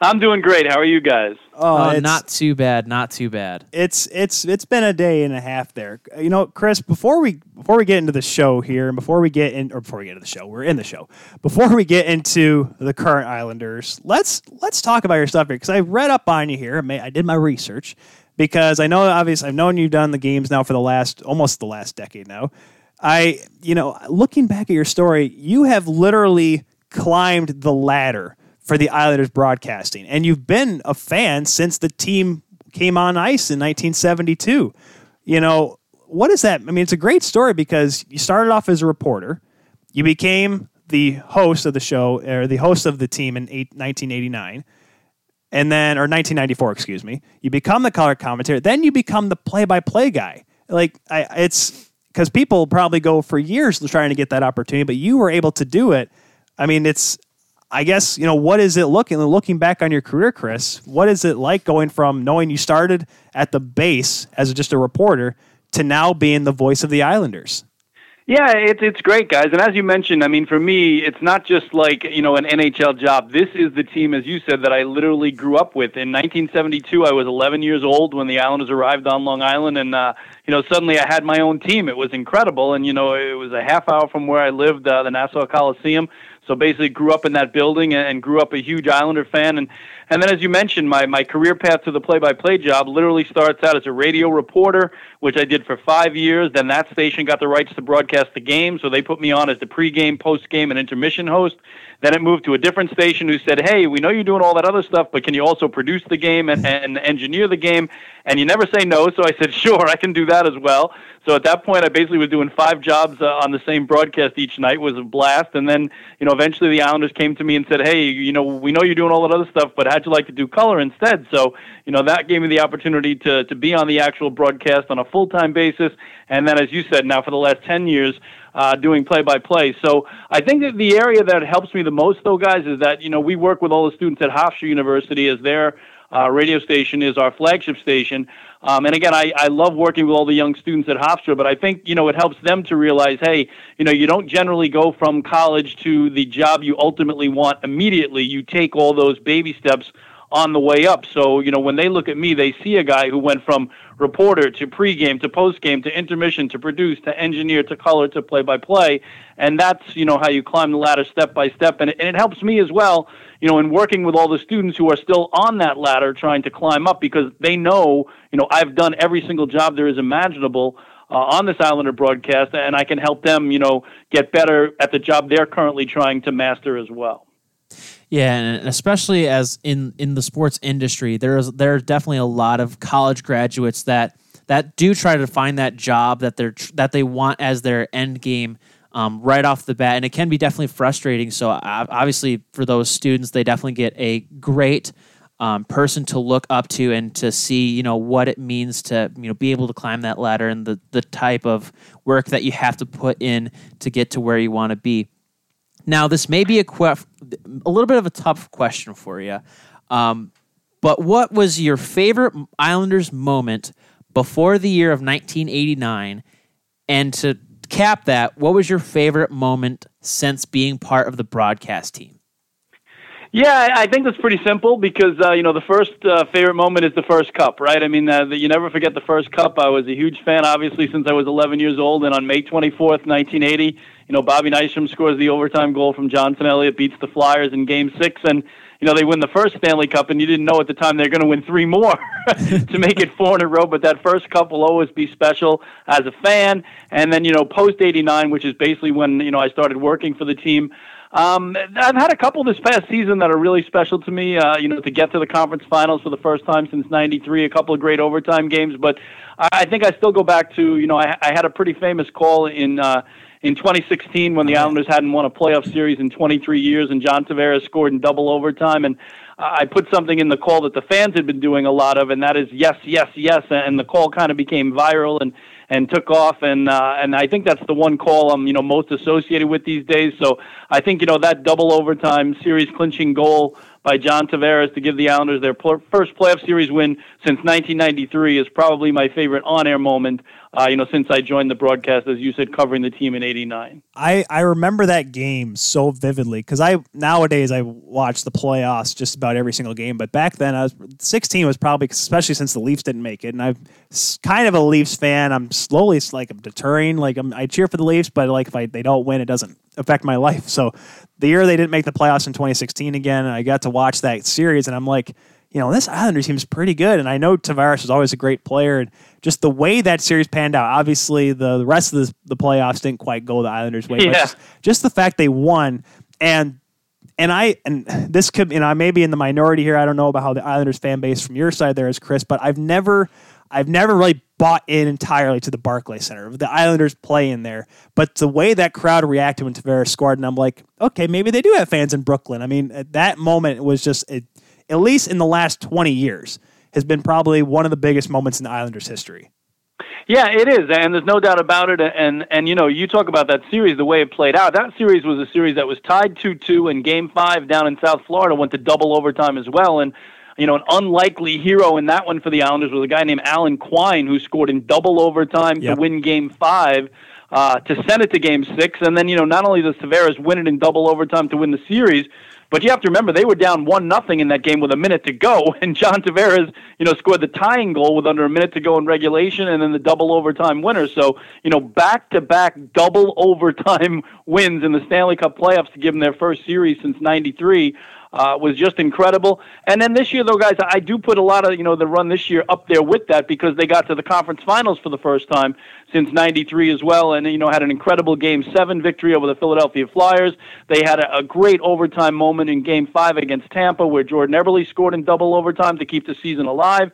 I'm doing great. How are you guys? Oh, Uh, not too bad, not too bad. it's it's it's been a day and a half there. You know, Chris, before we before we get into the show here, and before we get in, or before we get into the show, we're in the show. Before we get into the current Islanders, let's let's talk about your stuff here because I read up on you here. I ma- I did my research because I know obviously I've known you've done the games now for the last almost the last decade now. I you know looking back at your story, you have literally climbed the ladder for the Islanders broadcasting, and you've been a fan since the team came on ice in 1972. You know, what is that? I mean, it's a great story because you started off as a reporter, you became the host of the show, or the host of the team in eight, 1989, and then, or 1994, excuse me. You become the color commentator, then you become the play by play guy. Like, I, it's because people probably go for years trying to get that opportunity, but you were able to do it. I mean, it's I guess you know what is it looking looking back on your career, Chris? What is it like going from knowing you started at the base as just a reporter to now being the voice of the Islanders? Yeah, it's it's great, guys. And as you mentioned, I mean, for me, it's not just like you know an NHL job. This is the team, as you said, that I literally grew up with. In 1972, I was 11 years old when the Islanders arrived on Long Island, and uh, you know suddenly I had my own team. It was incredible, and you know it was a half hour from where I lived, uh, the Nassau Coliseum. So basically, grew up in that building and, grew up a huge Islander fan. And and then, as you mentioned, my my career path to the play-by-play job literally starts out as a radio reporter, which I did for five years. Then that station got the rights to broadcast the game, so they put me on as the pregame, postgame, and intermission host. Then it moved to a different station who said, "Hey, we know you're doing all that other stuff, but can you also produce the game and, and engineer the game?" And you never say no, so I said, "Sure, I can do that as well." So at that point, I basically was doing five jobs uh, on the same broadcast each night. It was a blast. And then, you know, eventually the Islanders came to me and said, "Hey, you know, we know you're doing all that other stuff, but how'd you like to do color instead?" So, you know, that gave me the opportunity to to be on the actual broadcast on a full time basis. And then, as you said, now for the last ten years, uh, doing play by play. So I think that the area that helps me the most, though, guys, is that you know we work with all the students at Hofstra University as their uh, radio station is our flagship station. Um, and again, I, I love working with all the young students at Hofstra, but I think, you know, it helps them to realize, hey, you know, you don't generally go from college to the job you ultimately want immediately. You take all those baby steps on the way up. So, you know, when they look at me, they see a guy who went from reporter to pregame to postgame to intermission to produce to engineer to color to play by play. And that's, you know, how you climb the ladder step by step. And it, and it helps me as well, you know, in working with all the students who are still on that ladder trying to climb up because they know, you know, I've done every single job there is imaginable. Uh, on this Islander broadcast, and I can help them, you know, get better at the job they're currently trying to master as well. Yeah, and especially as in in the sports industry, there's there's definitely a lot of college graduates that that do try to find that job that they're that they want as their end game um, right off the bat, and it can be definitely frustrating. So obviously, for those students, they definitely get a great um, person to look up to and to see, you know, what it means to, you know, be able to climb that ladder and the, the type of work that you have to put in to get to where you want to be. Now, this may be a, que- a little bit of a tough question for you, um, but what was your favorite Islanders moment before the year of 1989? And to cap that, what was your favorite moment since being part of the broadcast team? Yeah, I think that's pretty simple because uh, you know the first uh, favorite moment is the first cup, right? I mean, uh, the, you never forget the first cup. I was a huge fan, obviously, since I was 11 years old. And on May 24th, 1980, you know, Bobby Nystrom scores the overtime goal from John Tonelli, beats the Flyers in Game Six, and you know they win the first Stanley Cup, and you didn't know at the time they're going to win three more to make it four in a row. But that first cup will always be special as a fan. And then you know, post '89, which is basically when you know I started working for the team. Um, I've had a couple this past season that are really special to me. Uh, you know, to get to the conference finals for the first time since '93, a couple of great overtime games. But I think I still go back to you know I, I had a pretty famous call in. Uh, in 2016, when the Islanders hadn't won a playoff series in 23 years, and John Tavares scored in double overtime, and I put something in the call that the fans had been doing a lot of, and that is yes, yes, yes, and the call kind of became viral, and and took off. And uh, and I think that's the one call I'm you know most associated with these days. So I think you know that double overtime series clinching goal by John Tavares to give the Islanders their pl- first playoff series win since 1993 is probably my favorite on-air moment. Uh, you know, since I joined the broadcast, as you said, covering the team in '89. I I remember that game so vividly because I nowadays I watch the playoffs just about every single game, but back then I was 16 was probably especially since the Leafs didn't make it, and I'm kind of a Leafs fan. I'm slowly like I'm deterring, like I'm, I cheer for the Leafs, but like if I they don't win, it doesn't affect my life. So the year they didn't make the playoffs in 2016 again, I got to watch that series, and I'm like, you know, this Islanders team is pretty good. And I know Tavares is always a great player, and just the way that series panned out. Obviously, the, the rest of the, the playoffs didn't quite go the Islanders' way, yeah. but just, just the fact they won and and I and this could you know I may be in the minority here. I don't know about how the Islanders fan base from your side there is, Chris, but I've never I've never really bought in entirely to the Barclay Center. The Islanders play in there, but the way that crowd reacted when Tavares scored, and I'm like, okay, maybe they do have fans in Brooklyn. I mean, at that moment it was just it, at least in the last 20 years has been probably one of the biggest moments in the Islanders' history. Yeah, it is, and there's no doubt about it. And and you know, you talk about that series, the way it played out. That series was a series that was tied two-two, and Game Five down in South Florida went to double overtime as well. And you know, an unlikely hero in that one for the Islanders was a guy named Alan Quine, who scored in double overtime Yep. to win Game Five. Uh, to send it to Game Six, and then you know not only does Tavares win it in double overtime to win the series, but you have to remember they were down one nothing in that game with a minute to go, and John Tavares, you know, scored the tying goal with under a minute to go in regulation, and then the double overtime winner. So you know, back to back double overtime wins in the Stanley Cup playoffs to give them their first series since '93. Uh, was just incredible, and then this year, though, guys, I do put a lot of you know the run this year up there with that because they got to the conference finals for the first time since '93 as well, and you know had an incredible Game Seven victory over the Philadelphia Flyers. They had a, a great overtime moment in Game Five against Tampa, where Jordan Eberle scored in double overtime to keep the season alive,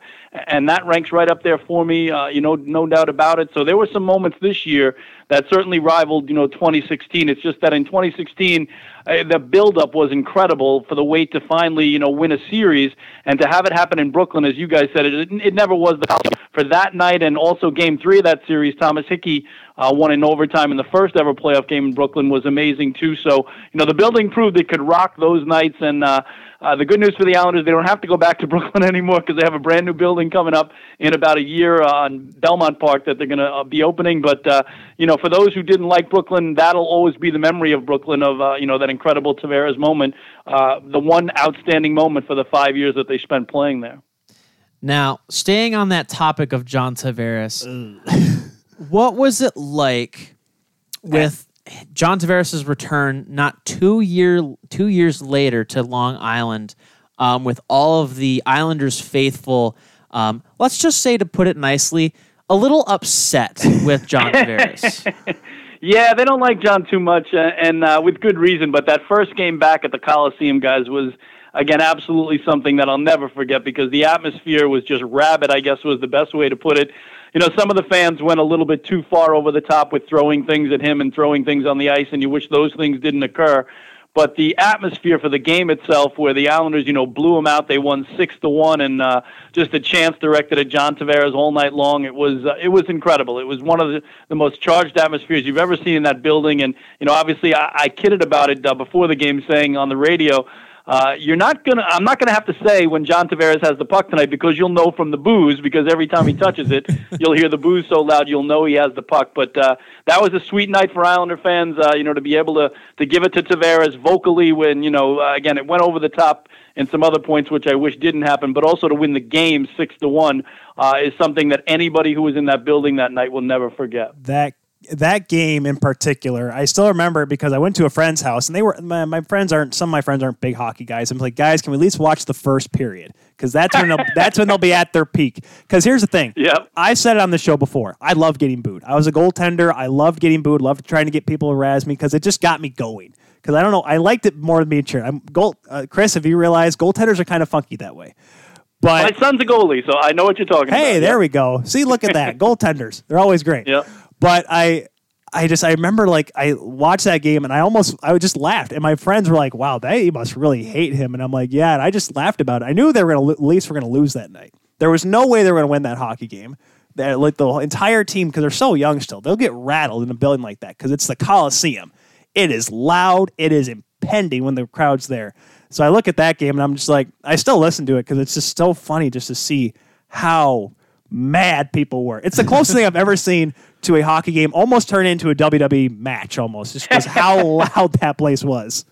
and that ranks right up there for me. Uh, you know, no doubt about it. So there were some moments this year that certainly rivaled, you know, 2016. It's just that in 2016, uh, the buildup was incredible for the wait to finally, you know, win a series and to have it happen in Brooklyn, as you guys said, it, it never was the for that night and also Game Three of that series. Thomas Hickey uh, one in overtime in the first ever playoff game in Brooklyn was amazing too. So you know the building proved it could rock those nights, and uh, uh, the good news for the Islanders, they don't have to go back to Brooklyn anymore because they have a brand new building coming up in about a year on Belmont Park that they're going to uh, be opening. But uh, you know, for those who didn't like Brooklyn, that'll always be the memory of Brooklyn of uh, you know that incredible Tavares moment, uh, the one outstanding moment for the five years that they spent playing there. Now, staying on that topic of John Tavares, what was it like with John Tavares' return not two year two years later to Long Island um, with all of the Islanders faithful, um, let's just say to put it nicely, a little upset with John Tavares. Yeah, they don't like John too much, uh, and uh, with good reason. But that first game back at the Coliseum, guys, was again absolutely something that I'll never forget because the atmosphere was just rabid. I guess was the best way to put it. You know, some of the fans went a little bit too far over the top with throwing things at him and throwing things on the ice, and you wish those things didn't occur. But the atmosphere for the game itself, where the Islanders, you know, blew them out, they won six to one, and uh, just a chance directed at John Tavares all night long. It was uh, it was incredible. It was one of the, the most charged atmospheres you've ever seen in that building. And you know, obviously, I, I kidded about it uh, before the game, saying on the radio, uh, you're not gonna. I'm not gonna have to say when John Tavares has the puck tonight because you'll know from the boos. Because every time he touches it, you'll hear the boos so loud you'll know he has the puck. But uh, that was a sweet night for Islander fans. Uh, you know, to be able to to give it to Tavares vocally when you know uh, again it went over the top and some other points which I wish didn't happen, but also to win the game six to one uh, is something that anybody who was in that building that night will never forget. That that game in particular, I still remember it because I went to a friend's house and they were my, my friends aren't some of my friends aren't big hockey guys. I'm like, guys, can we at least watch the first period? Because that's when they'll, that's when they'll be at their peak. Because here's the thing, Yep. I said it on the show before. I love getting booed. I was a goaltender. I loved getting booed. Loved trying to get people to razz me because it just got me going. Because I don't know, I liked it more than being cheered. I'm goal. Uh, Chris, have you realized goaltenders are kind of funky that way? But My son's a goalie, so I know what you're talking about. Hey, there we go. See, look at that. Goaltenders. They're always great. Yeah. But I I just I remember like I watched that game and I almost I just laughed and my friends were like, "Wow, they must really hate him." And I'm like, "Yeah." And I just laughed about it. I knew they were going to at least were going to lose that night. There was no way they were going to win that hockey game. That like the entire team because they're so young still, they'll get rattled in a building like that because it's the Coliseum. It is loud. It is impending when the crowd's there. So I look at that game and I'm just like, I still listen to it because it's just so funny just to see how mad people were. It's the closest thing I've ever seen to a hockey game almost turn into a WWE match almost, just because how loud that place was.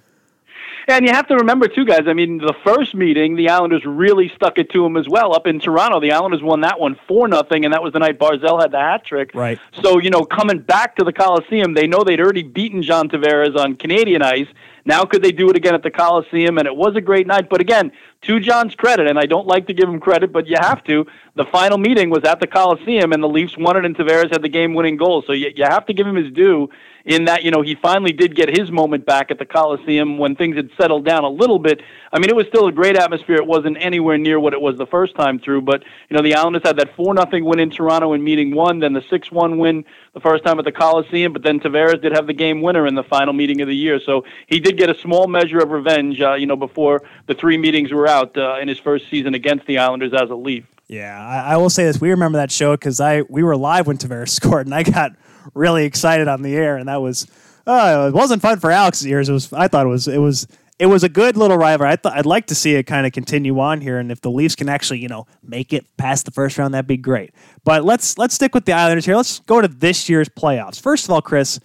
And you have to remember too, guys. I mean, the first meeting, the Islanders really stuck it to them as well. Up in Toronto, the Islanders won that one four nothing, and that was the night Barzal had the hat trick. Right. So you know, coming back to the Coliseum, they know they'd already beaten John Tavares on Canadian ice. Now could they do it again at the Coliseum? And it was a great night. But again, to John's credit, and I don't like to give him credit, but you have to. The final meeting was at the Coliseum, and the Leafs won it, and Tavares had the game-winning goal. So you, you have to give him his due in that you know he finally did get his moment back at the Coliseum when things had settled down a little bit. I mean, it was still a great atmosphere. It wasn't anywhere near what it was the first time through, but you know the Islanders had that four nothing win in Toronto in meeting one, then the six one win the first time at the Coliseum, but then Tavares did have the game winner in the final meeting of the year. So he did get a small measure of revenge, uh, you know, before the three meetings were out uh, in his first season against the Islanders as a Leaf. Yeah, I, I will say this. We remember that show because I we were live when Tavares scored, and I got really excited on the air, and that was uh, it wasn't fun for Alex's ears. It was I thought it was it was it was a good little rivalry. I thought I'd like to see it kind of continue on here, and if the Leafs can actually you know make it past the first round, that'd be great. But let's let's stick with the Islanders here. Let's go to this year's playoffs. First of all, Chris,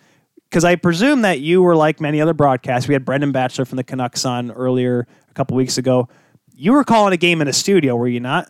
because I presume that you were like many other broadcasts. We had Brendan Batchelor from the Canucks on earlier a couple weeks ago. You were calling a game in a studio, were you not?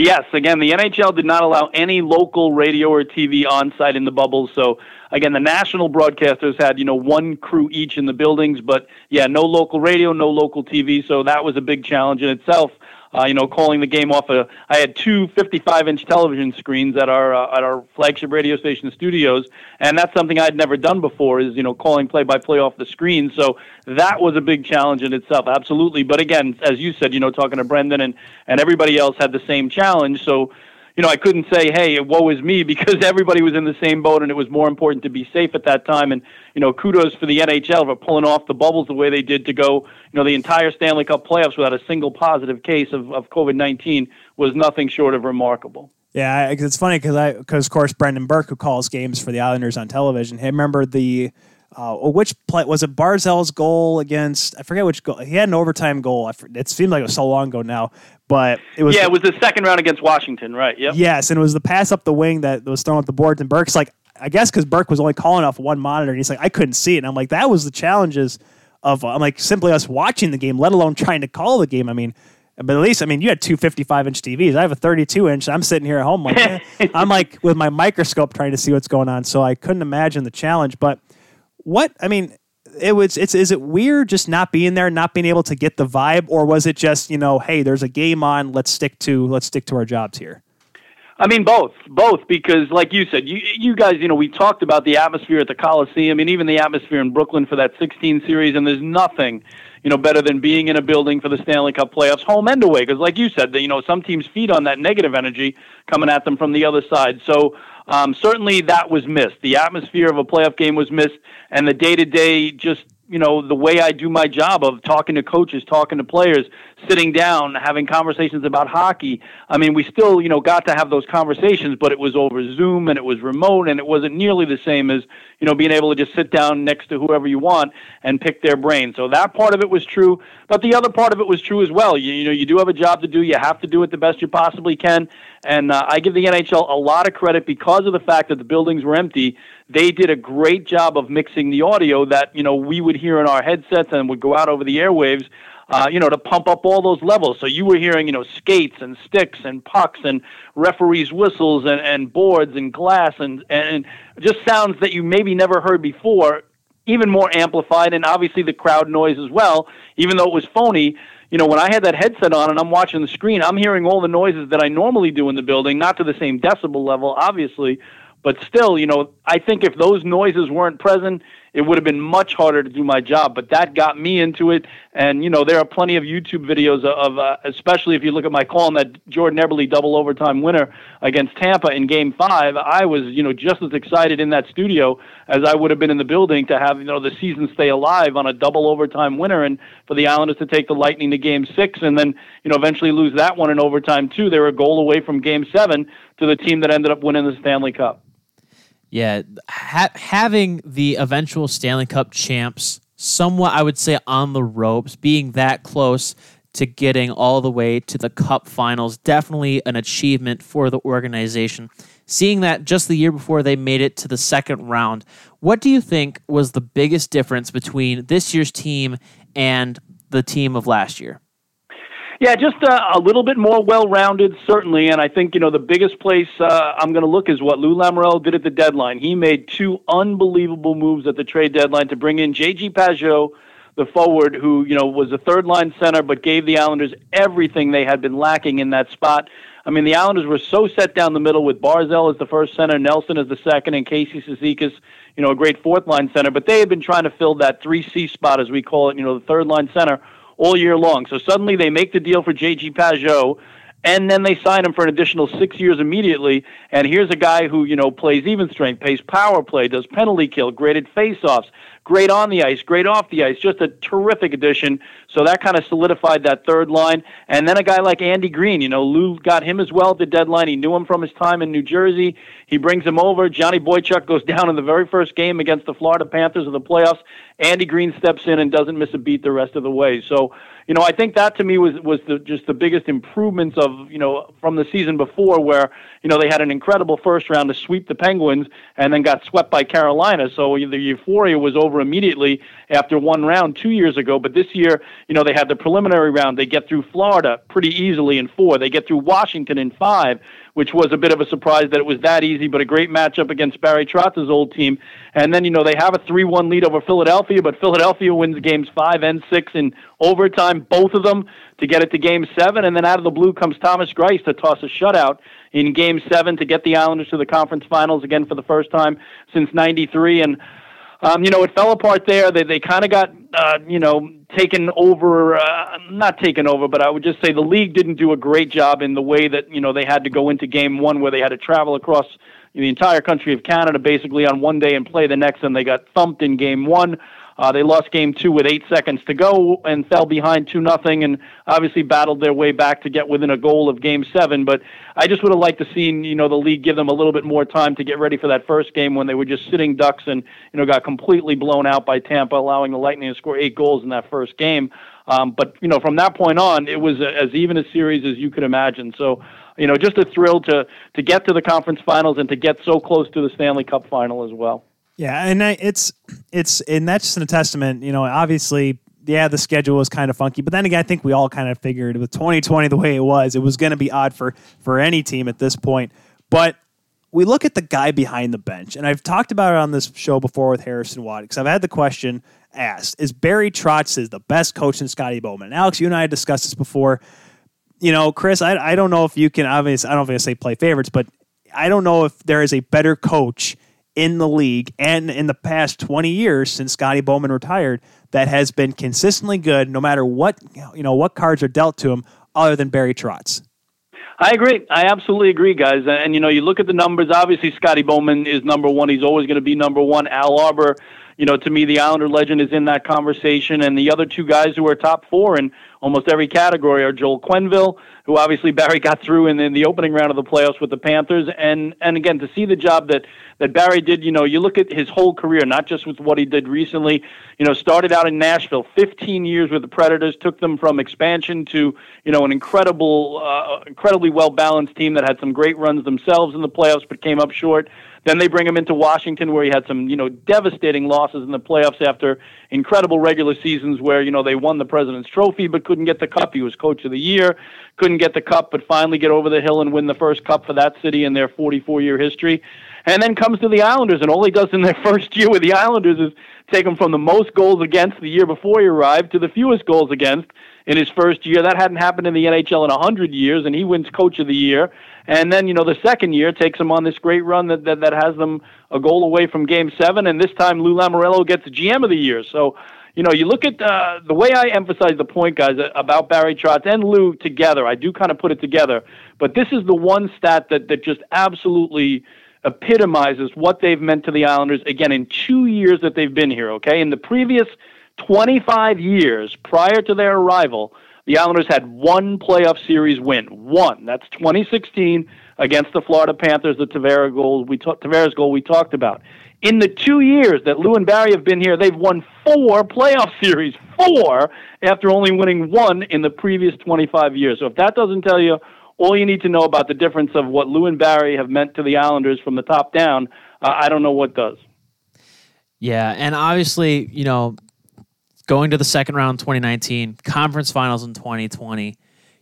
Yes, again, the NHL did not allow any local radio or TV on site in the bubbles. So, again, the national broadcasters had, you know, one crew each in the buildings, but yeah, no local radio, no local TV. So that was a big challenge in itself. Uh, you know, calling the game off a. I had two 55-inch television screens at our uh, at our flagship radio station studios, and that's something I'd never done before. Is you know calling play-by-play off the screen. So that was a big challenge in itself, absolutely. But again, as you said, you know, talking to Brendan and and everybody else had the same challenge. So you know, I couldn't say, "Hey, woe is me," because everybody was in the same boat, and it was more important to be safe at that time. And you know, kudos for the NHL for pulling off the bubbles the way they did to go. You know, the entire Stanley Cup playoffs without a single positive case of of COVID nineteen was nothing short of remarkable. Yeah, it's funny because I because of course Brendan Burke, who calls games for the Islanders on television, he remember the uh, which play was it Barzal's goal against I forget which goal he had an overtime goal. I, it seemed like it was so long ago now, but it was Yeah, it was the second round against Washington, right? Yep. yes, and it was the pass up the wing that was thrown at the boards, and Burke's like I guess because Burke was only calling off one monitor, and he's like I couldn't see it, and I'm like that was the challenges of I'm like simply us watching the game, let alone trying to call the game. I mean. But at least, I mean, you had two 55 inch TVs. I have a 32 inch. I'm sitting here at home, like, eh. I'm like with my microscope trying to see what's going on. So I couldn't imagine the challenge. But what, I mean, it was, it's, is it weird just not being there, not being able to get the vibe? Or was it just, you know, hey, there's a game on. Let's stick to, let's stick to our jobs here. I mean, both, both, because like you said, you you guys, you know, we talked about the atmosphere at the Coliseum, and even the atmosphere in Brooklyn for that 16 series, and there's nothing, you know, better than being in a building for the Stanley Cup playoffs, home and away, because like you said, that you know, some teams feed on that negative energy coming at them from the other side. So um, certainly that was missed. The atmosphere of a playoff game was missed, and the day to day just you know the way I do my job of talking to coaches, talking to players, sitting down, having conversations about hockey. I mean, we still you know got to have those conversations, but it was over Zoom and it was remote, and it wasn't nearly the same as you know being able to just sit down next to whoever you want and pick their brain. So that part of it was true, but the other part of it was true as well. You, you know, you do have a job to do. You have to do it the best you possibly can. And uh, I give the NHL a lot of credit because of the fact that the buildings were empty. They did a great job of mixing the audio that you know we would hear in our headsets and would go out over the airwaves. Uh, you know, to pump up all those levels. So you were hearing, you know, skates and sticks and pucks and referees' whistles and, and boards and glass and, and just sounds that you maybe never heard before, even more amplified, and obviously the crowd noise as well, even though it was phony you know, when I had that headset on and I'm watching the screen, I'm hearing all the noises that I normally do in the building, not to the same decibel level, obviously, but still, you know, I think if those noises weren't present, it would have been much harder to do my job. But that got me into it, and you know, there are plenty of YouTube videos of, uh, especially if you look at my call on that Jordan Eberle double overtime winner against Tampa in Game Five. I was, you know, just as excited in that studio as I would have been in the building to have, you know, the season stay alive on a double overtime winner, and for the Islanders to take the Lightning to Game Six, and then, you know, eventually lose that one in overtime too. They were a goal away from Game Seven to the team that ended up winning the Stanley Cup. Yeah, ha- having the eventual Stanley Cup champs somewhat, I would say, on the ropes, being that close to getting all the way to the Cup finals, definitely an achievement for the organization. Seeing that just the year before they made it to the second round, what do you think was the biggest difference between this year's team and the team of last year? Yeah, just uh, a little bit more well-rounded, certainly. And I think you know the biggest place uh, I'm going to look is what Lou Lamoriello did at the deadline. He made two unbelievable moves at the trade deadline to bring in J.G. Pageau, the forward, who you know was a third-line center, but gave the Islanders everything they had been lacking in that spot. I mean, the Islanders were so set down the middle with Barzal as the first center, Nelson as the second, and Casey Cizikas, you know, a great fourth-line center. But they had been trying to fill that 3C spot, as we call it, you know, the third-line center all year long. So suddenly they make the deal for J.G. Pageau, and then they sign him for an additional six years immediately. And here's a guy who you know plays even strength, plays power play, does penalty kill, graded faceoffs, great on the ice, great off the ice, just a terrific addition. So that kind of solidified that third line. And then a guy like Andy Greene, you know, Lou got him as well at the deadline. He knew him from his time in New Jersey. He brings him over. Johnny Boychuk goes down in the very first game against the Florida Panthers in the playoffs. Andy Greene steps in and doesn't miss a beat the rest of the way. So, you know, I think that to me was was the, just the biggest improvements of you know from the season before, where you know they had an incredible first round to sweep the Penguins and then got swept by Carolina. So the euphoria was over immediately after one round two years ago. But this year, you know, they had the preliminary round. They get through Florida pretty easily in four. They get through Washington in five which was a bit of a surprise that it was that easy, but a great matchup against Barry Trotz's old team. And then, you know, they have a 3 1 lead over Philadelphia, but Philadelphia wins games five and six in overtime, both of them, to get it to game seven. And then out of the blue comes Thomas Greiss to toss a shutout in game seven to get the Islanders to the conference finals again for the first time since 93. And, um, you know, it fell apart there. They, they kind of got, uh, you know, taken over, uh, not taken over, but I would just say the league didn't do a great job in the way that, you know, they had to go into game one where they had to travel across the entire country of Canada basically on one day and play the next, and they got thumped in game one. Uh, they lost game two with eight seconds to go and fell behind two nothing, and obviously battled their way back to get within a goal of game seven. But I just would have liked to seen you know the league give them a little bit more time to get ready for that first game when they were just sitting ducks and you know got completely blown out by Tampa, allowing the Lightning to score eight goals in that first game. Um, but you know from that point on, it was as even a series as you could imagine. So you know just a thrill to to get to the conference finals and to get so close to the Stanley Cup final as well. Yeah, and it's it's and that's just a testament. You know, obviously, yeah, the schedule was kind of funky, but then again, I think we all kind of figured with 2020 the way it was, it was going to be odd for for any team at this point. But we look at the guy behind the bench, and I've talked about it on this show before with Harrison Watt because I've had the question asked: Is Barry Trotz is the best coach in Scotty Bowman? And Alex, you and I discussed this before. You know, Chris, I, I don't know if you can obviously I don't if I say play favorites, but I don't know if there is a better coach in the league and in the past 20 years since Scotty Bowman retired that has been consistently good no matter what you know what cards are dealt to him other than Barry Trotz. I agree. I absolutely agree, guys. And you know, you look at the numbers. Obviously, Scotty Bowman is number one. He's always going to be number one. Al Arbour, you know, to me, the Islander legend is in that conversation. And the other two guys who are top four in almost every category are Joel Quenneville, who obviously Barry got through in, in the opening round of the playoffs with the Panthers, and and again to see the job that that Barry did. You know, you look at his whole career, not just with what he did recently. You know, started out in Nashville, 15 years with the Predators, took them from expansion to you know an incredible, uh, incredibly well balanced team that had some great runs themselves in the playoffs, but came up short. Then they bring him into Washington, where he had some, you know, devastating losses in the playoffs after incredible regular seasons, where you know they won the President's Trophy but couldn't get the cup. He was Coach of the Year, couldn't get the cup, but finally get over the hill and win the first cup for that city in their 44-year history and then comes to the Islanders, and all he does in their first year with the Islanders is take them from the most goals against the year before he arrived to the fewest goals against in his first year. That hadn't happened in the NHL in a hundred years, and he wins Coach of the Year. And then you know the second year takes them on this great run that that, that has them a goal away from Game Seven, and this time Lou Lamoriello gets GM of the Year. So. You know, you look at uh, the way I emphasize the point, guys, about Barry Trotz and Lou together. I do kind of put it together, but this is the one stat that that just absolutely epitomizes what they've meant to the Islanders again in two years that they've been here. Okay, in the previous 25 years prior to their arrival, the Islanders had one playoff series win. One. That's 2016 against the Florida Panthers, the Tavares goal we ta- Tavares goal we talked about. In the two years that Lou and Barry have been here, they've won four playoff series. Four after only winning one in the previous 25 years. So if that doesn't tell you all you need to know about the difference of what Lou and Barry have meant to the Islanders from the top down, uh, I don't know what does. Yeah, and obviously, you know, going to the second round in 2019, conference finals in 2020.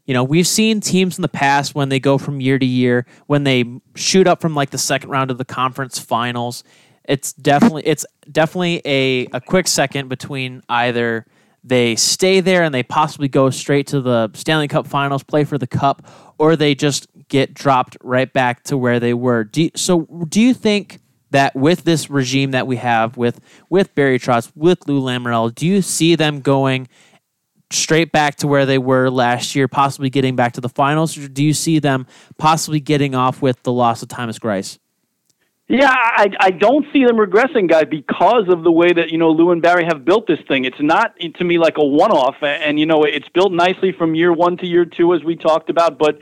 You know, we've seen teams in the past when they go from year to year, when they shoot up from like the second round of the conference finals. It's definitely it's definitely a, a quick second between either they stay there and they possibly go straight to the Stanley Cup Finals, play for the Cup, or they just get dropped right back to where they were. Do you, so, do you think that with this regime that we have with with Barry Trotz, with Lou Lamoriello, do you see them going straight back to where they were last year, possibly getting back to the finals, or do you see them possibly getting off with the loss of Thomas Greiss? Yeah, I, I don't see them regressing, guy, because of the way that you know Lou and Barry have built this thing. It's not to me like a one-off, and you know it's built nicely from year one to year two, as we talked about. But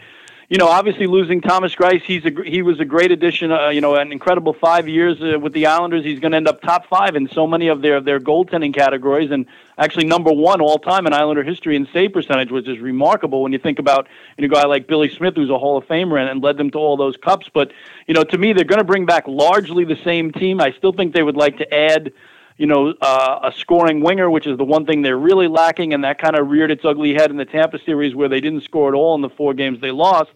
you know, obviously losing Thomas Greiss, he's a, he was a great addition. Uh, you know, an incredible five years uh, with the Islanders. He's going to end up top five in so many of their their goaltending categories, and actually number one all time in Islander history in save percentage, which is remarkable when you think about you know, a guy like Billy Smith, who's a Hall of Famer and, and led them to all those cups. But you know, to me, they're going to bring back largely the same team. I still think they would like to add you know, uh, a scoring winger, which is the one thing they're really lacking, and that kind of reared its ugly head in the Tampa series where they didn't score at all in the four games they lost.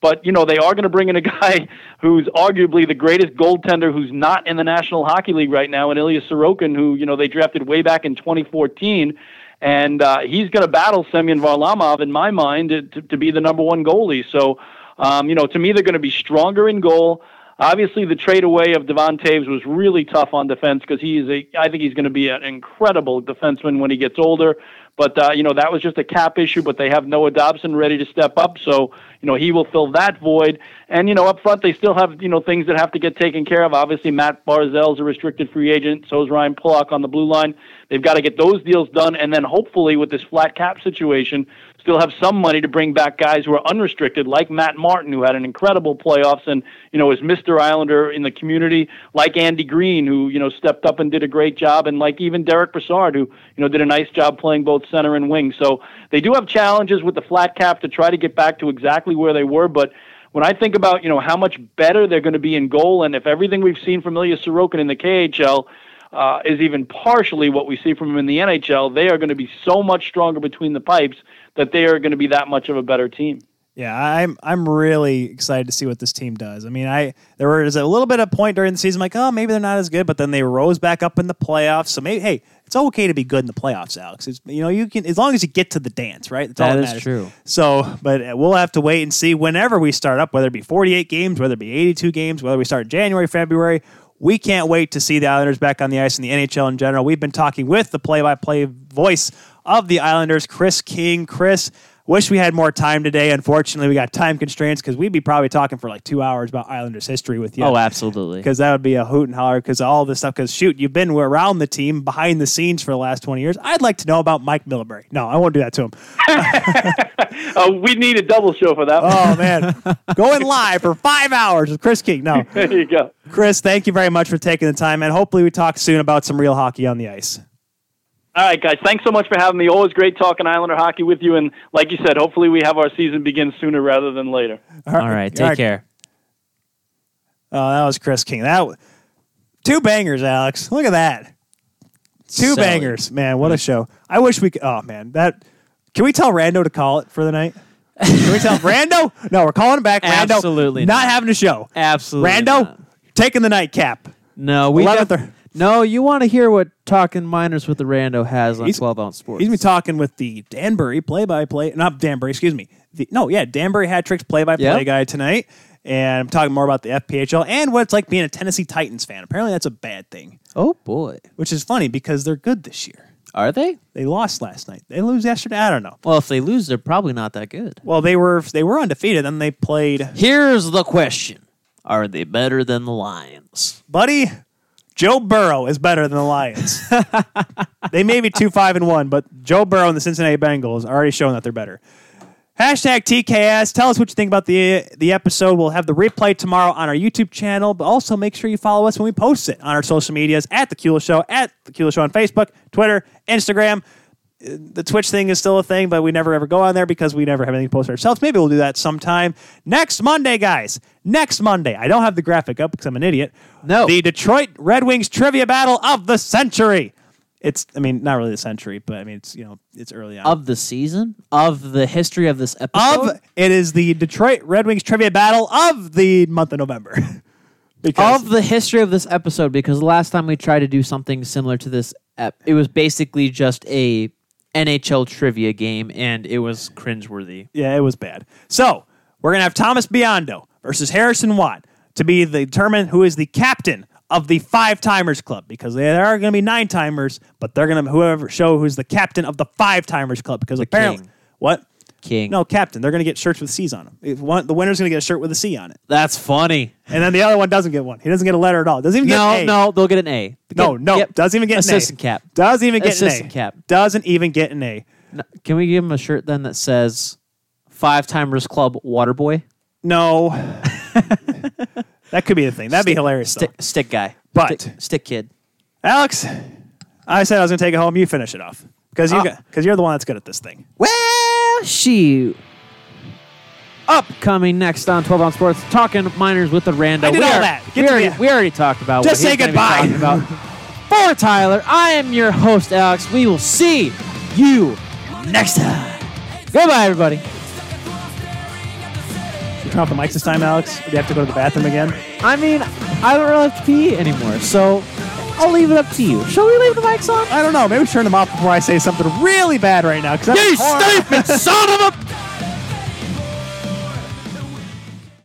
But you know, they are going to bring in a guy who's arguably the greatest goaltender who's not in the National Hockey League right now, and Ilya Sorokin, who you know they drafted way back in 2014 and uh, he's going to battle Semyon Varlamov in my mind to, to, be the number one goalie. So, um, you know, to me, they're going to be stronger in goal. Obviously, the trade away of Devon Toews was really tough on defense because he is a. I think he's going to be an incredible defenseman when he gets older. But uh, you know that was just a cap issue. But they have Noah Dobson ready to step up, so you know he will fill that void. And you know up front they still have you know things that have to get taken care of. Obviously Matt Barzal's a restricted free agent. So is Ryan Pulock on the blue line. They've got to get those deals done, and then hopefully with this flat cap situation, still have some money to bring back guys who are unrestricted, like Matt Martin, who had an incredible playoffs and you know is Mr. Islander in the community, like Andy Greene, who you know stepped up and did a great job, and like even Derick Brassard, who you know did a nice job playing both center and wing. So they do have challenges with the flat cap to try to get back to exactly where they were, but when I think about you know how much better they're going to be in goal, and if everything we've seen from Ilya Sorokin in the KHL uh, is even partially what we see from him in the NHL, they are going to be so much stronger between the pipes that they are going to be that much of a better team. Yeah, I'm I'm really excited to see what this team does. I mean, I there was a little bit of point during the season like, oh, maybe they're not as good, but then they rose back up in the playoffs. So maybe, hey, it's okay to be good in the playoffs, Alex. It's, you know, you can as long as you get to the dance, right? That's all That that is matters. true. So, but we'll have to wait and see whenever we start up, whether it be 48 games, whether it be 82 games, whether we start January, February. We can't wait to see the Islanders back on the ice in the NHL in general. We've been talking with the play-by-play voice of the Islanders, Chris King. Chris, wish we had more time today. Unfortunately, we got time constraints because we'd be probably talking for like two hours about Islanders history with you Oh, absolutely. because that would be a hoot and holler because all this stuff. Because shoot, you've been around the team behind the scenes for the last twenty years. I'd like to know about Mike Milbury. No, I won't do that to him. Uh, we need a double show for that. one. Oh man, going live for five hours with Chris King. No, There you go. Chris, thank you very much for taking the time, and hopefully we talk soon about some real hockey on the ice. All right, guys. Thanks so much for having me. Always great talking Islander hockey with you. And like you said, hopefully we have our season begin sooner rather than later. All right. Take care. Oh, that was Chris King. That w- two bangers, Alex. Look at that. Two Solid. bangers, man. What a hmm. show! I wish we could. Oh man, that. Can we tell Rando to call it for the night? Can we tell Rando? No, we're calling him back. Rando, Absolutely not, not. having a show. Absolutely. Rando, not. taking the nightcap. No, we 11th def- or- No, you want to hear what Talking Minors with the Rando has on He's- 12 ounce sports. He's been talking with the Danbury play-by-play, not Danbury, excuse me. The, no, yeah, Danbury Hat Tricks play-by-play Yep. guy tonight, and I'm talking more about the FPHL and what it's like being a Tennessee Titans fan. Apparently, that's a bad thing, oh, boy. which is funny because they're good this year. Are they? They lost last night. They lose yesterday. I don't know. Well, if they lose, they're probably not that good. Well, they were they were undefeated. Then they played, Here's the question Are they better than the Lions? buddy. Joe Burrow is better than the Lions. they may be two five and one, but Joe Burrow and the Cincinnati Bengals are already showing that they're better. Hashtag TKS. Tell us what you think about the the episode. We'll have the replay tomorrow on our YouTube channel, but also make sure you follow us when we post it on our social medias at the Kuehl Show, at the Kuehl Show on Facebook, Twitter, Instagram. The Twitch thing is still a thing, but we never ever go on there because we never have anything posted ourselves. Maybe we'll do that sometime next Monday, guys. Next Monday. I don't have the graphic up because I'm an idiot. No. The Detroit Red Wings trivia battle of the century. It's, I mean, not really the century, but I mean, it's you know, it's early on. Of the season? Of the history of this episode? of it is the Detroit Red Wings trivia battle of the month of November. because of the history of this episode because last time we tried to do something similar to this ep- it was basically just a NHL trivia game and it was cringeworthy. yeah, it was bad. So we're gonna have Thomas Biondo versus Harrison Watt to be the determine who is the captain of the five timers club because there are gonna be nine timers, but they're gonna whoever show who's the captain of the five timers club because apparently king. what. King. No, captain. They're going to get shirts with C's on them. If one, the winner's going to get a shirt with a C on it, That's funny. and then the other one doesn't get one. He doesn't get a letter at all. Doesn't even get No, an A. no, they'll get an A. no, Get- no. yep. Doesn't even get assistant an A. Assistant cap. Doesn't even get Assistant an A. Assistant cap. Doesn't even get an A. No, Can we give him a shirt then that says Five Timers Club Waterboy? No. that could be the thing. That'd be hilarious. Stick, stick guy. But- stick, stick kid. Alex, I said I was going to take it home. You finish it off because you uh, Oh. because you're the one that's good at this thing. Well, she. Upcoming next on 12 on Sports, talking minors with the Rando. I did we all are- that. Get We to already, we already talked about Just what say he's gonna be goodbye. about. For Tyler, I am your host, Alex. We will see you next time. Goodbye, everybody. You turn off the mics this time, Alex. Or do you have to go to the bathroom again? I mean, I don't really have to pee anymore, so I'll leave it up to you. Shall we leave the mics on? I don't know. Maybe turn them off before I say something really bad right now. Because You stupid son of a